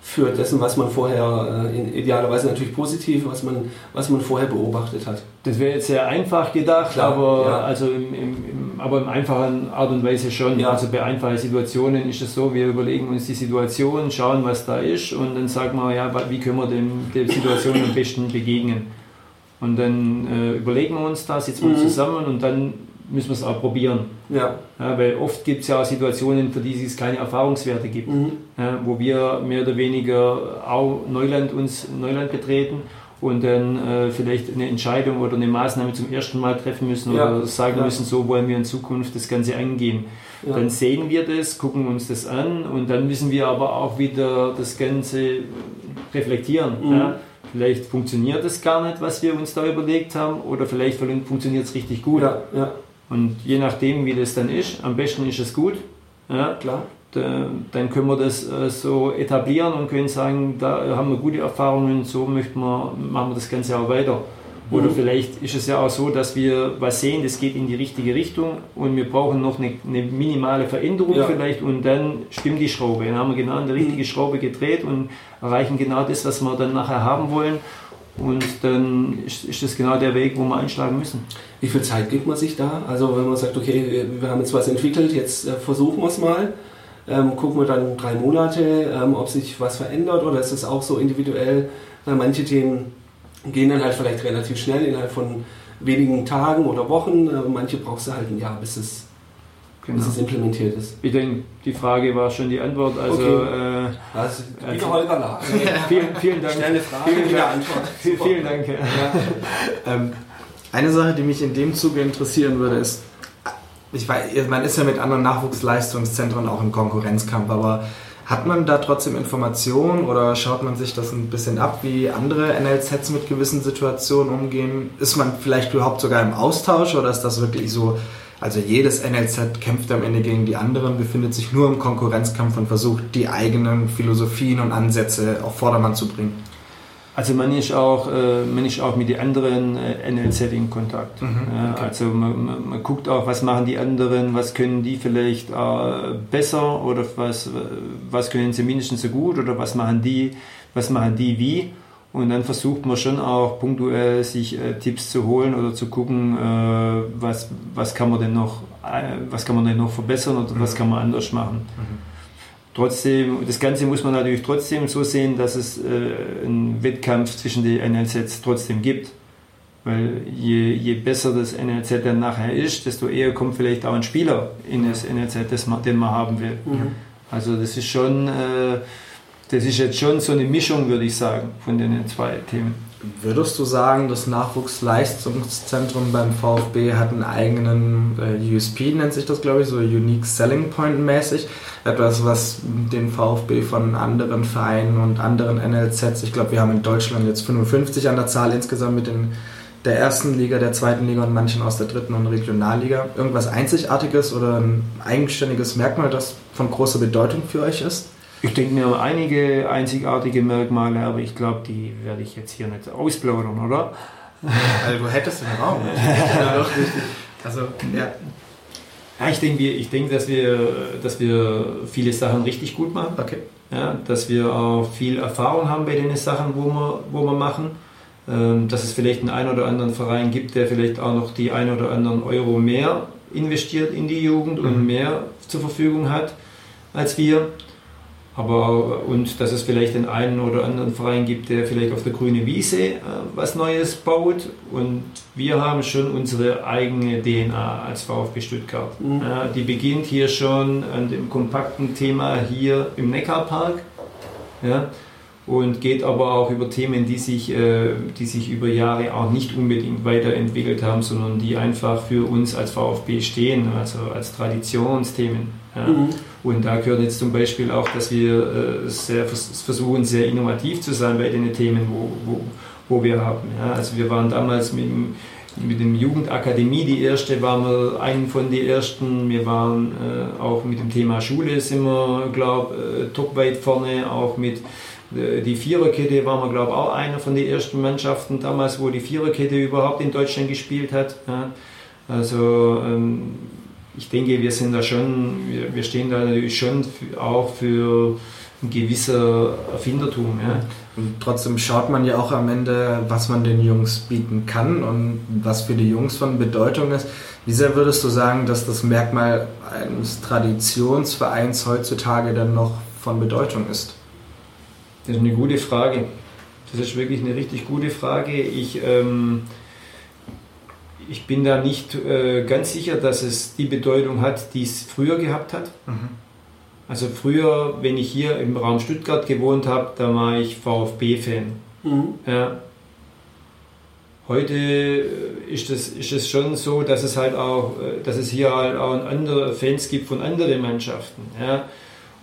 für dessen, was man vorher, äh, idealerweise natürlich positiv, was man, was man vorher beobachtet hat. Das wäre jetzt sehr einfach gedacht, Klar, aber, ja. also im, im, im, aber im einfachen Art und Weise schon. Ja. Also bei einfachen Situationen ist es so, wir überlegen uns die Situation, schauen, was da ist und dann sagen wir, ja, wie können wir dem, der Situation am besten begegnen. Und dann äh, überlegen wir uns das, sitzen wir mhm. zusammen und dann müssen wir es auch probieren. Ja. ja weil oft gibt es ja auch Situationen, für die es keine Erfahrungswerte gibt, mhm. ja, wo wir mehr oder weniger auch Neuland uns Neuland betreten und dann äh, vielleicht eine Entscheidung oder eine Maßnahme zum ersten Mal treffen müssen ja. oder sagen ja. müssen, so wollen wir in Zukunft das Ganze angehen. Ja. Dann sehen wir das, gucken uns das an und dann müssen wir aber auch wieder das Ganze reflektieren. Mhm. Vielleicht funktioniert es gar nicht, was wir uns da überlegt haben, oder vielleicht funktioniert es richtig gut. Und je nachdem, wie das dann ist, am besten ist es gut. Ja, klar. Da, dann können wir das äh, so etablieren und können sagen, da haben wir gute Erfahrungen, so möchten wir, machen wir das Ganze auch weiter. Oder mhm. vielleicht ist es ja auch so, dass wir was sehen, das geht in die richtige Richtung und wir brauchen noch eine, eine minimale Veränderung ja. vielleicht und dann stimmt die Schraube. Dann haben wir genau eine richtige mhm. Schraube gedreht und erreichen genau das, was wir dann nachher haben wollen. Und dann ist, ist das genau der Weg, wo wir einschlagen müssen. Wie viel Zeit gibt man sich da? Also wenn man sagt, okay, wir haben jetzt was entwickelt, jetzt äh, versuchen wir es mal. Ähm, gucken wir dann drei Monate, ähm, ob sich was verändert oder ist es auch so individuell? Weil manche Themen gehen dann halt vielleicht relativ schnell innerhalb von wenigen Tagen oder Wochen. Äh, manche brauchst du halt ein Jahr, bis es, genau. bis es implementiert ist. Ich denke, die Frage war schon die Antwort. Also, okay. äh, also, also Holger lag. vielen, vielen Dank. Schnelle Frage, vielen Dank. Antwort. Vielen Dank. Ja. ähm, eine Sache, die mich in dem Zuge interessieren würde, ist, ich weiß, man ist ja mit anderen Nachwuchsleistungszentren auch im Konkurrenzkampf, aber hat man da trotzdem Informationen oder schaut man sich das ein bisschen ab, wie andere NLZs mit gewissen Situationen umgehen? Ist man vielleicht überhaupt sogar im Austausch oder ist das wirklich so, also jedes NLZ kämpft am Ende gegen die anderen, befindet sich nur im Konkurrenzkampf und versucht die eigenen Philosophien und Ansätze auf Vordermann zu bringen? Also man ist auch, äh, man ist auch mit den anderen äh, NLZ in Kontakt. Mhm, okay. Also man, man, man, guckt auch, was machen die anderen, was können die vielleicht äh, besser oder was, was können sie mindestens so gut oder was machen die, was machen die wie. Und dann versucht man schon auch punktuell sich äh, Tipps zu holen oder zu gucken, äh, was, was kann man denn noch, äh, was kann man denn noch verbessern oder mhm. was kann man anders machen. Mhm. Trotzdem, das Ganze muss man natürlich trotzdem so sehen, dass es äh, einen Wettkampf zwischen den NLZs trotzdem gibt. Weil je, je besser das NLZ dann nachher ist, desto eher kommt vielleicht auch ein Spieler in das NLZ, das man, den man haben will. Mhm. Also das ist schon, äh, das ist jetzt schon so eine Mischung, würde ich sagen, von den zwei Themen. Würdest du sagen, das Nachwuchsleistungszentrum beim VfB hat einen eigenen äh, USP, nennt sich das, glaube ich, so Unique Selling Point mäßig? Etwas, was den VfB von anderen Vereinen und anderen NLZs, ich glaube, wir haben in Deutschland jetzt 55 an der Zahl insgesamt mit den, der ersten Liga, der zweiten Liga und manchen aus der dritten und Regionalliga. Irgendwas Einzigartiges oder ein eigenständiges Merkmal, das von großer Bedeutung für euch ist? Ich denke mir einige einzigartige Merkmale, aber ich glaube, die werde ich jetzt hier nicht ausplaudern, oder? Also du hättest den Raum. also, ja. ja. ich denke, ich denke dass, wir, dass wir viele Sachen richtig gut machen. Okay. Ja, dass wir auch viel Erfahrung haben bei den Sachen, wo wir, wo wir machen. Ähm, dass es vielleicht einen einen oder anderen Verein gibt, der vielleicht auch noch die ein oder anderen Euro mehr investiert in die Jugend und mhm. mehr zur Verfügung hat als wir. Aber und dass es vielleicht den einen oder anderen Verein gibt, der vielleicht auf der grünen Wiese äh, was Neues baut. Und wir haben schon unsere eigene DNA als VfB Stuttgart. Mhm. Äh, die beginnt hier schon an dem kompakten Thema hier im Neckarpark. Ja, und geht aber auch über Themen, die sich, äh, die sich über Jahre auch nicht unbedingt weiterentwickelt haben, sondern die einfach für uns als VfB stehen, also als Traditionsthemen. Ja. Mhm. Und da gehört jetzt zum Beispiel auch, dass wir äh, sehr, versuchen, sehr innovativ zu sein bei den Themen, wo, wo, wo wir haben. Ja. Also wir waren damals mit dem mit dem Jugendakademie, die erste, waren wir einen von den ersten. Wir waren äh, auch mit dem Thema Schule sind wir, glaube äh, top weit vorne, auch mit die Viererkette waren wir, glaube ich, auch einer von den ersten Mannschaften damals, wo die Viererkette überhaupt in Deutschland gespielt hat. Ja. Also ähm, ich denke, wir sind da schon, wir, wir stehen da natürlich schon auch für ein gewisser Erfindertum. Ja. Und trotzdem schaut man ja auch am Ende, was man den Jungs bieten kann und was für die Jungs von Bedeutung ist. Wie sehr würdest du sagen, dass das Merkmal eines Traditionsvereins heutzutage dann noch von Bedeutung ist? Das ist eine gute Frage. Das ist wirklich eine richtig gute Frage. Ich, ähm, ich bin da nicht äh, ganz sicher, dass es die Bedeutung hat, die es früher gehabt hat. Mhm. Also früher, wenn ich hier im Raum Stuttgart gewohnt habe, da war ich VfB-Fan. Mhm. Ja. Heute äh, ist es, ist schon so, dass es halt auch, äh, dass es hier halt auch andere Fans gibt von anderen Mannschaften. Ja.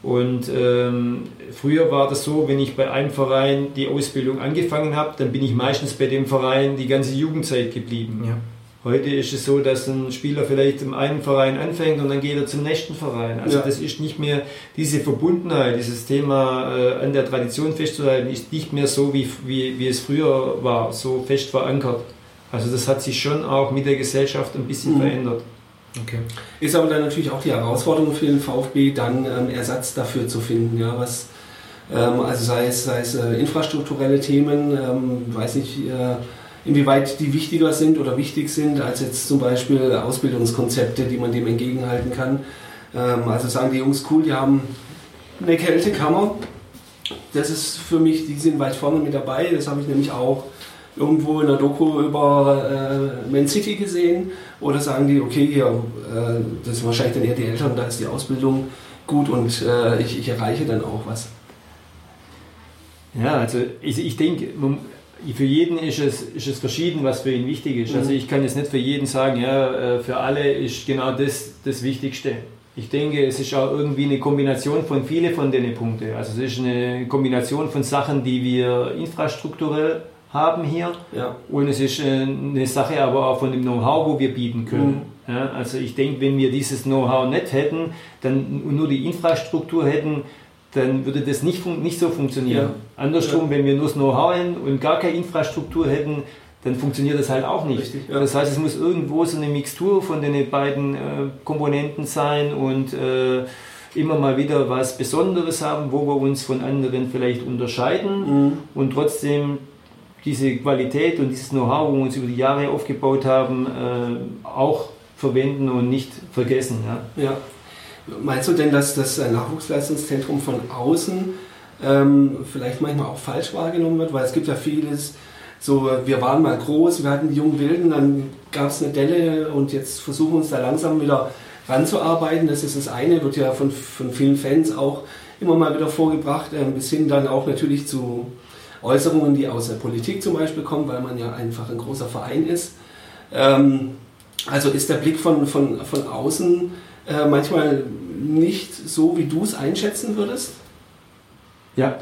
Und ähm, früher war das so, wenn ich bei einem Verein die Ausbildung angefangen habe, dann bin ich meistens bei dem Verein die ganze Jugendzeit geblieben. Ja. Heute ist es so, dass ein Spieler vielleicht im einen Verein anfängt und dann geht er zum nächsten Verein. Also ja. das ist nicht mehr diese Verbundenheit, dieses Thema äh, an der Tradition festzuhalten, ist nicht mehr so, wie, wie, wie es früher war, so fest verankert. Also das hat sich schon auch mit der Gesellschaft ein bisschen mhm. verändert. Okay. Ist aber dann natürlich auch die Herausforderung für den VfB, dann ähm, Ersatz dafür zu finden. Ja, was, ähm, also sei es, sei es äh, infrastrukturelle Themen, ähm, weiß nicht, äh, inwieweit die wichtiger sind oder wichtig sind, als jetzt zum Beispiel Ausbildungskonzepte, die man dem entgegenhalten kann. Ähm, also sagen die Jungs, cool, die haben eine Kältekammer. Das ist für mich, die sind weit vorne mit dabei. Das habe ich nämlich auch irgendwo in der Doku über äh, Man City gesehen. Oder sagen die, okay, hier, äh, das sind wahrscheinlich dann eher die Eltern, da ist die Ausbildung gut und äh, ich, ich, erreiche dann auch was. Ja, also ich, ich denke, für jeden ist es, ist es verschieden, was für ihn wichtig ist. Also mhm. Ich kann jetzt nicht für jeden sagen, ja, äh, für alle ist genau das das Wichtigste. Ich denke, es ist auch irgendwie eine Kombination von vielen von den Punkten. Also es ist eine Kombination von Sachen, die wir infrastrukturell haben hier. Ja. Und es ist äh, eine Sache aber auch von dem Know-how, wo wir bieten können. Mhm. Ja, also ich denke, wenn wir dieses Know-how nicht hätten, dann nur die Infrastruktur hätten, dann würde das nicht, nicht so funktionieren. Ja. Andersrum, wenn wir nur das Know-how hätten und gar keine Infrastruktur hätten, dann funktioniert das halt auch nicht. Richtig, ja. Das heißt, es muss irgendwo so eine Mixtur von den beiden äh, Komponenten sein und äh, immer mal wieder was Besonderes haben, wo wir uns von anderen vielleicht unterscheiden mhm. und trotzdem diese Qualität und dieses Know-how, wo wir uns über die Jahre aufgebaut haben, äh, auch verwenden und nicht vergessen. Ja. ja. Meinst du denn, dass das Nachwuchsleistungszentrum von außen ähm, vielleicht manchmal auch falsch wahrgenommen wird? Weil es gibt ja vieles, so wir waren mal groß, wir hatten die jungen Wilden, dann gab es eine Delle und jetzt versuchen wir uns da langsam wieder ranzuarbeiten. Das ist das eine, wird ja von, von vielen Fans auch immer mal wieder vorgebracht, äh, bis hin dann auch natürlich zu Äußerungen, die aus der Politik zum Beispiel kommen, weil man ja einfach ein großer Verein ist. Ähm, also ist der Blick von, von, von außen äh, manchmal nicht so, wie du es einschätzen würdest? Ja.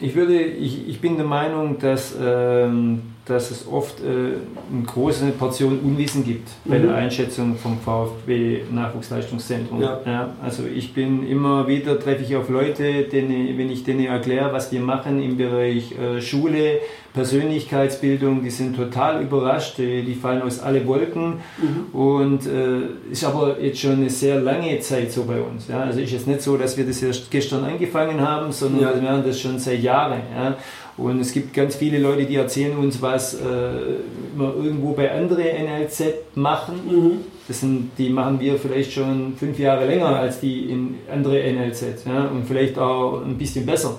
Ich, würde, ich, ich bin der Meinung, dass ähm, dass es oft äh, eine große Portion Unwissen gibt mhm. bei der mhm. Einschätzung vom VfB Nachwuchsleistungszentrum. Ja. ja. also ich bin immer wieder, treffe ich auf Leute, denen, wenn ich denen erkläre, was wir machen im Bereich äh, Schule, Persönlichkeitsbildung, die sind total überrascht, die, die fallen aus alle Wolken mhm. und äh, ist aber jetzt schon eine sehr lange Zeit so bei uns. Ja. Also ist jetzt nicht so, dass wir das erst gestern angefangen haben, sondern ja. wir machen das schon seit Jahren. Ja. Und es gibt ganz viele Leute, die erzählen uns, was äh, wir irgendwo bei anderen NLZ machen. Mhm. Das sind, die machen wir vielleicht schon fünf Jahre länger als die in andere NLZ ja, und vielleicht auch ein bisschen besser.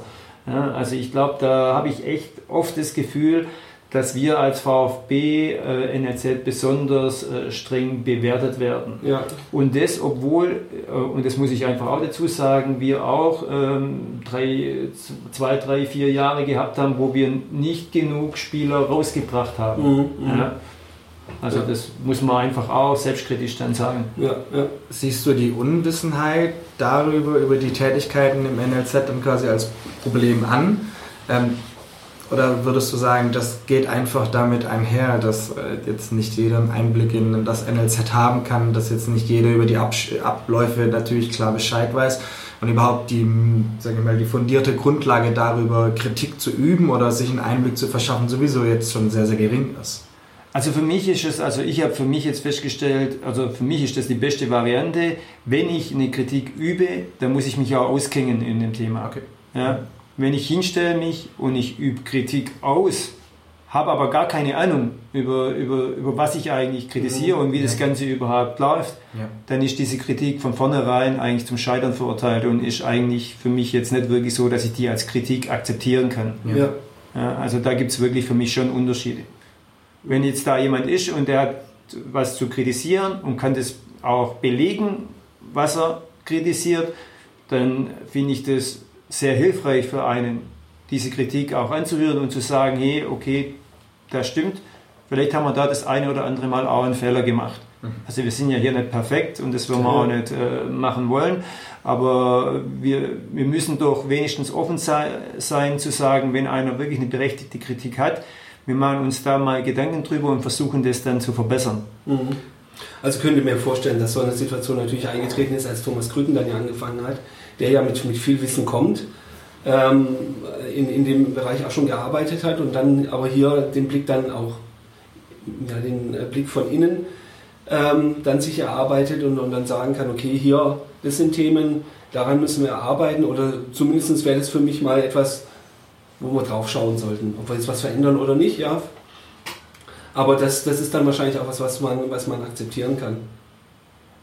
Ja, also ich glaube, da habe ich echt oft das Gefühl, dass wir als VfB äh, NRZ besonders äh, streng bewertet werden. Ja. Und das, obwohl, äh, und das muss ich einfach auch dazu sagen, wir auch ähm, drei, zwei, drei, vier Jahre gehabt haben, wo wir nicht genug Spieler rausgebracht haben. Mhm. ja. Also ja. das muss man einfach auch selbstkritisch dann sagen. Ja, ja. Siehst du die Unwissenheit darüber, über die Tätigkeiten im NLZ dann quasi als Problem an? Ähm, oder würdest du sagen, das geht einfach damit einher, dass äh, jetzt nicht jeder einen Einblick in das NLZ haben kann, dass jetzt nicht jeder über die Abläufe natürlich klar Bescheid weiß und überhaupt die, sage ich mal, die fundierte Grundlage darüber, Kritik zu üben oder sich einen Einblick zu verschaffen, sowieso jetzt schon sehr, sehr gering ist? Also für mich ist es, also ich habe für mich jetzt festgestellt, also für mich ist das die beste Variante. Wenn ich eine Kritik übe, dann muss ich mich auch auskennen in dem Thema. Okay. Ja, wenn ich hinstelle mich und ich übe Kritik aus, habe aber gar keine Ahnung über, über, über was ich eigentlich kritisiere mhm. und wie ja. das Ganze überhaupt läuft, ja. dann ist diese Kritik von vornherein eigentlich zum Scheitern verurteilt und ist eigentlich für mich jetzt nicht wirklich so, dass ich die als Kritik akzeptieren kann. Ja. ja also da gibt es wirklich für mich schon Unterschiede. Wenn jetzt da jemand ist und der hat was zu kritisieren und kann das auch belegen, was er kritisiert, dann finde ich das sehr hilfreich für einen, diese Kritik auch anzuhören und zu sagen, hey, okay, das stimmt, vielleicht haben wir da das eine oder andere Mal auch einen Fehler gemacht. Mhm. Also wir sind ja hier nicht perfekt und das werden wir auch nicht äh, machen wollen, aber wir, wir müssen doch wenigstens offen sei, sein zu sagen, wenn einer wirklich eine berechtigte Kritik hat, wir machen uns da mal Gedanken drüber und versuchen das dann zu verbessern. Mhm. Also könnte mir vorstellen, dass so eine Situation natürlich eingetreten ist, als Thomas Krücken dann ja angefangen hat, der ja mit, mit viel Wissen kommt, ähm, in, in dem Bereich auch schon gearbeitet hat und dann aber hier den Blick dann auch ja, den Blick von innen ähm, dann sich erarbeitet und, und dann sagen kann, okay, hier, das sind Themen, daran müssen wir arbeiten oder zumindest wäre das für mich mal etwas, wo wir drauf schauen sollten, ob wir jetzt was verändern oder nicht, ja. Aber das, das ist dann wahrscheinlich auch was, was man, was man akzeptieren kann.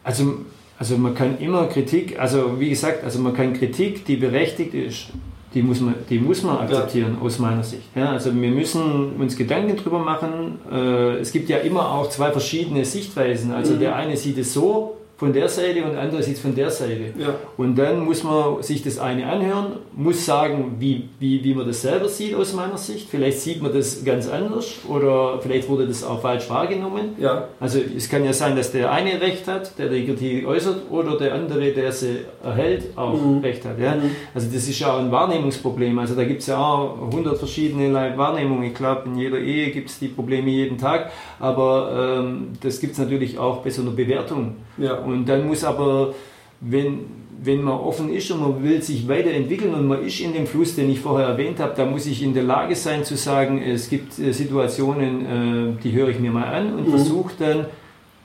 Also, also man kann immer Kritik, also wie gesagt, also man kann Kritik, die berechtigt ist, die muss man, die muss man akzeptieren ja. aus meiner Sicht. Ja, also wir müssen uns Gedanken darüber machen. Äh, es gibt ja immer auch zwei verschiedene Sichtweisen. Also mhm. der eine sieht es so von der Seite und der andere sieht es von der Seite. Ja. Und dann muss man sich das eine anhören, muss sagen, wie, wie, wie man das selber sieht aus meiner Sicht. Vielleicht sieht man das ganz anders oder vielleicht wurde das auch falsch wahrgenommen. Ja. Also es kann ja sein, dass der eine Recht hat, der die Kritik äußert, oder der andere, der sie erhält, auch mhm. Recht hat. Ja? Mhm. Also das ist ja auch ein Wahrnehmungsproblem. Also da gibt es ja auch 100 verschiedene Wahrnehmungen. Ich glaube, in jeder Ehe gibt es die Probleme jeden Tag, aber ähm, das gibt es natürlich auch bei so einer Bewertung. Ja. Und dann muss aber, wenn, wenn man offen ist und man will sich weiterentwickeln und man ist in dem Fluss, den ich vorher erwähnt habe, da muss ich in der Lage sein zu sagen, es gibt äh, Situationen, äh, die höre ich mir mal an und mhm. versuche dann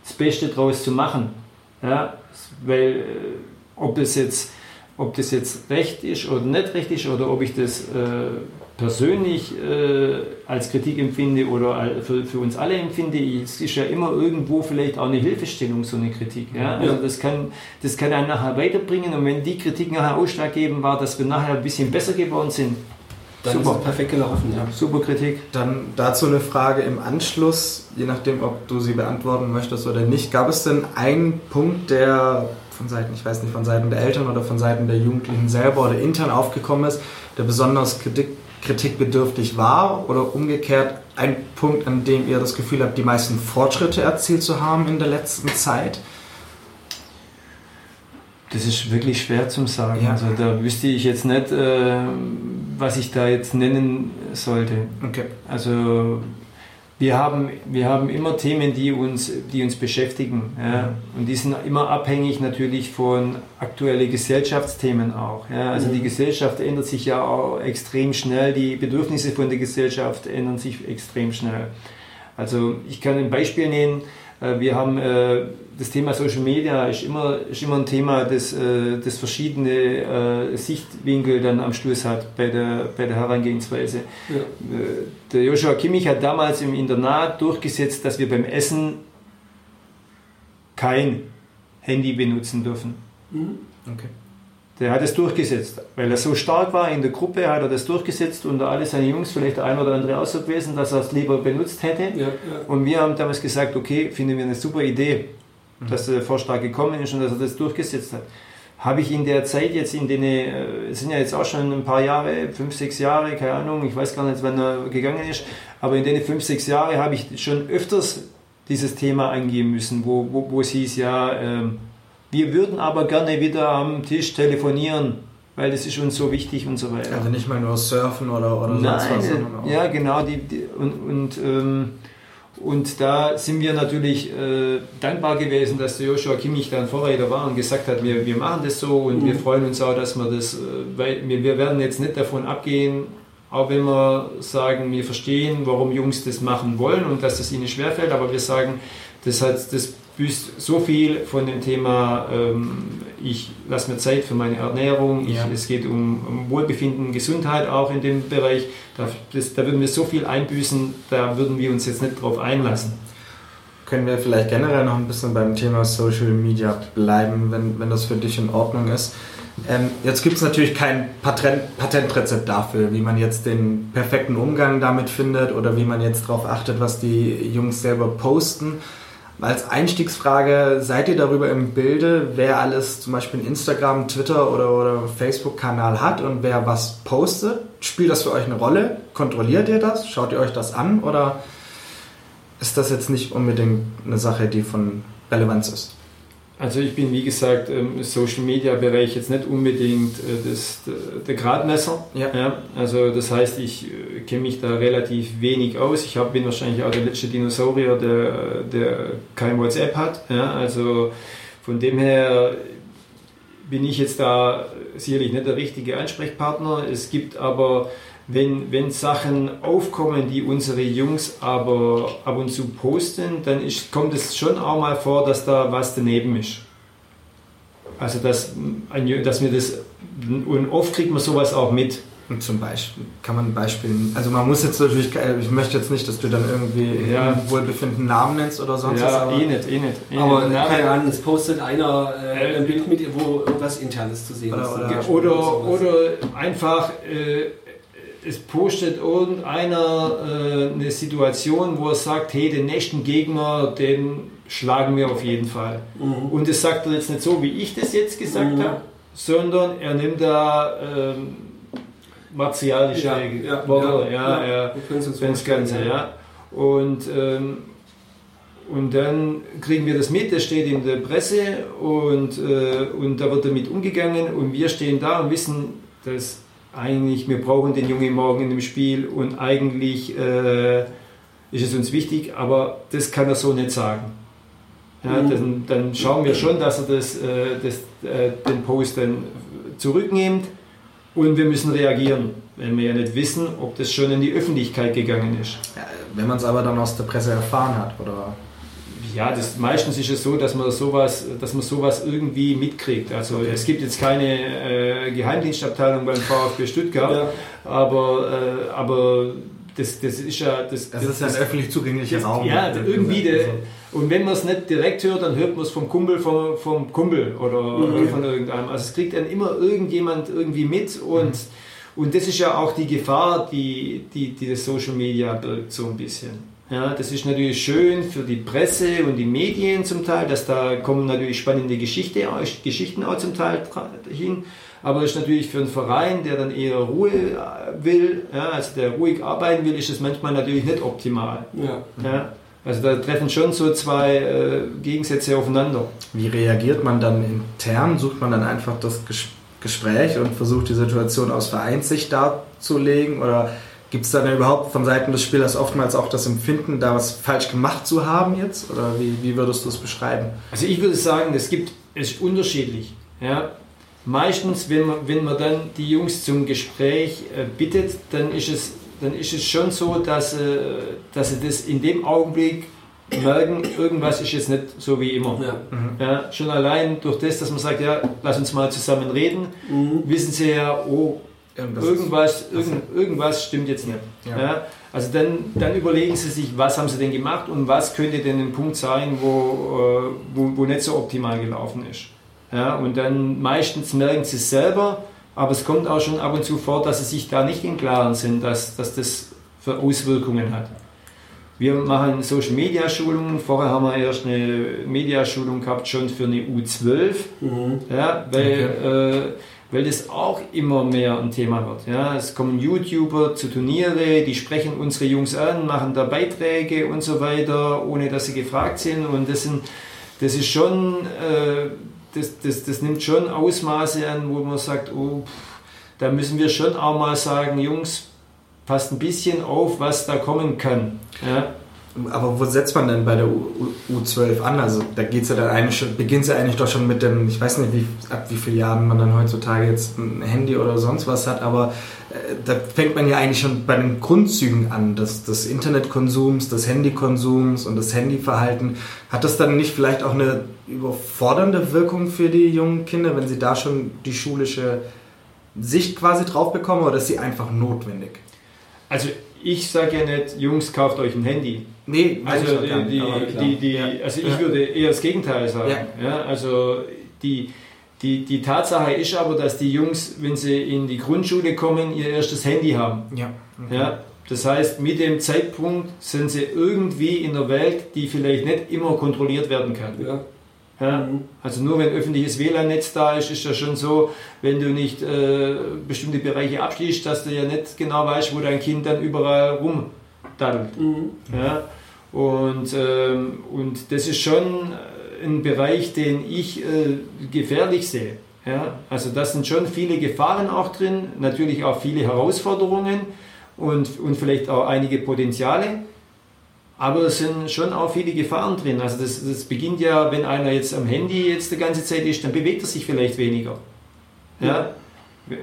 das Beste daraus zu machen. Ja, weil äh, ob das jetzt ob das jetzt recht ist oder nicht recht ist oder ob ich das persönlich äh, als Kritik empfinde oder für, für, uns alle empfinde, es ist ja immer irgendwo vielleicht auch eine Hilfestellung, so eine Kritik. Ja? Also das kann, das kann einen nachher weiterbringen und wenn die Kritik nachher ausschlaggebend war, dass wir nachher ein bisschen besser geworden sind, dann Super. ist perfekt gelaufen. Ja. Super Kritik. Dann dazu eine Frage im Anschluss, je nachdem, ob du sie beantworten möchtest oder nicht. Gab es denn einen Punkt, der von Seiten, ich weiß nicht, von Seiten der Eltern oder von Seiten der Jugendlichen selber oder intern aufgekommen ist, der besonders kritik kritikbedürftig war oder umgekehrt ein Punkt, an dem ihr das Gefühl habt, die meisten Fortschritte erzielt zu haben in der letzten Zeit? Das ist wirklich schwer zu sagen. Ja. Also da wüsste ich jetzt nicht, äh, was ich da jetzt nennen sollte. Okay. Also wir haben, wir haben immer Themen, die uns, die uns beschäftigen. Ja? Und die sind immer abhängig natürlich von aktuellen Gesellschaftsthemen auch. Ja? Also mhm. die Gesellschaft ändert sich ja auch extrem schnell, die Bedürfnisse von der Gesellschaft ändern sich extrem schnell. Also ich kann ein Beispiel nehmen. Äh, wir haben äh, das Thema Social Media ist immer, ist immer ein Thema, das, äh, das verschiedene Sichtwinkel dann am Schluss hat bei der, bei der Herangehensweise. Ja. Der Joshua Kimmich hat damals im Internat durchgesetzt, dass wir beim Essen kein Handy benutzen dürfen. Mhm. Okay. Der hat es durchgesetzt, weil er so stark war in der Gruppe, hat er das durchgesetzt und alle seine Jungs, vielleicht der ein oder andere auch so gewesen, dass er es lieber benutzt hätte. Ja, ja. Und wir haben damals gesagt, okay, finden wir eine super Idee, mhm. dass der Vorschlag gekommen ist und dass er das durchgesetzt hat. Habe ich in der Zeit jetzt in den, äh, es sind ja jetzt auch schon ein paar Jahre, fünf, sechs Jahre, keine Ahnung, ich weiß gar nicht, wann er gegangen ist, aber in den fünf, sechs Jahre habe ich schon öfters dieses Thema angehen müssen, wo, wo, wo es hieß, ja, ähm, wir würden aber gerne wieder am Tisch telefonieren, weil das ist uns so wichtig und so weiter. Also nicht mal nur surfen oder, oder Nein, sonst was. Sondern ja, genau. Die, die, und, und, ähm, und da sind wir natürlich äh, dankbar gewesen, dass der Joshua Kimmich dann Vorreiter war und gesagt hat, wir, wir machen das so und mhm. wir freuen uns auch, dass wir das, äh, weil wir, wir werden jetzt nicht davon abgehen, auch wenn wir sagen, wir verstehen, warum Jungs das machen wollen und dass das ihnen schwerfällt, aber wir sagen, das, hat, das büßt so viel von dem Thema, ähm, ich lasse mir Zeit für meine Ernährung, ich, ja. es geht um, um, Wohlbefinden, Gesundheit auch in dem Bereich. Da, das, da würden wir so viel einbüßen, da würden wir uns jetzt nicht drauf einlassen. Können wir vielleicht generell noch ein bisschen beim Thema Social Media bleiben, wenn, wenn das für dich in Ordnung ist. Ähm, jetzt gibt es natürlich kein Patent, Patentrezept dafür, wie man jetzt den perfekten Umgang damit findet oder wie man jetzt darauf achtet, was die Jungs selber posten. Als Einstiegsfrage, seid ihr darüber im Bilde, wer alles zum Beispiel einen Instagram, Twitter oder, oder Facebook-Kanal hat und wer was postet? Spielt das für euch eine Rolle? Kontrolliert ihr das? Schaut ihr euch das an? Oder ist das jetzt nicht unbedingt eine Sache, die von Relevanz ist? Also ich bin, wie gesagt, im Social Media Bereich jetzt nicht unbedingt äh, das, der Gradmesser. Ja. ja. Also das heißt, ich äh, kenne mich da relativ wenig aus. Ich hab, bin wahrscheinlich auch der letzte Dinosaurier, der, der kein WhatsApp hat. Ja. Also von dem her bin ich jetzt da sicherlich nicht der richtige Ansprechpartner. Es gibt aber wenn, wenn Sachen aufkommen, die unsere Jungs aber ab und zu posten, dann ist, kommt es schon auch mal vor, dass da was daneben ist. Also dass, dass mir das, und oft kriegt man sowas auch mit. Und zum Beispiel, kann man ein Beispiel, also man muss jetzt natürlich, ich möchte jetzt nicht, dass du dann irgendwie Ja. einen wohlbefindenden Namen nennst oder sonst was, Ja, aber eh nicht, eh nicht. Eh Aber nicht. keine Ahnung, es postet einer äh, ein Bild mit, wo irgendwas Internes zu sehen Oder- ist. oder- Oder, oder einfach, äh, es postet irgendeiner äh, eine Situation, wo er sagt, hey, den nächsten Gegner, den schlagen wir auf jeden Fall. Mhm. Und das sagt er jetzt nicht so, wie ich das jetzt gesagt Mhm. habe, sondern er nimmt da ähm, martialische Ja, ja, Worte, ja, ja, ja. das Ganze, ja. Und, ähm, und dann kriegen wir das mit, das steht in der Presse und, äh, und da wird damit umgegangen und wir stehen da und wissen, dass eigentlich wir brauchen den Jungen morgen in dem Spiel und eigentlich äh, ist es uns wichtig, aber das kann er so nicht sagen. Ja, Mhm. dann, dann schauen wir schon, dass er das, äh, das, äh, den Post dann zurücknimmt und wir müssen reagieren, wenn wir ja nicht wissen, ob das schon in die Öffentlichkeit gegangen ist. Ja, wenn man es aber dann aus der Presse erfahren hat, oder? Ja, das, meistens ist es so, dass man sowas, dass man sowas irgendwie mitkriegt. Also es gibt jetzt keine äh, Geheimdienstabteilung beim VfB Stuttgart, Ja. aber, äh, aber das, das ist ja das, Das ist ja ein öffentlich zugänglicher das- Raum. Ja, irgendwie. Der, Also, und wenn man es nicht direkt hört, dann hört man es vom Kumpel vom, vom Kumpel oder, Mhm. oder von irgendeinem. Also es kriegt dann immer irgendjemand irgendwie mit und, und das ist ja auch die Gefahr, die, die, die das Social Media birgt, so ein bisschen. Ja, das ist natürlich schön für die Presse und die Medien zum Teil, dass da kommen natürlich spannende Geschichte, Geschichten auch zum Teil hin. Aber es ist natürlich für einen Verein, der dann eher Ruhe äh, will, ja, also der ruhig arbeiten will, ist es manchmal natürlich nicht optimal. Ja. Ja, also da treffen schon so zwei äh, Gegensätze aufeinander. Wie reagiert man dann intern? Sucht man dann einfach das Ges Gespräch und versucht die Situation aus Vereinssicht darzulegen? Oder gibt es dann überhaupt von Seiten des Spielers oftmals auch das Empfinden, da was falsch gemacht zu haben jetzt? Oder wie, wie würdest du es beschreiben? Also ich würde sagen, es gibt es ist unterschiedlich. Ja. Meistens, wenn man, wenn man dann die Jungs zum Gespräch äh, bittet, dann ist es, dann ist es schon so, dass, äh, dass sie das in dem Augenblick merken, irgendwas ist jetzt nicht so wie immer. Ja. Ja, schon allein durch das, dass man sagt, ja, lass uns mal zusammen reden, Mhm. wissen sie ja, oh, Irgendwas irgendwas, irgend, irgendwas stimmt jetzt nicht. Ja. Ja. also dann, dann überlegen Sie sich, was haben Sie denn gemacht und was könnte denn ein Punkt sein, wo, äh, wo, wo nicht so optimal gelaufen ist. Ja, und dann meistens merken Sie es selber, aber es kommt auch schon ab und zu vor, dass Sie sich da nicht im Klaren sind, dass, dass das für Auswirkungen hat. Wir machen Social Media Schulungen. Vorher haben wir erst eine Mediaschulung gehabt, schon für eine U12. Mhm. Ja, weil, äh, weil das auch immer mehr ein Thema wird. Ja, es kommen YouTuber zu Turniere, die sprechen unsere Jungs an, machen da Beiträge und so weiter, ohne dass sie gefragt sind. Und das, sind, das ist schon, äh, das, das, das nimmt schon Ausmaße an, wo man sagt, oh, pff, da müssen wir schon auch mal sagen, Jungs, passt ein bisschen auf, was da kommen kann. Ja. Aber wo setzt man denn bei der U U U12 an? Also da geht's ja dann eigentlich beginnt ja eigentlich doch schon mit dem, ich weiß nicht, wie, ab wie vielen Jahren man dann heutzutage jetzt ein Handy oder sonst was hat, aber äh, da fängt man ja eigentlich schon bei den Grundzügen an, des, des Internetkonsums, des Handykonsums und des Handyverhalten. Hat das dann nicht vielleicht auch eine überfordernde Wirkung für die jungen Kinder, wenn sie da schon die schulische Sicht quasi drauf bekommen oder ist sie einfach notwendig? Also ich sage ja nicht, Jungs, kauft euch ein Handy. Nee, Also, die, nicht, klar. die, die, Ja. also ich Ja. würde eher das Gegenteil sagen. Ja. Ja. also die, die, die Tatsache ist aber, dass die Jungs, wenn sie in die Grundschule kommen, ihr erstes Handy haben. Ja. Ja. Das heißt, mit dem Zeitpunkt sind sie irgendwie in der Welt, die vielleicht nicht immer kontrolliert werden kann. Ja. Ja. Also nur wenn öffentliches WLAN-Netz da ist, ist das schon so, wenn du nicht äh, bestimmte Bereiche abschließt, dass du ja nicht genau weißt, wo dein Kind dann überall rumdaddelt. Mhm. Ja? Und, ähm, und das ist schon ein Bereich, den ich äh, gefährlich sehe. Ja? Also da sind schon viele Gefahren auch drin, natürlich auch viele Herausforderungen und, und vielleicht auch einige Potenziale. Aber es sind schon auch viele Gefahren drin. Also das, das beginnt ja, wenn einer jetzt am Handy jetzt die ganze Zeit ist, dann bewegt er sich vielleicht weniger. Ja?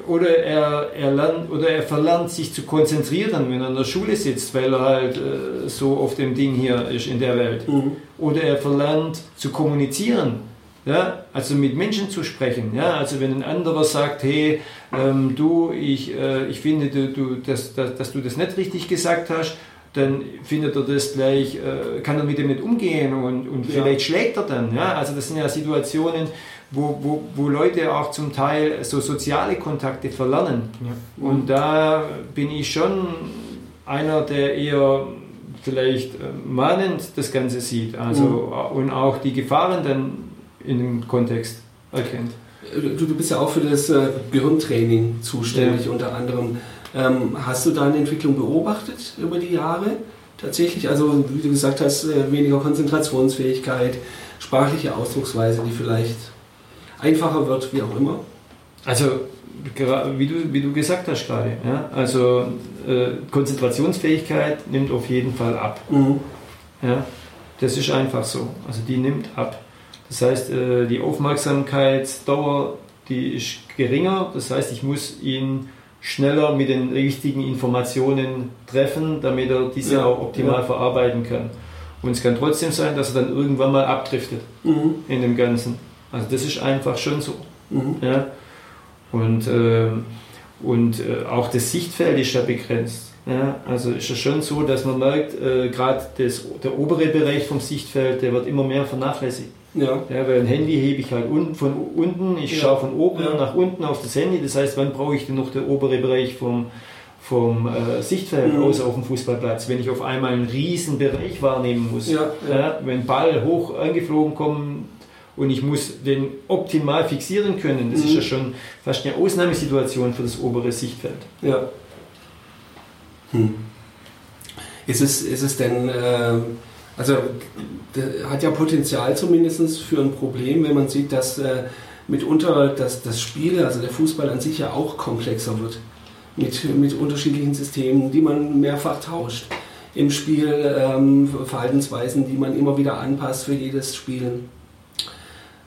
oder er, er lernt oder er verlernt sich zu konzentrieren, wenn er in der Schule sitzt, weil er halt äh, so auf dem Ding hier ist in der Welt. Mhm. Oder er verlernt zu kommunizieren, ja, also mit Menschen zu sprechen. Ja, also wenn ein anderer sagt, hey, ähm, du, ich, äh, ich finde, du, du, dass, dass, dass du das nicht richtig gesagt hast, dann findet er das gleich, äh, kann er mit dem nicht umgehen und, und Ja. vielleicht schlägt er dann. Ja? Also das sind ja Situationen, wo, wo, wo Leute auch zum Teil so soziale Kontakte verlernen. Und da bin ich schon einer, der eher vielleicht äh, mahnend das Ganze sieht also, und auch die Gefahren dann in dem Kontext erkennt. Du, du bist ja auch für das äh, Gehirntraining zuständig Ja. unter anderem. Ähm, hast du da eine Entwicklung beobachtet über die Jahre? Tatsächlich, also wie du gesagt hast, äh, weniger Konzentrationsfähigkeit, sprachliche Ausdrucksweise, die vielleicht einfacher wird, wie auch immer. Also, wie du, wie du gesagt hast gerade, ja? also äh, Konzentrationsfähigkeit nimmt auf jeden Fall ab. Mhm. Ja? Das ist einfach so. Also die nimmt ab. Das heißt, äh, die Aufmerksamkeitsdauer, die ist geringer. Das heißt, ich muss ihn schneller mit den richtigen Informationen treffen, damit er diese Ja, auch optimal ja. verarbeiten kann. Und es kann trotzdem sein, dass er dann irgendwann mal abdriftet Mhm. in dem Ganzen. Also das ist einfach schon so. Mhm. Ja? Und, äh, und äh, auch das Sichtfeld ist ja begrenzt. Ja? Also ist es schon so, dass man merkt, äh, gerade der obere Bereich vom Sichtfeld, der wird immer mehr vernachlässigt. Ja. Ja, weil ein Handy hebe ich halt un, von unten, ich Ja. schaue von oben Ja. nach unten auf das Handy. Das heißt, wann brauche ich denn noch der obere Bereich vom, vom äh, Sichtfeld Mhm. außer auf dem Fußballplatz, wenn ich auf einmal einen riesen Bereich wahrnehmen muss. Ja, ja. Ja, wenn Ball hoch angeflogen kommt und ich muss den optimal fixieren können, das Mhm. ist ja schon fast eine Ausnahmesituation für das obere Sichtfeld. Ja. Hm. Ist es, ist es denn, äh, also der hat ja Potenzial zumindest für ein Problem, wenn man sieht, dass äh, mitunter das, das Spiel, also der Fußball an sich ja auch komplexer wird. Mit, mit unterschiedlichen Systemen, die man mehrfach tauscht. Im Spiel ähm, Verhaltensweisen, die man immer wieder anpasst für jedes Spiel.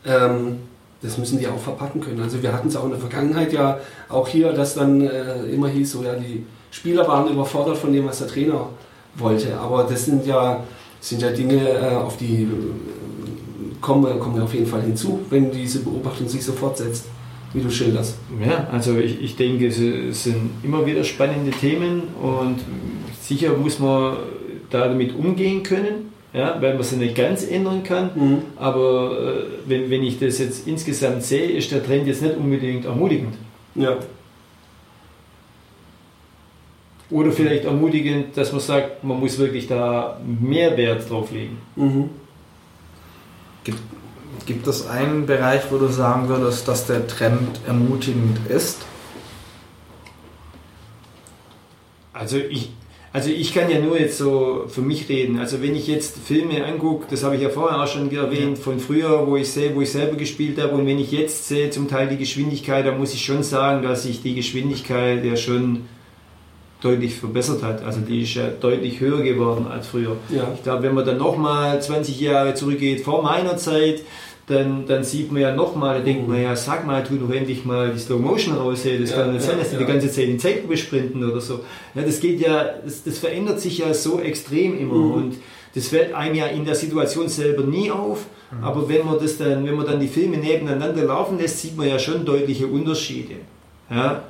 Ähm, das müssen die auch verpacken können. Also wir hatten es auch in der Vergangenheit ja auch hier, dass dann äh, immer hieß, so ja, die Spieler waren überfordert von dem, was der Trainer wollte. Aber das sind ja, sind ja Dinge, äh, auf die äh, kommen, kommen wir auf jeden Fall hinzu, wenn diese Beobachtung sich so fortsetzt, wie du schilderst. Ja, also ich, ich denke, es es sind immer wieder spannende Themen und sicher muss man damit umgehen können, ja, weil man sie nicht ganz ändern kann. Mhm. Aber äh, wenn, wenn ich das jetzt insgesamt sehe, ist der Trend jetzt nicht unbedingt ermutigend. Ja. Oder vielleicht ermutigend, dass man sagt, man muss wirklich da mehr Wert drauf legen. Mhm. Gibt, gibt es einen Bereich, wo du sagen würdest, dass der Trend ermutigend ist? Also ich, also ich kann ja nur jetzt so für mich reden. Also wenn ich jetzt Filme angucke, das habe ich ja vorher auch schon erwähnt, von früher, wo ich sehe, wo ich selber gespielt habe, und wenn ich jetzt sehe zum Teil die Geschwindigkeit, dann muss ich schon sagen, dass sich die Geschwindigkeit ja schon deutlich verbessert hat. Also die ist ja deutlich höher geworden als früher. Ja. Ich glaube, wenn man dann nochmal 20 Jahre zurückgeht vor meiner Zeit, dann, dann sieht man ja nochmal, da denkt man ja, sag mal, tu doch endlich mal die Slow Motion raus. Hey, das Ja, kann nicht sein, ja, dass die ja. die ganze Zeit in Zeitlupe sprinten oder so. Ja, das geht ja, das, das verändert sich ja so extrem immer Mhm. und das fällt einem ja in der Situation selber nie auf. Aber wenn man das dann, wenn man dann die Filme nebeneinander laufen lässt, sieht man ja schon deutliche Unterschiede. Ja?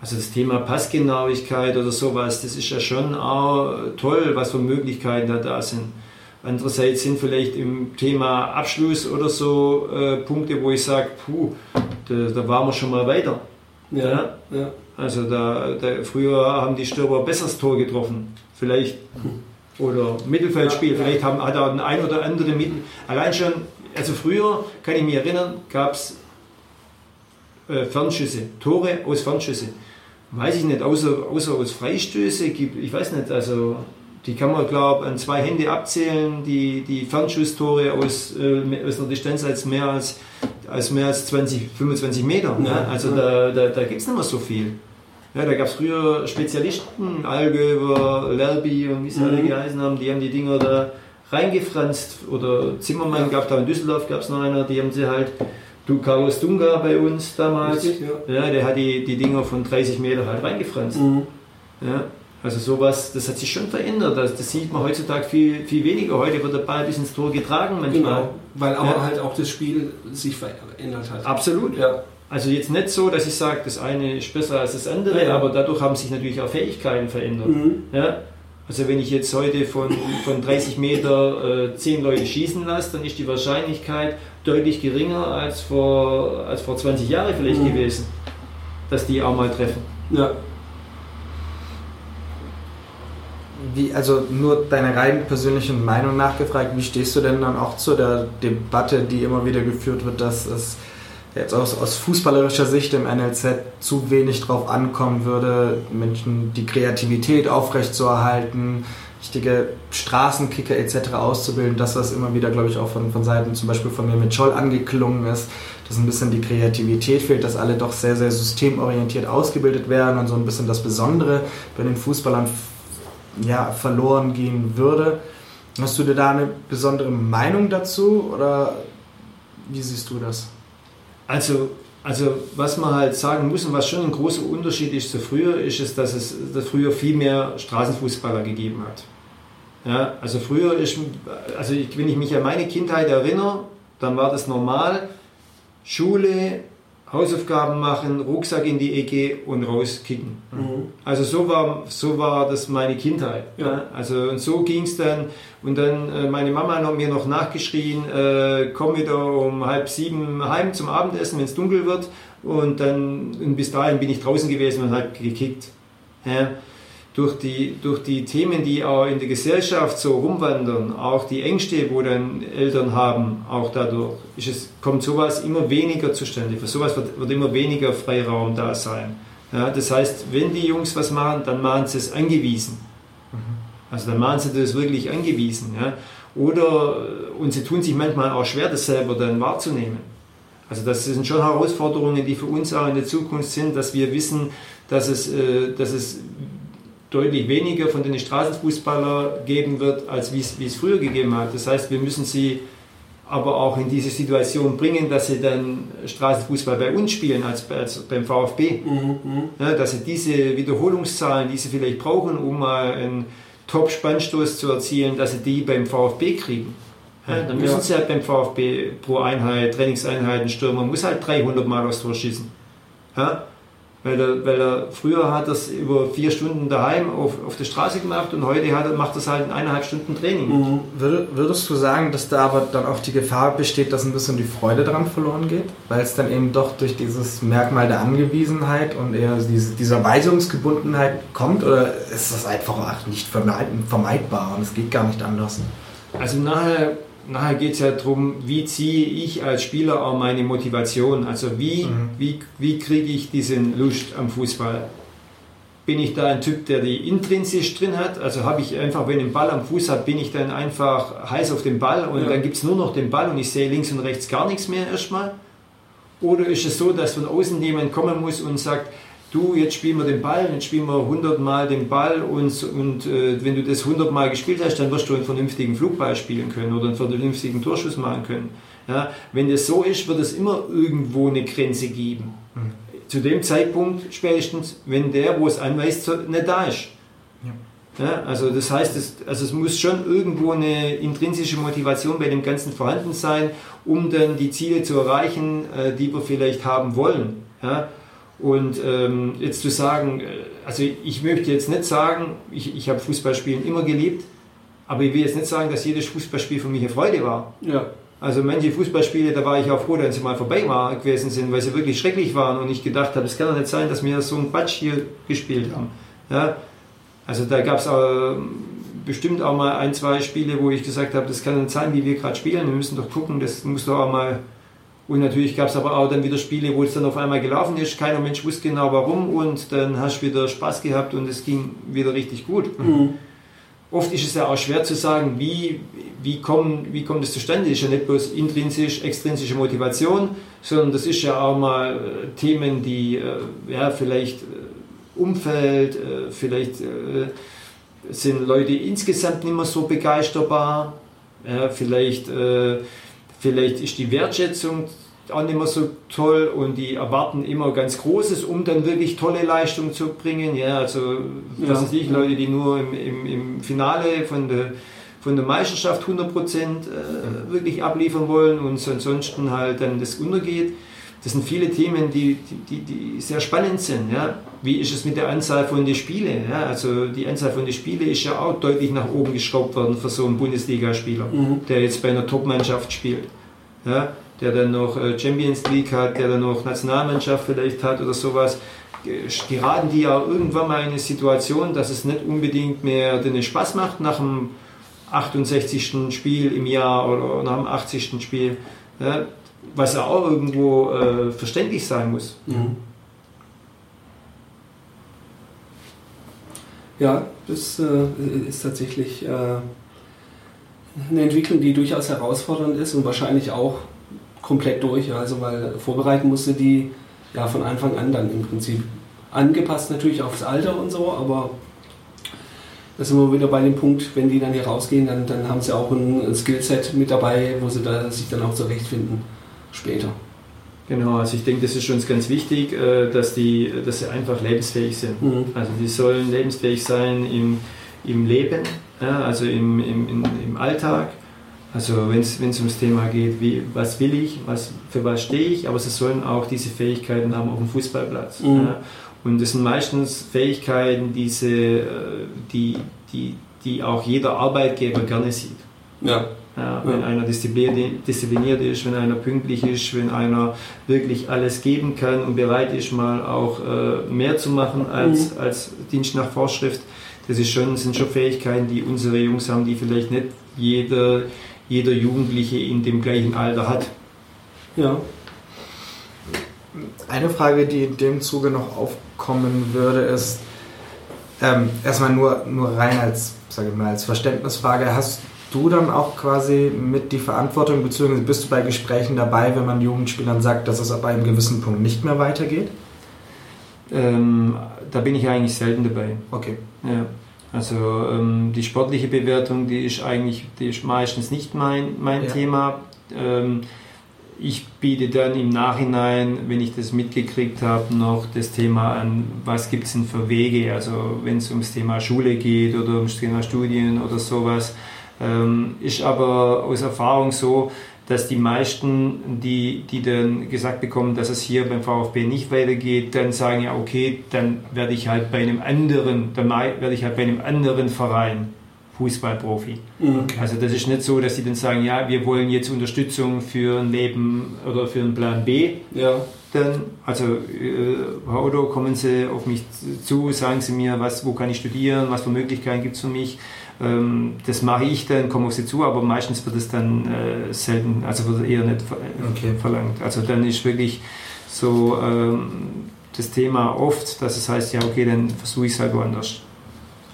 Also das Thema Passgenauigkeit oder sowas, das ist ja schon auch toll, was für Möglichkeiten da da sind. Andererseits sind vielleicht im Thema Abschluss oder so äh, Punkte, wo ich sage, puh, da, da waren wir schon mal weiter. Ja. ja. Also da, da früher haben die Stürmer besseres Tor getroffen, vielleicht oder Mittelfeldspiel, Ja, vielleicht haben, hat er ein ein oder andere Mittel. Allein schon, also früher kann ich mich erinnern, gab es äh, Fernschüsse, Tore aus Fernschüsse. Weiß ich nicht, außer, außer aus Freistöße gibt, ich weiß nicht, also die kann man glaube ich an zwei Hände abzählen, die, die Fernschusstore aus, äh, aus einer Distanz als mehr als, als mehr als 20, 25 Meter. Ne? Ja, Also ja. da, da, da gibt es nicht mehr so viel. Ja, da gab es früher Spezialisten, Allgöwer, Lerby und wie sie alle Mhm. geheißen haben, die haben die Dinger da reingefranst. Oder Zimmermann gab da in Düsseldorf gab es noch einer, die haben sie halt Du, Carlos Dunga bei uns damals, Richtig, ja. ja, der hat die, die Dinger von 30 Meter halt reingefranst. Mhm. Ja, also sowas, das hat sich schon verändert. Das, das sieht man heutzutage viel, viel weniger. Heute wird der Ball bis ins Tor getragen manchmal. Genau, weil aber Ja. halt auch das Spiel sich verändert hat. Absolut. Ja. Also jetzt nicht so, dass ich sage, das eine ist besser als das andere, aber dadurch haben sich natürlich auch Fähigkeiten verändert. Mhm. Ja? Also wenn ich jetzt heute von, von 30 Meter äh, 10 Leute schießen lasse, dann ist die Wahrscheinlichkeit deutlich geringer als vor, als vor 20 Jahren vielleicht Mhm. gewesen, dass die auch mal treffen. Ja. Wie, also nur deiner rein persönlichen Meinung nachgefragt, wie stehst du denn dann auch zu der Debatte, die immer wieder geführt wird, dass es jetzt aus, aus fußballerischer Sicht im NLZ zu wenig drauf ankommen würde, Menschen die Kreativität aufrechtzuerhalten, richtige Straßenkicker etc. auszubilden, das immer wieder, glaube ich, auch von, von Seiten zum Beispiel von mir mit Scholl angeklungen ist, dass ein bisschen die Kreativität fehlt, dass alle doch sehr, sehr systemorientiert ausgebildet werden und so ein bisschen das Besondere bei den Fußballern ja, verloren gehen würde. Hast du dir da eine besondere Meinung dazu oder wie siehst du das? Also, also was man halt sagen muss und was schon ein großer Unterschied ist zu früher, ist es, dass es dass früher viel mehr Straßenfußballer gegeben hat. Ja, also früher ist, also ich, wenn ich mich an meine Kindheit erinnere, dann war das normal, Schule, Hausaufgaben machen, Rucksack in die Ecke und rauskicken. Mhm. Also so war, so war das meine Kindheit. Ja. Ja. Also und so ging es dann. Und dann äh, meine Mama hat mir noch nachgeschrien, äh, komm wieder um halb sieben heim zum Abendessen, wenn es dunkel wird. Und dann und bis dahin bin ich draußen gewesen und halt gekickt. Ja. Durch, die, durch die Themen, die auch in der Gesellschaft so rumwandern, auch die Ängste, wo dann Eltern haben, auch dadurch, ist es, kommt sowas immer weniger zustande. Für sowas wird, wird immer weniger Freiraum da sein. Ja, das heißt, wenn die Jungs was machen, dann machen sie es angewiesen. Also dann machen sie das wirklich angewiesen. Ja. Oder, und sie tun sich manchmal auch schwer, das selber dann wahrzunehmen. Also das sind schon Herausforderungen, die für uns auch in der Zukunft sind, dass wir wissen, dass es, äh, dass es deutlich weniger von den Straßenfußballer geben wird, als wie es, wie es früher gegeben hat. Das heißt, wir müssen sie aber auch in diese Situation bringen, dass sie dann Straßenfußball bei uns spielen als, als beim VfB. Mhm. Mhm. Ja, dass sie diese Wiederholungszahlen, die sie vielleicht brauchen, um mal einen Top-Spannstoß zu erzielen, dass sie die beim VfB kriegen. Ja, dann müssen Ja. sie halt beim VfB pro Einheit, Trainingseinheit, ein Stürmer muss halt 300 Mal aufs Tor schießen. Ja? Weil, er, weil er früher hat das über vier Stunden daheim auf, auf der Straße gemacht und heute hat, er- macht das halt in eineinhalb Stunden Training. Mhm. Würde, würdest du sagen, dass da aber dann auch die Gefahr besteht, dass ein bisschen die Freude daran verloren geht? Weil es dann eben doch durch dieses Merkmal der Angewiesenheit und eher diese, dieser Weisungsgebundenheit kommt? Oder ist das einfach auch nicht vermeid- vermeidbar und es geht gar nicht anders? Also nachher, nachher geht es ja darum, wie ziehe ich als Spieler auch meine Motivation. Also wie, Mhm. wie, wie kriege ich diesen Lust am Fußball? Bin ich da ein Typ, der die intrinsisch drin hat? Also habe ich einfach, wenn ich einen Ball am Fuß habe, bin ich dann einfach heiß auf den Ball und Ja. dann gibt es nur noch den Ball und ich sehe links und rechts gar nichts mehr erstmal? Oder ist es so, dass von außen jemand kommen muss und sagt, du, jetzt spielen wir den Ball, jetzt spielen wir 100 Mal den Ball und, und äh, wenn du das 100 Mal gespielt hast, dann wirst du einen vernünftigen Flugball spielen können oder einen vernünftigen Torschuss machen können. Ja, wenn das so ist, wird es immer irgendwo eine Grenze geben. Zu dem Zeitpunkt spätestens, wenn der, wo es anweist, nicht da ist. Ja, also das heißt, es, also es muss schon irgendwo eine intrinsische Motivation bei dem Ganzen vorhanden sein, um dann die Ziele zu erreichen, äh, die wir vielleicht haben wollen. Ja? Und ähm, jetzt zu sagen, äh, also ich möchte jetzt nicht sagen, ich, ich habe Fußballspielen immer geliebt, aber ich will jetzt nicht sagen, dass jedes Fußballspiel für mich eine Freude war. Ja. Also manche Fußballspiele, da war ich auch froh, dass sie mal vorbei war, gewesen sind, weil sie wirklich schrecklich waren und ich gedacht habe, es kann doch nicht sein, dass wir so einen Quatsch hier gespielt haben. Ja? Also da gab es bestimmt auch mal ein, zwei Spiele, wo ich gesagt habe, das kann nicht sein, wie wir gerade spielen, wir müssen doch gucken, das muss doch auch mal... Und natürlich gab es aber auch dann wieder Spiele, wo es dann auf einmal gelaufen ist, keiner Mensch wusste genau warum und dann hast du wieder Spaß gehabt und es ging wieder richtig gut. Mhm. Oft ist es ja auch schwer zu sagen, wie, wie, kommen, wie kommt es zustande. Das ist ja nicht bloß intrinsisch, extrinsische Motivation, sondern das ist ja auch mal äh, Themen, die äh, ja, vielleicht äh, Umfeld, vielleicht sind Leute insgesamt nicht mehr so begeisterbar, ja, vielleicht, äh, vielleicht ist die Wertschätzung auch nicht mehr so toll und die erwarten immer ganz Großes, um dann wirklich tolle Leistungen zu bringen. Ja, also was weiß ich, Leute, die nur im, im, im Finale von der, von der Meisterschaft 100% äh, wirklich abliefern wollen und so ansonsten halt dann das untergeht. Das sind viele Themen, die, die, die sehr spannend sind. Ja? Wie ist es mit der Anzahl von den Spielen? Ja? Also die Anzahl von den Spielen ist ja auch deutlich nach oben geschraubt worden für so einen Bundesligaspieler, mhm. der jetzt bei einer Top-Mannschaft spielt. Ja? Der dann noch äh, Champions League hat, der dann noch Nationalmannschaft vielleicht hat oder sowas. Geraten die ja irgendwann mal in eine Situation, dass es nicht unbedingt mehr den Spaß macht nach dem 68. Spiel im Jahr oder nach dem 80. Spiel. Ja, was ja auch irgendwo äh, verständlich sein muss. Mhm. Ja, das äh, ist tatsächlich äh, eine Entwicklung, die durchaus herausfordernd ist und wahrscheinlich auch komplett durch. Also weil vorbereiten musste die ja von Anfang an dann im Prinzip angepasst natürlich aufs Alter und so, aber da sind wir wieder bei dem Punkt, wenn die dann hier rausgehen, dann, dann haben sie auch ein Skillset mit dabei, wo sie da sich dann auch zurechtfinden später. Genau, also ich denke, das ist schon ganz wichtig, äh, dass, die, dass sie einfach lebensfähig sind. Mhm. Also die sollen lebensfähig sein im, im Leben, ja, also im, im, im Alltag. Also wenn es ums Thema geht, wie, was will ich, was, für was stehe ich, aber sie sollen auch diese Fähigkeiten haben auf dem Fußballplatz. Mhm. Ja. Und das sind meistens Fähigkeiten, diese, äh, die, die, die auch jeder Arbeitgeber gerne sieht. Ja. Ja, wenn ja. einer diszipliniert ist, wenn einer pünktlich ist, wenn einer wirklich alles geben kann und bereit ist, mal auch äh, mehr zu machen als, mhm. als Dienst nach Vorschrift, das ist schon, sind schon Fähigkeiten, die unsere Jungs haben, die vielleicht nicht jeder, jeder Jugendliche in dem gleichen Alter hat. Ja. Eine Frage, die in dem Zuge noch aufkommen würde, ist ähm, erstmal nur, nur rein als, sage ich mal, als Verständnisfrage. Hast du dann auch quasi mit die Verantwortung, beziehungsweise bist du bei Gesprächen dabei, wenn man Jugendspielern sagt, dass es ab einem gewissen Punkt nicht mehr weitergeht? Ähm, da bin ich eigentlich selten dabei. Okay. Ja. Also ähm, die sportliche Bewertung, die ist eigentlich die ist meistens nicht mein, mein ja. Thema. Ähm, ich biete dann im Nachhinein, wenn ich das mitgekriegt habe, noch das Thema an, was gibt es denn für Wege, also wenn es ums Thema Schule geht oder ums Thema Studien oder sowas, ähm, ist aber aus Erfahrung so, dass die meisten, die, die dann gesagt bekommen, dass es hier beim VfB nicht weitergeht, dann sagen ja, okay, dann werde ich halt bei einem anderen, dann werde ich halt bei einem anderen Verein Fußballprofi. Mhm. Okay. Also das ist nicht so, dass sie dann sagen, ja, wir wollen jetzt Unterstützung für ein Leben oder für einen Plan B. Ja. Dann, also äh, Otto, kommen Sie auf mich zu, sagen Sie mir, was, wo kann ich studieren, was für Möglichkeiten gibt es für mich. Ähm, das mache ich dann, komme auf Sie zu, aber meistens wird es dann äh, selten, also wird eher nicht okay. verlangt. Also dann ist wirklich so ähm, das Thema oft, dass es heißt, ja okay, dann versuche ich es halt woanders.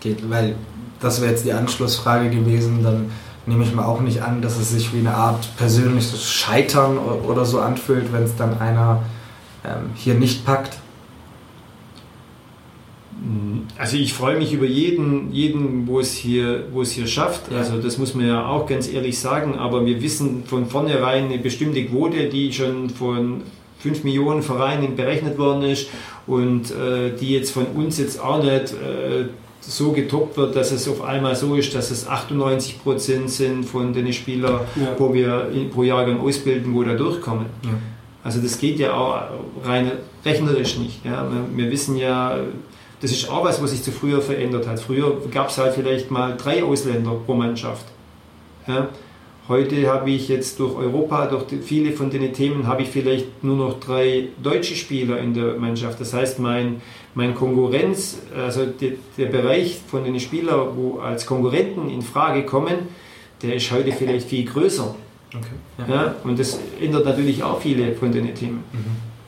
Geht, weil das wäre jetzt die Anschlussfrage gewesen, dann nehme ich mal auch nicht an, dass es sich wie eine Art persönliches Scheitern oder so anfühlt, wenn es dann einer ähm, hier nicht packt. Also ich freue mich über jeden, jeden wo, es hier, wo es hier schafft. Ja. Also das muss man ja auch ganz ehrlich sagen. Aber wir wissen von vornherein eine bestimmte Quote, die schon von 5 Millionen Vereinen berechnet worden ist und äh, die jetzt von uns jetzt auch nicht äh, so getoppt wird, dass es auf einmal so ist, dass es 98 Prozent sind von den Spielern, ja. wo wir pro Jahrgang ausbilden, wo da durchkommen. Ja. Also das geht ja auch rein rechnerisch nicht. Ja. Wir, wir, wissen ja, das ist auch was, was sich zu früher verändert hat. Früher gab es halt vielleicht mal drei Ausländer pro Mannschaft. Ja. Heute habe ich jetzt durch Europa, durch die, viele von den Themen, habe ich vielleicht nur noch drei deutsche Spieler in der Mannschaft. Das heißt, mein, mein Konkurrenz, also die, der Bereich von den Spielern, wo als Konkurrenten in Frage kommen, der ist heute vielleicht viel größer. Okay. Ja. ja. und das ändert natürlich auch viele von den Themen.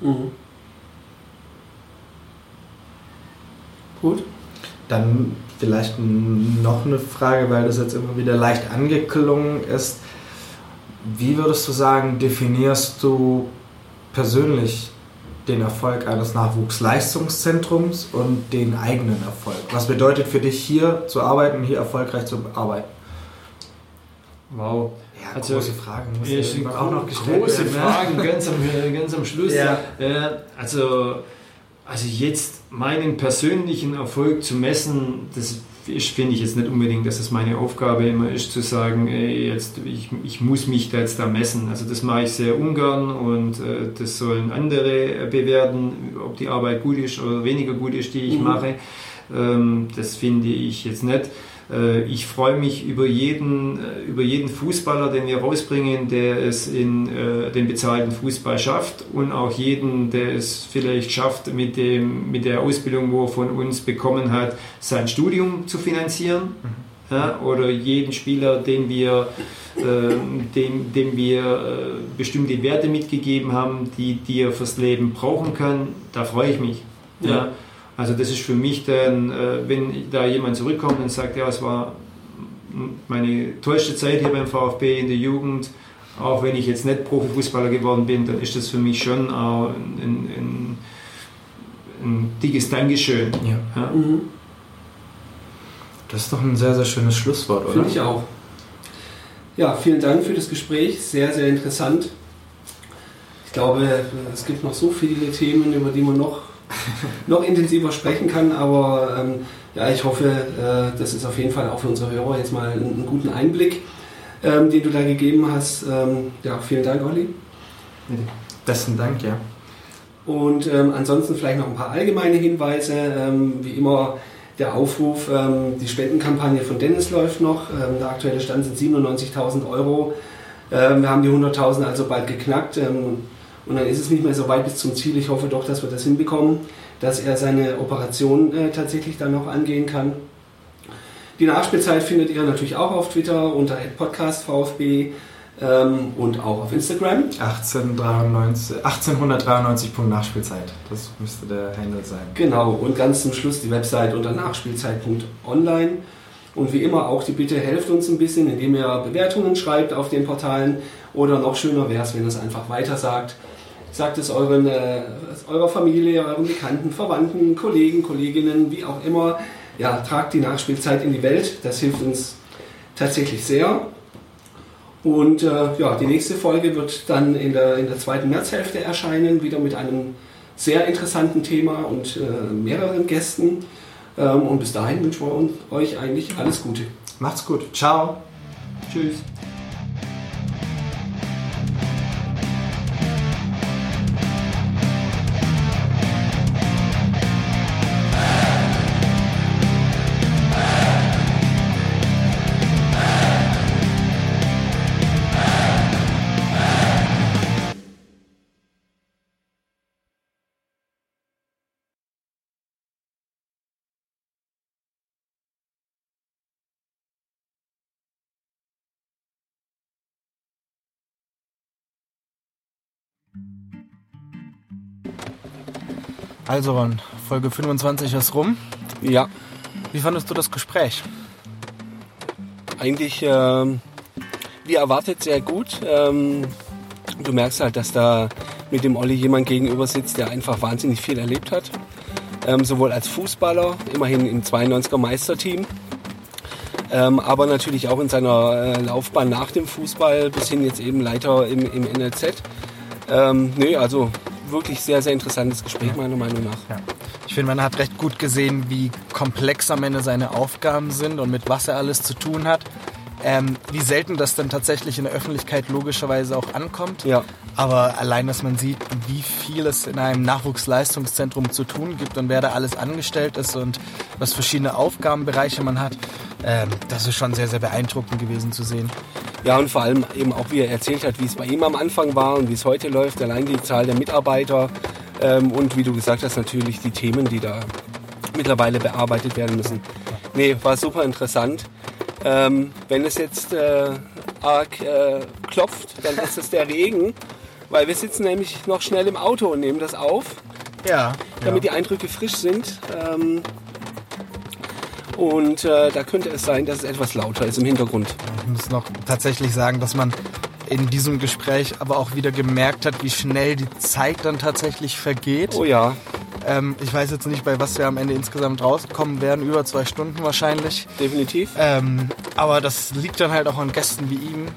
Mhm. Mhm. Gut. Dann vielleicht noch eine Frage, weil das jetzt immer wieder leicht angeklungen ist. Wie würdest du sagen, definierst du persönlich den Erfolg eines Nachwuchsleistungszentrums und den eigenen Erfolg? Was bedeutet für dich hier zu arbeiten, hier erfolgreich zu arbeiten? Wow. Ja, Also, große Fragen. muss irgendwann auch noch gestellt große werden, ne? Fragen ganz am, ganz am Schluss. Ja. Äh, also, also jetzt meinen persönlichen Erfolg zu messen, das finde ich jetzt nicht unbedingt, dass es meine Aufgabe immer ist, zu sagen, ey, jetzt, ich, ich muss mich da jetzt da messen. Also das mache ich sehr ungern und äh, das sollen andere bewerten, ob die Arbeit gut ist oder weniger gut ist, die ich Mhm. mache. Ähm, das finde ich jetzt nicht. Äh, Ich freue mich über jeden, äh, über jeden Fußballer, den wir rausbringen, der es in äh, den bezahlten Fußball schafft und auch jeden, der es vielleicht schafft, mit, dem, mit der Ausbildung, wo er von uns bekommen hat, sein Studium zu finanzieren. Ja, oder jeden Spieler, den wir, ähm, dem, dem wir äh, bestimmte Werte mitgegeben haben, die, die er fürs Leben brauchen kann, da freue ich mich. Ja. Ja. Also das ist für mich dann, äh, wenn da jemand zurückkommt und sagt, ja, es war meine tollste Zeit hier beim VfB in der Jugend, auch wenn ich jetzt nicht Profifußballer geworden bin, dann ist das für mich schon auch ein, ein, ein, ein dickes Dankeschön. Ja. Ja. Mhm. Das ist doch ein sehr, sehr schönes Schlusswort, oder? Finde ich auch. Ja, vielen Dank für das Gespräch. Sehr, sehr interessant. Ich glaube, es gibt noch so viele Themen, über die man noch, noch intensiver sprechen kann. Aber ähm, ja, ich hoffe, äh, das ist auf jeden Fall auch für unsere Hörer jetzt mal einen, einen guten Einblick, ähm, den du da gegeben hast. Ähm, ja, vielen Dank, Olli. Besten Dank, ja. Und ähm, ansonsten vielleicht noch ein paar allgemeine Hinweise. Ähm, wie immer der Aufruf, ähm, die Spendenkampagne von Dennis läuft noch. Der aktuelle Stand sind 97.000 Euro. Wir haben die 100.000 also bald geknackt. Und dann ist es nicht mehr so weit bis zum Ziel. Ich hoffe doch, dass wir das hinbekommen, dass er seine Operation äh, tatsächlich dann noch angehen kann. Die Nachspielzeit findet ihr natürlich auch auf Twitter unter @podcastvfb ähm, und auch auf Instagram. 1893, 1893. Nachspielzeit. Das müsste der Handle sein. Genau, und ganz zum Schluss die Website unter nachspielzeit.online. Und wie immer auch die Bitte, helft uns ein bisschen, indem ihr Bewertungen schreibt auf den Portalen. Oder noch schöner wäre es, wenn ihr es einfach weiter sagt. Sagt es euren, äh, eurer Familie, euren Bekannten, Verwandten, Kollegen, Kolleginnen, wie auch immer. Ja, tragt die Nachspielzeit in die Welt. Das hilft uns tatsächlich sehr. Und äh, ja, die nächste Folge wird dann in der, in der zweiten Märzhälfte erscheinen, wieder mit einem sehr interessanten Thema und äh, mehreren Gästen. Ähm, und bis dahin wünschen wir uns, euch eigentlich alles Gute. Macht's gut. Ciao. Tschüss. Also Ron, Folge 25 ist rum. Ja, Wie fandest du das Gespräch? eigentlich ähm, wie erwartet sehr gut. Ähm, du merkst halt, dass da mit dem Olli jemand gegenüber sitzt, der einfach wahnsinnig viel erlebt hat. Ähm, sowohl als Fußballer, immerhin im 92er Meisterteam, ähm, aber natürlich auch in seiner äh, Laufbahn nach dem Fußball bis hin jetzt eben Leiter im, im NLZ. Ähm, nö, also wirklich sehr, sehr interessantes Gespräch meiner Meinung nach. Ja. Ich finde, man hat recht gut gesehen, wie komplex am Ende seine Aufgaben sind und mit was er alles zu tun hat. Ähm, wie selten das dann tatsächlich in der Öffentlichkeit logischerweise auch ankommt. Ja. Aber allein, dass man sieht, wie viel es in einem Nachwuchsleistungszentrum zu tun gibt und wer da alles angestellt ist und was verschiedene Aufgabenbereiche man hat, ähm, das ist schon sehr, sehr beeindruckend gewesen zu sehen. Ja, und vor allem eben auch, wie er erzählt hat, wie es bei ihm am Anfang war und wie es heute läuft, allein die Zahl der Mitarbeiter ähm, und wie du gesagt hast, natürlich die Themen, die da mittlerweile bearbeitet werden müssen. Nee, war super interessant. Ähm, wenn es jetzt äh, arg äh, klopft, dann ist es der Regen, weil wir sitzen nämlich noch schnell im Auto und nehmen das auf, Ja. damit die Eindrücke frisch sind. Ähm, und äh, da könnte es sein, dass es etwas lauter ist im Hintergrund. Ich muss noch tatsächlich sagen, dass man in diesem Gespräch aber auch wieder gemerkt hat, wie schnell die Zeit dann tatsächlich vergeht. Oh ja, Ähm, ich weiß jetzt nicht, bei was wir am Ende insgesamt rauskommen werden. Über zwei Stunden wahrscheinlich. Definitiv. Ähm, aber das liegt dann halt auch an Gästen wie ihm,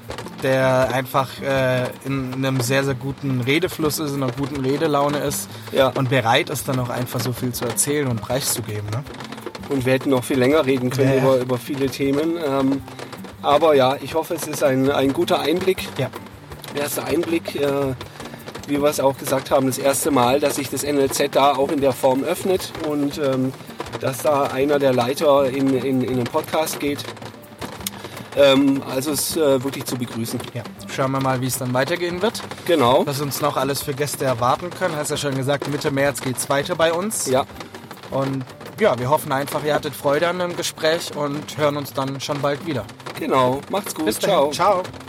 der einfach äh, in einem sehr, sehr guten Redefluss ist, in einer guten Redelaune ist Ja. und bereit ist, dann auch einfach so viel zu erzählen und preiszugeben. Ne? Und wir hätten noch viel länger reden können Ja, über, über viele Themen. Ähm, aber ja, ich hoffe, es ist ein, ein guter Einblick. Ja. Erster Einblick, äh, wie wir es auch gesagt haben, das erste Mal, dass sich das NLZ da auch in der Form öffnet und ähm, dass da einer der Leiter in, in, in den Podcast geht. Ähm, also es ist äh, wirklich zu begrüßen. Ja. Schauen wir mal, wie es dann weitergehen wird. Genau. Was uns noch alles für Gäste erwarten können. Hast ja schon gesagt, Mitte März geht's weiter bei uns. Ja, Und ja, wir hoffen einfach, ihr hattet Freude an dem Gespräch und hören uns dann schon bald wieder. genau. Macht's gut. Bis dahin. Ciao. Ciao.